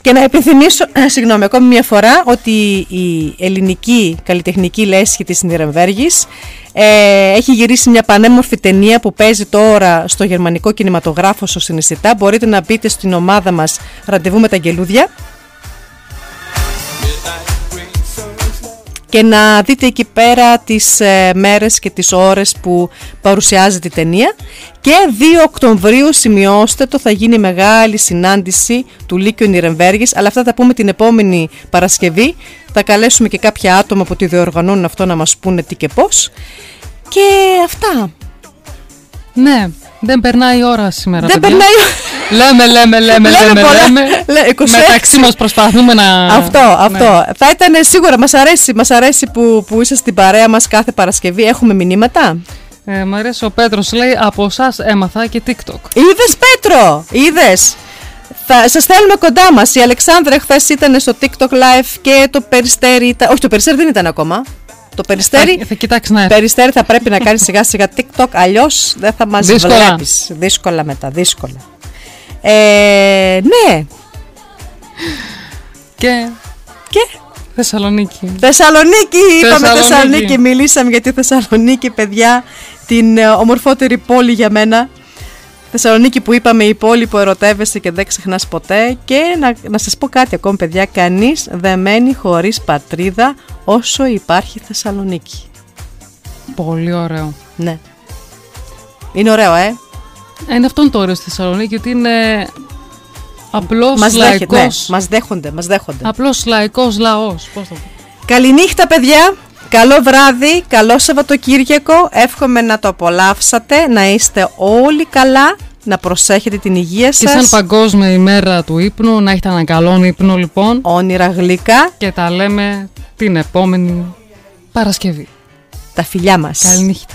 Speaker 4: Και να επιθυμίσω, συγγνώμη, ακόμη μια φορά ότι η ελληνική καλλιτεχνική λέσχη της Νιρεμβέργης ε, έχει γυρίσει μια πανέμορφη ταινία που παίζει τώρα στο γερμανικό κινηματογράφο στο Συνιστητά. Μπορείτε να μπείτε στην ομάδα μας Ραντεβού με τα Αγγελούδια και να δείτε εκεί πέρα τις ε, μέρες και τις ώρες που παρουσιάζεται η ταινία. Και 2 Οκτωβρίου σημειώστε το θα γίνει μεγάλη συνάντηση του Λύκειου Νιρεμβέργης. Αλλά αυτά θα πούμε την επόμενη Παρασκευή. Θα καλέσουμε και κάποια άτομα που τη διοργανώνουν αυτό να μας πούνε τι και πώς. Και αυτά.
Speaker 3: Ναι, δεν περνάει η ώρα σήμερα.
Speaker 4: Δεν
Speaker 3: παιδιά.
Speaker 4: περνάει
Speaker 3: Λέμε, λέμε, λέμε,
Speaker 4: Λέμε
Speaker 3: λέμε,
Speaker 4: πολλά.
Speaker 3: λέμε.
Speaker 4: Λέ- 26.
Speaker 3: Μεταξύ μας προσπαθούμε να...
Speaker 4: Αυτό, αυτό.
Speaker 3: Ναι.
Speaker 4: Θα ήταν σίγουρα, μας αρέσει, μας αρέσει που, που είσαι στην παρέα μας κάθε Παρασκευή. Έχουμε μηνύματα;
Speaker 3: Ε, μ' αρέσει ο Πέτρος λέει από εσάς έμαθα και TikTok.
Speaker 4: Είδες Πέτρο, είδες; Θα σας θέλουμε κοντά μας. Η Αλεξάνδρα χθες ήταν στο TikTok live και το περιστέρι ήταν. Όχι, το περιστέρι δεν ήταν ακόμα. Το περιστέρι.
Speaker 3: Θα, θα κοιτάξεις να έρθει.
Speaker 4: Περιστέρι θα πρέπει να κάνεις σιγά σιγά TikTok, αλλιώς δεν θα μας
Speaker 3: Δύσκολα.
Speaker 4: βλέπεις. Δύσκολα μετά, δύσκολα. Ε, ναι.
Speaker 3: Και...
Speaker 4: Και...
Speaker 3: Θεσσαλονίκη.
Speaker 4: Θεσσαλονίκη, είπαμε
Speaker 3: Θεσσαλονίκη.
Speaker 4: Θεσσαλονίκη. Μιλήσαμε για τη Θεσσαλονίκη, παιδιά. Την ε, ομορφότερη πόλη για μένα. Θεσσαλονίκη που είπαμε η πόλη που ερωτεύεσαι και δεν ξεχνάς ποτέ και να, να σας πω κάτι ακόμη παιδιά κανείς δεν μένει χωρίς πατρίδα όσο υπάρχει Θεσσαλονίκη
Speaker 3: Πολύ ωραίο.
Speaker 4: Ναι Είναι ωραίο ε
Speaker 3: Ε, Είναι αυτό το ωραίο στη Θεσσαλονίκη ότι είναι απλός
Speaker 4: μας, δέχεται, ναι,
Speaker 3: λαϊκός.
Speaker 4: μας δέχονται, μας δέχονται
Speaker 3: Απλός λαϊκός λαός. Πώς το πω.
Speaker 4: Καληνύχτα παιδιά Καλό βράδυ, καλό Σαββατοκύριακο Εύχομαι να το απολαύσατε Να είστε όλοι καλά Να προσέχετε την υγεία
Speaker 3: Και σαν
Speaker 4: σας
Speaker 3: παγκόσμια ημέρα του ύπνου, να έχετε έναν καλό ύπνο λοιπόν.
Speaker 4: Όνειρα γλυκά
Speaker 3: Και τα λέμε την επόμενη Παρασκευή.
Speaker 4: Τα φιλιά μας
Speaker 3: Καληνύχτα.